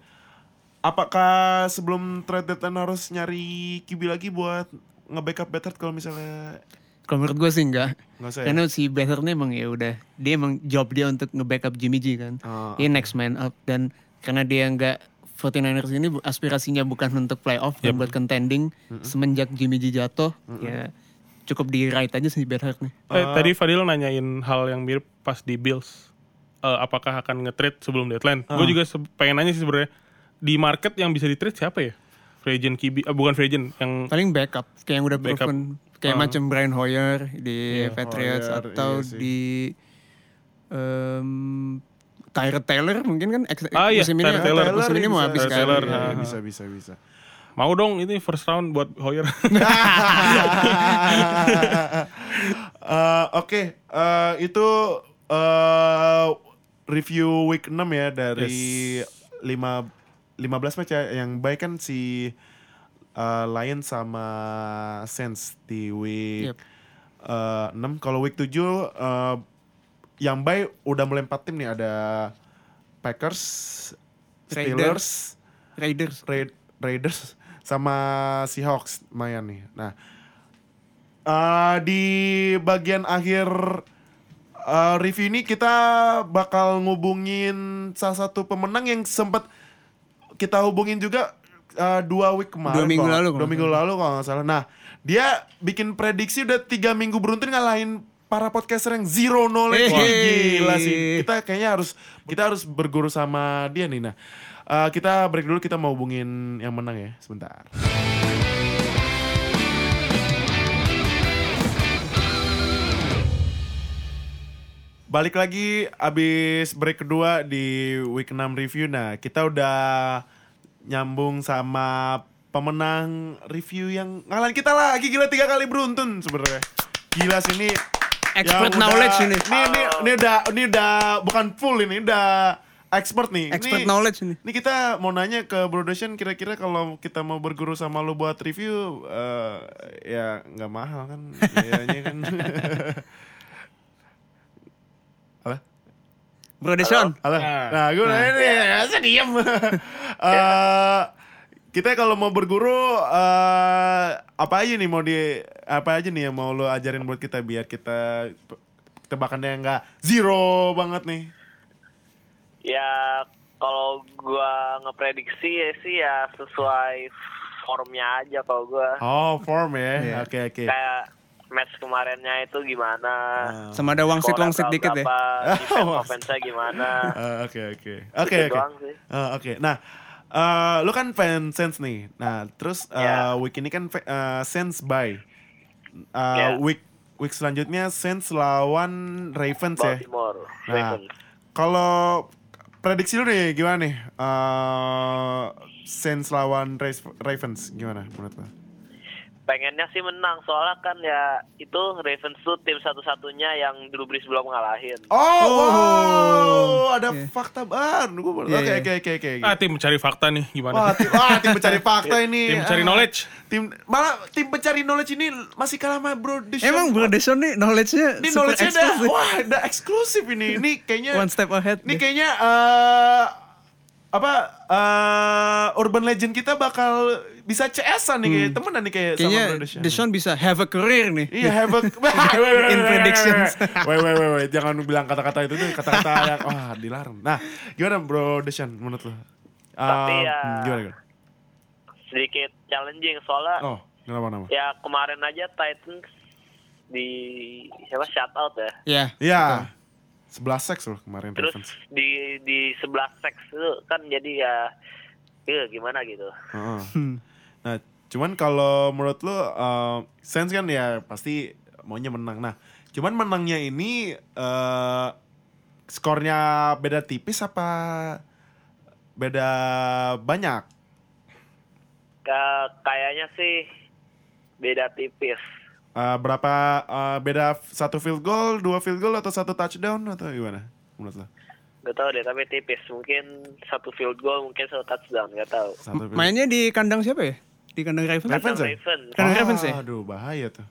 Apakah sebelum trade deadline harus nyari QB lagi buat nge-backup Beathard kalau misalnya Kalau menurut gue sih enggak. nggak usah ya? Karena si Beathard ini emang ya udah dia emang job dia untuk nge-backup Jimmy G kan. Oh, Dia next man up dan karena dia enggak 49ers ini aspirasinya bukan untuk playoff dan buat contending semenjak Jimmy G jatuh ya cukup di right aja sih Beathard nih. Eh, tadi Fadil nanyain hal yang mirip pas di Bills. Eh, apakah akan nge-trade sebelum deadline? Gue juga se- pengen nanya sih sebenarnya di market yang bisa di-trade siapa ya? Free agent QB, eh, bukan free agent yang Paling backup kayak yang udah Backup. proven kayak macam Brian Hoyer di Patriots Hoyer, atau iya sih. di em Tyrod Taylor mungkin kan ex- Ah, iya, musim ini Tyrod Taylor. musim ini mau bisa, habis kan. Taylor, Iya, ah. bisa bisa bisa. Mau dong ini first round buat Hoyer. *laughs* *laughs* Eh, Oke, eh, itu eh, review week 6 ya dari lima 15 match ya yang baik kan si eh, Lions sama Saints di week Yep. eh, 6. Kalau week 7 eh, yang baik udah mulai 4 tim nih ada Packers, Steelers, Raiders. Raid- Raiders sama Seahawks lumayan nih. Nah, eh, di bagian akhir eh, review ini kita bakal ngubungin salah satu pemenang yang sempat kita hubungin juga eh, dua week kemarin. Dua minggu kalau- lalu Dua minggu lalu kalau nggak salah. Nah, dia bikin prediksi udah tiga minggu beruntun ngalahin para podcaster yang zero knowledge. Wah, gila sih. Kita kayaknya harus kita harus berguru sama dia nih. Nah, eh, kita break dulu kita mau hubungin yang menang ya sebentar. Balik lagi abis break kedua di week 6 review. Nah, kita udah nyambung sama pemenang review yang ngalahin kita lagi gila tiga kali beruntun sebenarnya. Gila sih ini Expert yang knowledge ini. Ini, ini, ini udah ini udah bukan full ini, udah expert nih. Expert Ini- knowledge ini. ini kita mau nanya ke Bro Doshan kira-kira kalau kita mau berguru sama lu buat review eh, ya nggak mahal kan biayanya kan. *laughs* Apa? Bro Deshaun. Halo. Nah. Nah, gue nanya nih, masa diem. *laughs* Eh, kita kalau mau berguru eh, apa aja nih mau di apa aja nih yang mau lu ajarin buat kita biar kita tebakannya nggak zero banget nih. Ya kalau gua ngeprediksi ya sih ya sesuai formnya aja kalau gua. Oh, form ya. Iya. Oke, oke. Kayak match kemarinnya itu gimana? Sama ada wangsit wangsit dikit ya. berapa, *laughs* Defense gimana? Eh, *laughs* Oke, oke. Oke, Itu oke. sih. Eh, Oke. Nah, eh, lu kan fan Saints nih. Nah, terus eh, Ya. week ini kan eh, Saints bye. Eh, Ya. Week week selanjutnya Saints lawan Ravens ya. Baltimore, Nah, Ravens. kalau prediksi lu nih gimana nih? Eh, Saints lawan Ravens gimana menurut lu? Pengennya sih menang soalnya kan ya itu Ravens tuh tim satu-satunya yang Drew Brees belum ngalahin. Oh, Oh. wow, ada Oke. fakta baru. Baru- Iya, Oke, iya. oke, oke, oke. Ah, tim mencari fakta nih gimana? Wah, tim, wah, tim pencari fakta ini. Tim mencari Ah, knowledge. Tim malah tim pencari knowledge ini masih kalah sama Bro Deshaun. Emang Bro Deshaun nih knowledge-nya ini super knowledge-nya udah, eksklusif. wah, udah eksklusif ini. Ini kayaknya One step ahead. Ini deh. kayaknya eh apa eh urban legend kita bakal bisa CS-an nih kayak temenan nih kayak Kayaknya sama Bro Deshaun. Deshaun bisa have a career nih. Iya have a *laughs* In predictions. Wait wait wait wait jangan bilang kata-kata itu tuh kata-kata yang *laughs* wah dilarang. Nah, gimana Bro Deshaun menurut lo? Tapi Um, ya- hmm, gimana, gimana? Sedikit challenging soalnya Oh, kenapa nama? ya kemarin aja Titans di siapa shutout ya. Ya. Iya. 11 seks loh kemarin Terus Ravens. di di sebelah seks itu kan jadi ya ya gimana gitu. Heeh. Hmm. Nah, cuman kalau menurut lo uh, Saints kan ya pasti maunya menang. Nah, cuman menangnya ini eh skornya beda tipis apa beda banyak? Ka- kayaknya sih beda tipis. Eh, berapa eh, beda satu field goal, dua field goal atau satu touchdown atau gimana menurut lo? Gak tahu deh tapi tipis. Mungkin satu field goal, mungkin satu touchdown, gak field Mainnya di kandang siapa ya? Di kandang Ravens? Ravens ya? Ravens. Kandang Ravens ya? Aduh, bahaya tuh.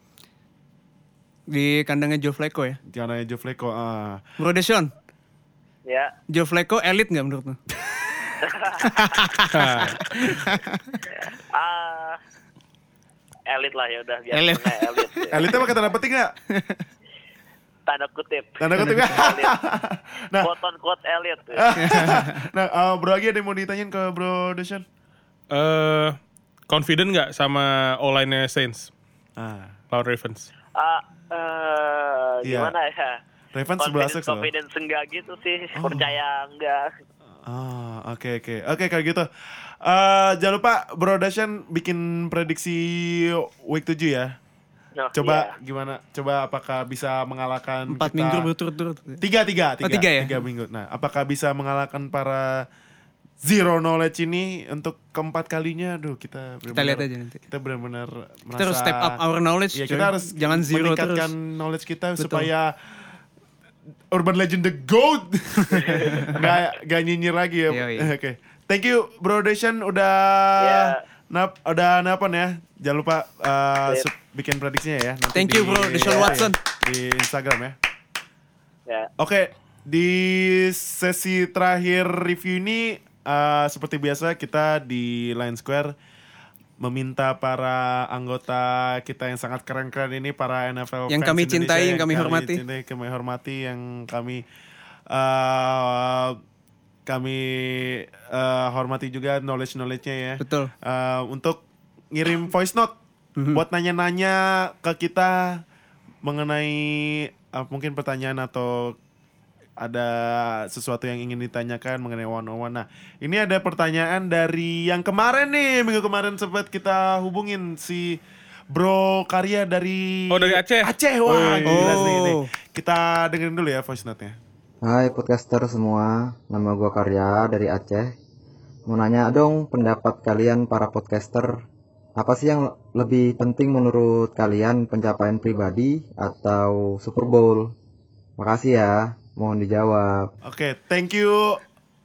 Di kandangnya Joe Flacco ya? Jangan Joe Flacco. ah. Bro Deshaun, Ya, Joe Flacco elit nggak menurut lo? *laughs* *laughs* ah elit lah ya udah Elit. biasanya elit. ya. Elitnya kata tanda petik nggak? Tanda kutip. Tanda kutip nggak? Elit. nah, Quote on quote elit. *laughs* nah eh, bro lagi ada yang mau ditanyain ke Bro Deshaun? Eh, confident nggak sama online Saints Ah, lawan Ravens? Ah, eh, Iya. gimana ya? Ravens 11 Confidence, seks loh. confidence enggak gitu sih. Oh. Percaya enggak. Ah, oke oke. Oke kalau gitu. Eh jangan lupa Bro Dashan bikin prediksi week 7 ya. Nah, Coba iya. gimana? Coba apakah bisa mengalahkan Empat kita- minggu berturut-turut. Tiga, tiga, tiga, Oh, tiga ya? tiga minggu. Nah, apakah bisa mengalahkan para zero knowledge ini untuk keempat kalinya? Aduh, kita Kita lihat aja nanti. Kita benar-benar Kita harus step up our knowledge. Coy. kita harus Jangan zero meningkatkan terus. knowledge kita Betul. supaya Urban Legend the GOAT *laughs* *laughs* nggak nggak nyinyir lagi ya. *laughs* Oke. Thank you Bro Deshan udah Ya. nap udah napon ya. Jangan lupa uh, sub- bikin prediksinya ya. Nanti Thank you, Bro Deshaun ya, Watson. Di Instagram ya. Ya. Oke, di sesi terakhir review ini uh, seperti biasa kita di Line Square meminta para anggota kita yang sangat keren-keren ini para NFL Yang fans kami Indonesia cintai, yang kami hormati. cintai, kami hormati, yang kami uh, kami uh, hormati juga knowledge knowledge-nya ya. Betul. Uh, untuk ngirim voice note Mhm. buat nanya-nanya ke kita mengenai uh, mungkin pertanyaan atau ada sesuatu yang ingin ditanyakan mengenai one on one. Nah, ini ada pertanyaan dari yang kemarin nih, minggu kemarin sempat kita hubungin si Bro Karya dari Oh, dari Aceh? Aceh, wah gila sih ini. Oh. Kita dengerin dulu ya voice note-nya. Hai podcaster semua, nama gua Karya dari Aceh. Mau nanya dong pendapat kalian para podcaster, apa sih yang lebih penting menurut kalian pencapaian pribadi atau Super Bowl? Makasih ya, mohon dijawab. Oke, thank you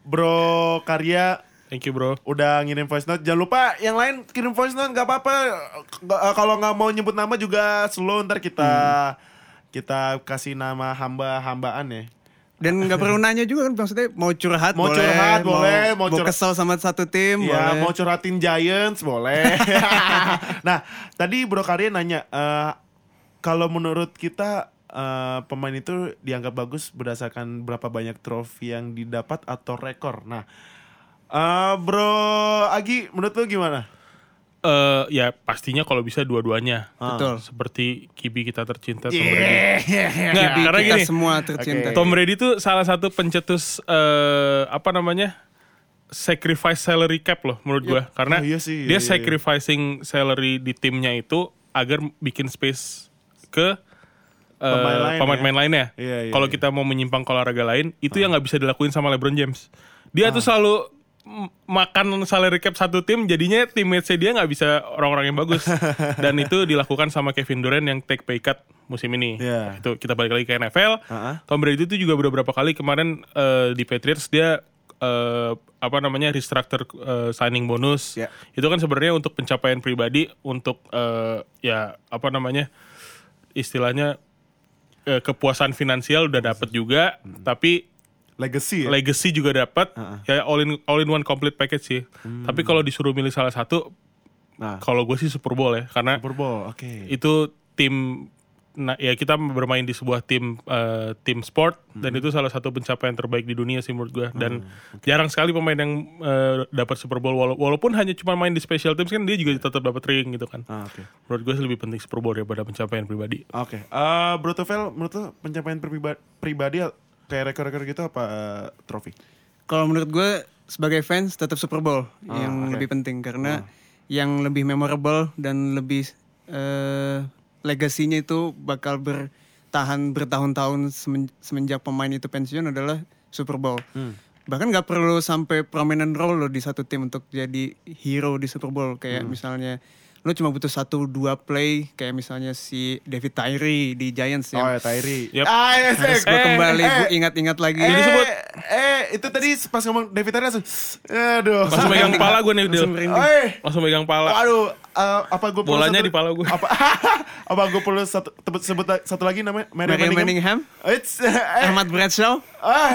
Bro Karya Thank you bro. udah ngirim voice note. Jangan lupa yang lain kirim voice note nggak apa-apa. Eh, Kalau nggak mau nyebut nama juga slow ntar kita kita kasih nama hamba-hambaan ya. Dan nggak perlu nanya juga kan maksudnya mau curhat Mau boleh, curhat boleh, mau mau, curhat- kesel sama satu tim Ya boleh. mau curhatin Giants boleh. *laughs* nah tadi Bro Karya nanya eh, kalau menurut kita eh, pemain itu dianggap bagus berdasarkan berapa banyak trofi yang didapat atau rekor. Nah eh, Bro Agi menurut lu gimana? Eh ya pastinya kalau bisa dua-duanya. Betul. Seperti kibi kita tercinta Tom Iya. Brady. Nggak, Jadi karena kita gini, semua tercinta. Oke. Tom Brady itu salah satu pencetus eh apa namanya? sacrifice salary cap loh menurut gua karena Oh, iya sih, dia iya, iya. sacrificing salary di timnya itu agar bikin space ke eh, Pemain lain pemain-pemain lainnya. Iya, iya, Kalau iya. kita mau menyimpang ke olahraga lain, itu yang nggak bisa dilakuin sama LeBron James. Dia Ah. tuh selalu makan salary cap satu tim jadinya teammates dia nggak bisa orang-orang yang bagus *laughs* dan itu dilakukan sama Kevin Durant yang take pay cut musim ini Iya. itu kita balik lagi ke NFL Ha-ha. Tom Brady itu juga beberapa kali kemarin eh, di Patriots dia eh, apa namanya restructure eh, signing bonus Ya. itu kan sebenarnya untuk pencapaian pribadi untuk eh, ya apa namanya istilahnya eh, kepuasan finansial udah dapet juga Hmm. tapi Legacy ya. legacy juga dapat ya all in all in one complete package sih Hmm. tapi kalau disuruh milih salah satu nah, kalau gue sih Super Bowl ya karena Super Bowl. Oke. itu tim nah ya kita bermain di sebuah tim eh, tim sport dan Hmm. itu salah satu pencapaian terbaik di dunia sih menurut gue dan jarang sekali pemain yang eh, dapat Super Bowl Wala- walaupun hanya cuma main di special teams kan dia juga tetap dapat ring gitu kan Ah, oke. menurut gue sih lebih penting Super Bowl daripada pencapaian pribadi Oke. Eh, Bro Tufel, menurut lo pencapaian priba- pribadi kayak rekor-rekor gitu apa eh, trofi? Kalau menurut gue sebagai fans tetap Super Bowl Ah, yang oke. lebih penting karena yang lebih memorable dan lebih eh legasinya itu bakal bertahan bertahun-tahun semen- semenjak pemain itu pensiun adalah Super Bowl. Hmm. Bahkan nggak perlu sampai prominent role loh di satu tim untuk jadi hero di Super Bowl kayak Hmm. misalnya lo cuma butuh satu dua play kayak misalnya si David Tyree di Giants Oh yang ya Tyree. Yep. Ah, yes, harus eh, gue eh, kembali eh, gue ingat-ingat lagi. Eh, disebut. eh, itu tadi pas ngomong David Tyree langsung, aduh. langsung megang pala gue nih Dil. Langsung. Eh, megang pala Waduh, eh, apa gue Bolanya di pala gue. Apa, *laughs* apa gue perlu satu, tebut- sebut satu lagi namanya? Mary Mary Manningham, It's, eh, Ahmad Bradshaw, ah,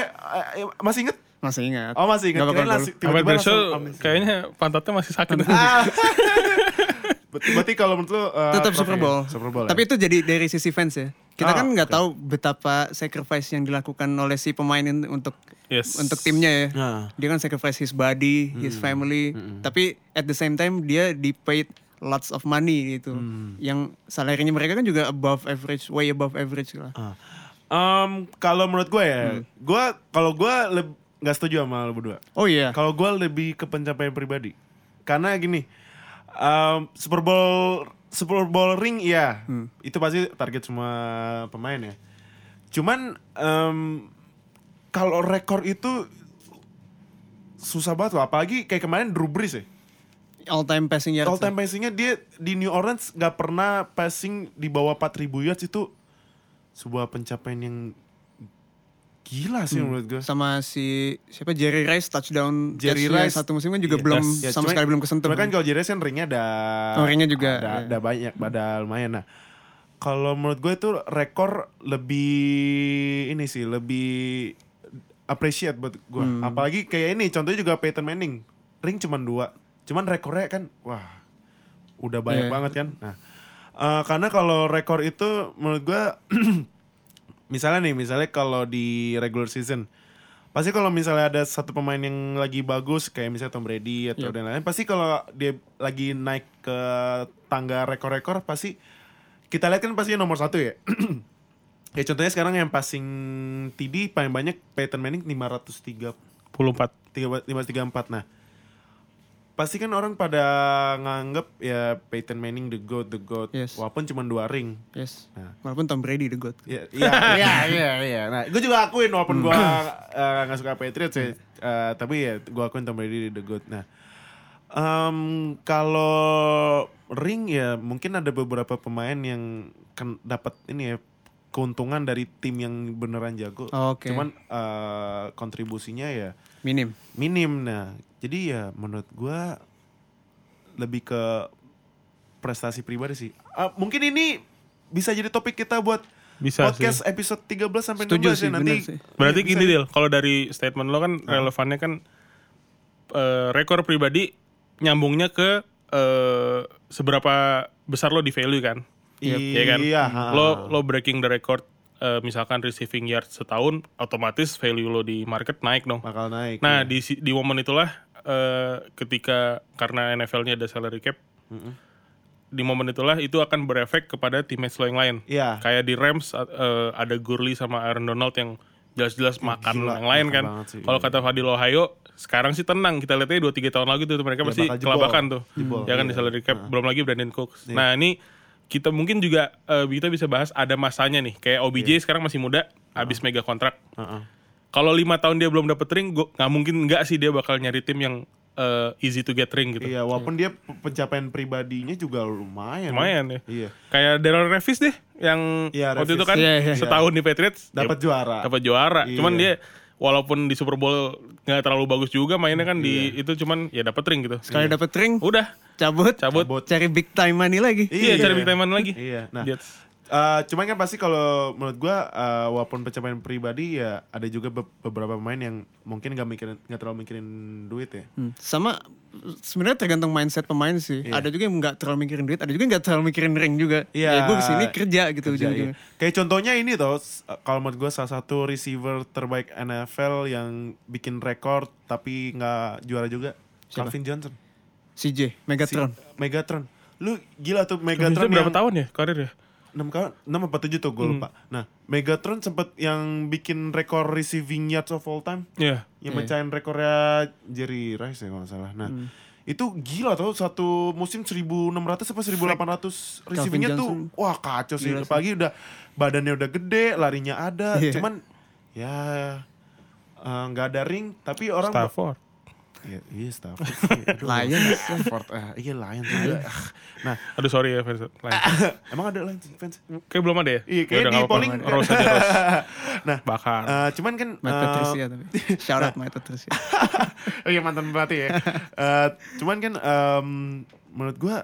eh, masih inget? masih ingat. Oh masih bakal Ahmad Bradshaw langsung amnesia. kayaknya pantatnya masih sakit Ah. *laughs* Berarti kalau menurut lo eh, tetap trofi Super ya? Bowl. Super Bowl. Tapi itu jadi dari sisi fans ya. Kita Ah, kan nggak tahu betapa sacrifice yang dilakukan oleh si pemain untuk Yes. untuk timnya ya. Nah. Dia kan sacrifice his body, his family. Tapi at the same time dia di paid lots of money gitu. Yang salarinya mereka kan juga above average, way above average lah. Ah. Em, kalau menurut gue ya, gue kalau gue nggak setuju sama lo berdua. Oh iya. Kalau gue lebih ke pencapaian pribadi, karena gini, em, Super Bowl Super Bowl ring iya, itu pasti target semua pemain ya. Cuman em, kalau rekor itu susah banget loh, apalagi kayak kemarin Drew Brees ya. All time passing yards. All time passingnya dia di New Orleans nggak pernah passing di bawah 4000 yards itu sebuah pencapaian yang gila sih menurut gue. sama si siapa Jerry Rice touchdown Jerry Rice. satu musim kan juga Iya, belum ya, sama sekali belum kesentuh. Cuma kan kalau Jerry kan ringnya ada Oh, ringnya juga, ada, iya. ada banyak, ada lumayan. Nah, kalau menurut gue itu rekor lebih ini sih, lebih appreciate buat gue. Hmm. Apalagi kayak ini, contohnya juga Peyton Manning, ring cuma dua, cuman rekornya kan, wah, udah banyak Iya. banget kan. Nah, eh, karena kalau rekor itu menurut gue, *clears throat* misalnya nih, misalnya kalau di regular season, pasti kalau misalnya ada satu pemain yang lagi bagus kayak misalnya Tom Brady atau dan lain-lain pasti kalau dia lagi naik ke tangga rekor-rekor pasti kita lihat kan pasti nomor satu ya. *clears throat* Ya contohnya sekarang yang passing TD paling banyak Peyton Manning 503 44 534 nah pasti kan orang pada nganggep ya Peyton Manning the goat the goat Yes. walaupun cuma dua ring Yes. Nah. Walaupun Tom Brady the GOAT. Iya, iya, *laughs* iya, iya, iya. Nah, gue juga akuin walaupun gue eh, nggak suka Patriots ya, eh, tapi ya gue akuin Tom Brady the good. Nah, em, kalau ring ya mungkin ada beberapa pemain yang kan dapat ini ya keuntungan dari tim yang beneran jago. Oh, oke. Cuman eh, kontribusinya ya Minim. minim. Nah, jadi ya menurut gue lebih ke prestasi pribadi sih. Ah, mungkin ini bisa jadi topik kita buat Bisa podcast episode 13 sampai 16 Setuju ya sih, nanti. sih. Berarti Iya, gini Dil, kalau dari statement lo kan relevannya kan eh, rekor pribadi nyambungnya ke eh, seberapa besar lo di value kan? Iya kan? Iya. Lo lo breaking the record eh, misalkan receiving yard setahun, otomatis value lo di market naik dong. bakal naik. Nah ya. di di momen itulah eh, ketika karena NFL-nya ada salary cap, di momen itulah itu akan berefek kepada teammates lo yang lain. Iya. Kayak di Rams eh, ada Gurley sama Aaron Donald yang jelas-jelas makan gila, yang lain kan. Kalau iya. kata Fadil Ohio, sekarang sih tenang. Kita lihatnya 2-3 tahun lagi tuh mereka Ya, pasti kelabakan tuh. Jebol, Ya kan iya. di salary cap. Belum lagi Brandon Cooks. Nah ini kita mungkin juga eh, kita bisa bahas ada masanya nih. Kayak OBJ Iya. sekarang masih muda, habis mega kontrak. Heeh. kalau lima tahun dia belum dapet ring, nggak mungkin nggak sih dia bakal nyari tim yang eh, easy to get ring gitu. Iya, walaupun dia pe- pencapaian pribadinya juga lumayan. Lumayan ya. Iya. Kayak Daryl Revis deh yang Iya, waktu Revis. itu kan Iya, iya. setahun di Patriots Dapat juara. dapat juara. Iya. Cuman dia walaupun di Super Bowl nggak terlalu bagus juga mainnya kan di itu cuman ya dapat ring gitu. Sekali dapet ring, Udah cabut, cabut. Cabut. cari big time money lagi. Iya, cari big time lagi. Iya. Nah, Jets. Eh, cuman kan pasti kalau menurut gua eh, walaupun pencapaian pribadi ya ada juga be- beberapa pemain yang mungkin nggak mikirin nggak terlalu mikirin duit ya. Hmm, Sama sebenarnya tergantung mindset pemain sih. Iya. Ada juga yang nggak terlalu mikirin duit, ada juga yang nggak terlalu mikirin ring juga. Iya. Ya, gue ke sini kerja gitu Kerja, iya. Kayak contohnya ini tuh, s- kalau menurut gue salah satu receiver terbaik NFL yang bikin rekor tapi nggak juara juga, Siapa? Calvin Johnson. CJ, Si- Megatron. Megatron. Lu gila tuh Megatron Megatron berapa yang tahun ya karir 6 kali 6 apa 7 tuh gue Hmm. lupa. Nah, Megatron sempet yang bikin rekor receiving yards of all time. Iya. Yang Iya. mecahin rekornya Jerry Rice ya kalau salah. Nah, Hmm. itu gila tuh satu musim 1600 apa 1800 receivingnya tuh wah kacau sih. Gila. Apalagi udah badannya udah gede, larinya ada. Iya. Cuman ya eh, nggak ada ring tapi orang Stafford. Iya, iya Stafford. *laughs* Lions. Stafford. Ah, iya Lions juga. Ah, Nah, Aduh sorry ya fans. Lions. *laughs* emang ada Lions fans? Kayak belum ada ya? Iya, Ya udah, di polling. Rose aja Rose. *laughs* Nah, Bakar. eh, cuman kan Matt eh, Patricia tapi. Shout out Matt Patricia. oh iya mantan pelatih ya. Eh, cuman kan em, menurut gua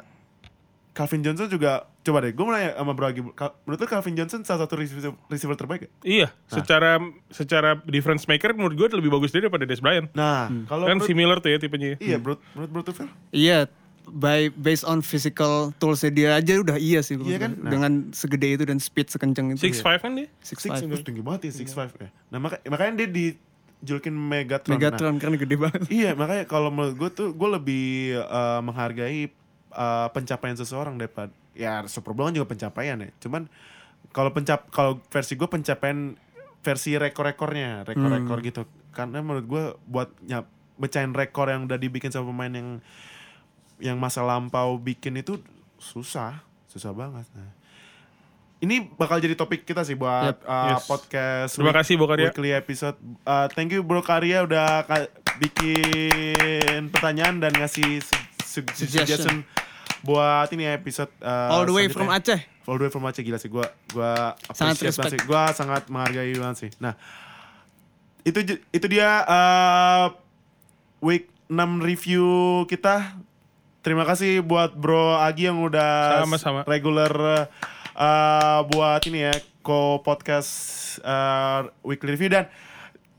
Calvin Johnson juga coba deh, gue mau nanya sama Bro Agi, menurut lu Calvin Johnson salah satu receiver, receiver terbaik gak? Iya, secara secara difference maker menurut gue lebih bagus dia daripada Des Bryant. Nah, Hmm. kalau Kan menurut, similar tuh ya tipenya. iya menurut menurut Bro Tufel? Iya, by based on physical toolsnya dia aja udah iya sih. Iya kan? Nah. Dengan segede itu dan speed sekencang itu. Six five kan dia? Six five. terus tinggi banget ya, six five ya. Nah maka, makanya dia dijulukin Megatron. Nah, Megatron karena gede banget. iya, makanya kalau menurut gue tuh gue lebih eh, menghargai eh, pencapaian seseorang daripada ya Super Bowl kan juga pencapaian ya. Cuman kalau pencap kalau versi gue pencapaian versi rekor-rekornya, rekor-rekor gitu. Karena menurut gue buat nyap mecahin rekor yang udah dibikin sama pemain yang yang masa lampau bikin itu susah, susah banget. Nah, ini bakal jadi topik kita sih buat Yep. uh, Yes. podcast. Terima kasih, Bro Karya. Weekly episode. Uh, thank you Bro Karya udah ka- bikin pertanyaan dan ngasih su- su- Suggestion. suggestion buat ini episode uh, All the way from. Aceh. All the way from Aceh gila sih gua gua Sangat appreciate banget respect. sih. Gua sangat menghargai banget sih. Nah, itu itu dia uh, week 6 review kita. Terima kasih buat Bro Agi yang udah Sama-sama. regular uh, buat ini ya co podcast uh, weekly review dan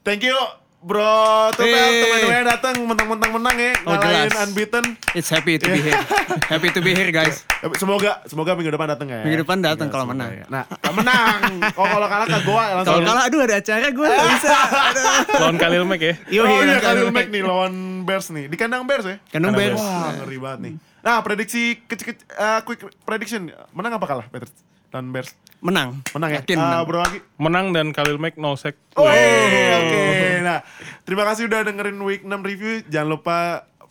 thank you Bro Hey. teman-teman datang mentang-mentang menang ya Oh, ngalahin jelas. unbeaten. It's happy to be here. *laughs* happy to be here guys. Semoga semoga minggu depan datang ya. Minggu depan datang Iya, kalau semoga menang. ya. Nah, kalau menang. Oh, kalau kalah ke gua langsung. Kalau kalah aduh ada acara gue gak bisa. *laughs* Lawan Khalil Mack ya. Yo, oh iya Khalil Mack nih lawan Bears nih. Di kandang Bears ya? Kandang Bears. Wah, ngeri banget nih. Nah, prediksi kecil uh, quick prediction. Menang apa kalah, Peter? Dan Bears. Menang. Menang ya? Yakin Ah, menang. bro lagi. Menang dan Khalil Mack no sack. Oh, oke. Nah, terima kasih udah dengerin week 6 review. Jangan lupa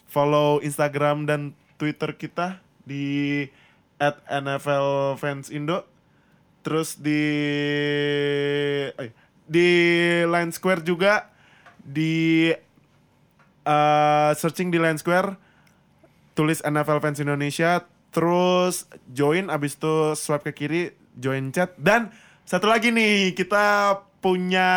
follow Instagram dan Twitter kita di at NFL Fans Indo. Terus di eh, di Line Square juga di eh, searching di Line Square tulis NFL Fans Indonesia terus join abis itu swipe ke kiri join chat dan satu lagi nih kita punya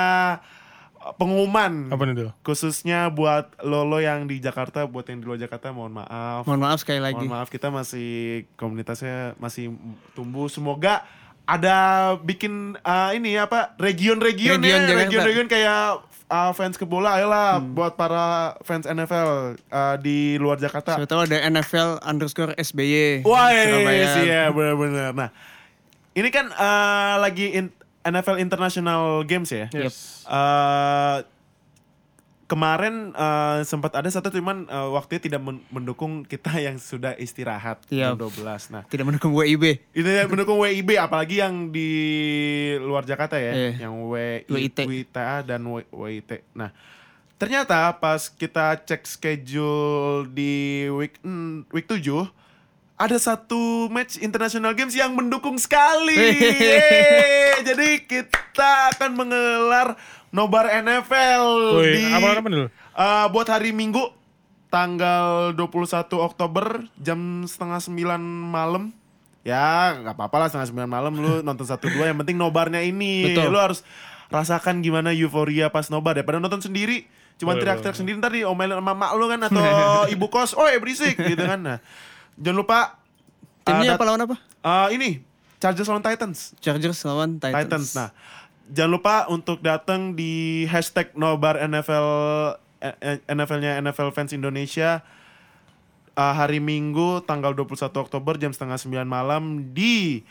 pengumuman Apa nih tuh? khususnya buat Lolo yang di Jakarta buat yang di luar Jakarta mohon maaf Mohon maaf sekali lagi. mohon maaf kita masih komunitasnya masih tumbuh semoga ada bikin uh, ini apa region-region Region ya region-region kayak uh, fans ke bola ayolah buat para fans NFL uh, di luar Jakarta Siapa tahu ada NFL underscore SBY. Wah, Surabaya. sih ya benar-benar. Nah, ini kan eh, lagi in- NFL International Games ya. Yes. Eh, kemarin eh, sempat ada satu cuman eh, waktunya tidak men- mendukung kita *laughs* yang sudah istirahat Iya. jam 12. Nah, Tidak mendukung WIB. itu yang mendukung WIB apalagi yang di luar Jakarta ya, Iya. yang W WIT. WITA dan W- WIT. Nah, ternyata pas kita cek schedule di week mm, week 7 ada satu match international games yang mendukung sekali. Yeay. Jadi kita akan mengelar nobar NFL Woi, di apa apa dulu? Eh, buat hari Minggu tanggal 21 Oktober jam setengah sembilan malam. Ya nggak apa-apa lah setengah sembilan malam lu *laughs* nonton satu dua yang penting nobarnya ini. Betul. Lu harus rasakan gimana euforia pas nobar daripada nonton sendiri. Cuma Boleh, teriak-teriak sendiri ntar diomelin sama mak lu kan atau *laughs* ibu kos, oh berisik gitu kan. Nah, jangan lupa Timnya uh, apa lawan apa? uh, ini Chargers lawan Titans. Chargers lawan Titans. Titans. Nah, jangan lupa untuk datang di hashtag nobar NFL eh, eh, NFL-nya NFL Fans Indonesia uh, hari Minggu tanggal 21 Oktober jam setengah 9 malam di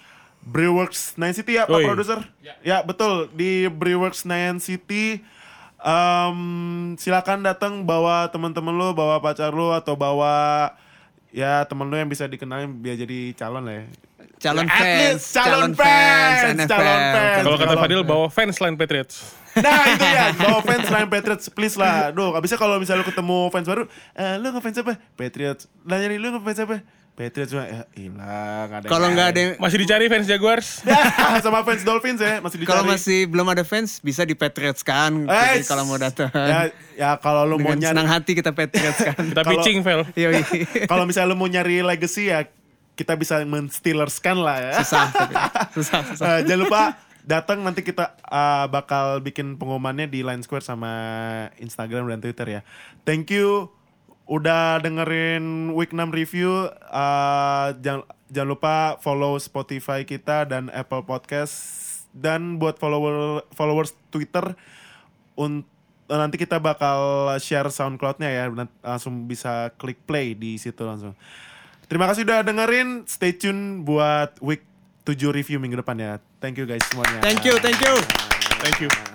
Brewworks Nine City ya Pak Oi. Produser? Ya. betul di Brewworks Nine City. Um, silakan datang bawa teman-teman lo, bawa pacar lo atau bawa ya temen lo yang bisa dikenalin biar jadi calon lah ya. Calon At fans, least calon fans, NFL. calon fans. Kalau kata Fadil bawa fans lain Patriots. *laughs* Nah itu ya, no fans lain Patriots, please lah. Duh, bisa kalau misalnya lu ketemu fans baru, eh, lu ngefans apa? Patriots. Lah nyari lu ngefans apa? Patriots cuma ya hilang ada. Kalau nggak ada yang- Masih dicari fans Jaguars? *laughs* sama fans Dolphins ya, masih dicari. kalau masih belum ada fans bisa di Patriots kan. Eh, Jadi kalau mau datang. Ya, ya kalau lu mau Dengan nyari senang hati kita Patriots kan. *laughs* Kita pitching, Vel. Kalau misalnya lu mau nyari legacy ya kita bisa men-Steelerskan lah ya. Susah *laughs* tapi. Susah, susah. Eh, jangan lupa datang nanti kita uh, bakal bikin pengumumannya di Line Square sama Instagram dan Twitter ya. Thank you udah dengerin Week 6 review. Uh, jangan jangan lupa follow Spotify kita dan Apple Podcast dan buat follower followers Twitter un- nanti kita bakal share SoundCloud-nya ya. Langsung bisa klik play di situ langsung. Terima kasih udah dengerin. Stay tune buat week 7 review minggu depan ya. Thank you guys semuanya. Thank you, thank you. Thank you.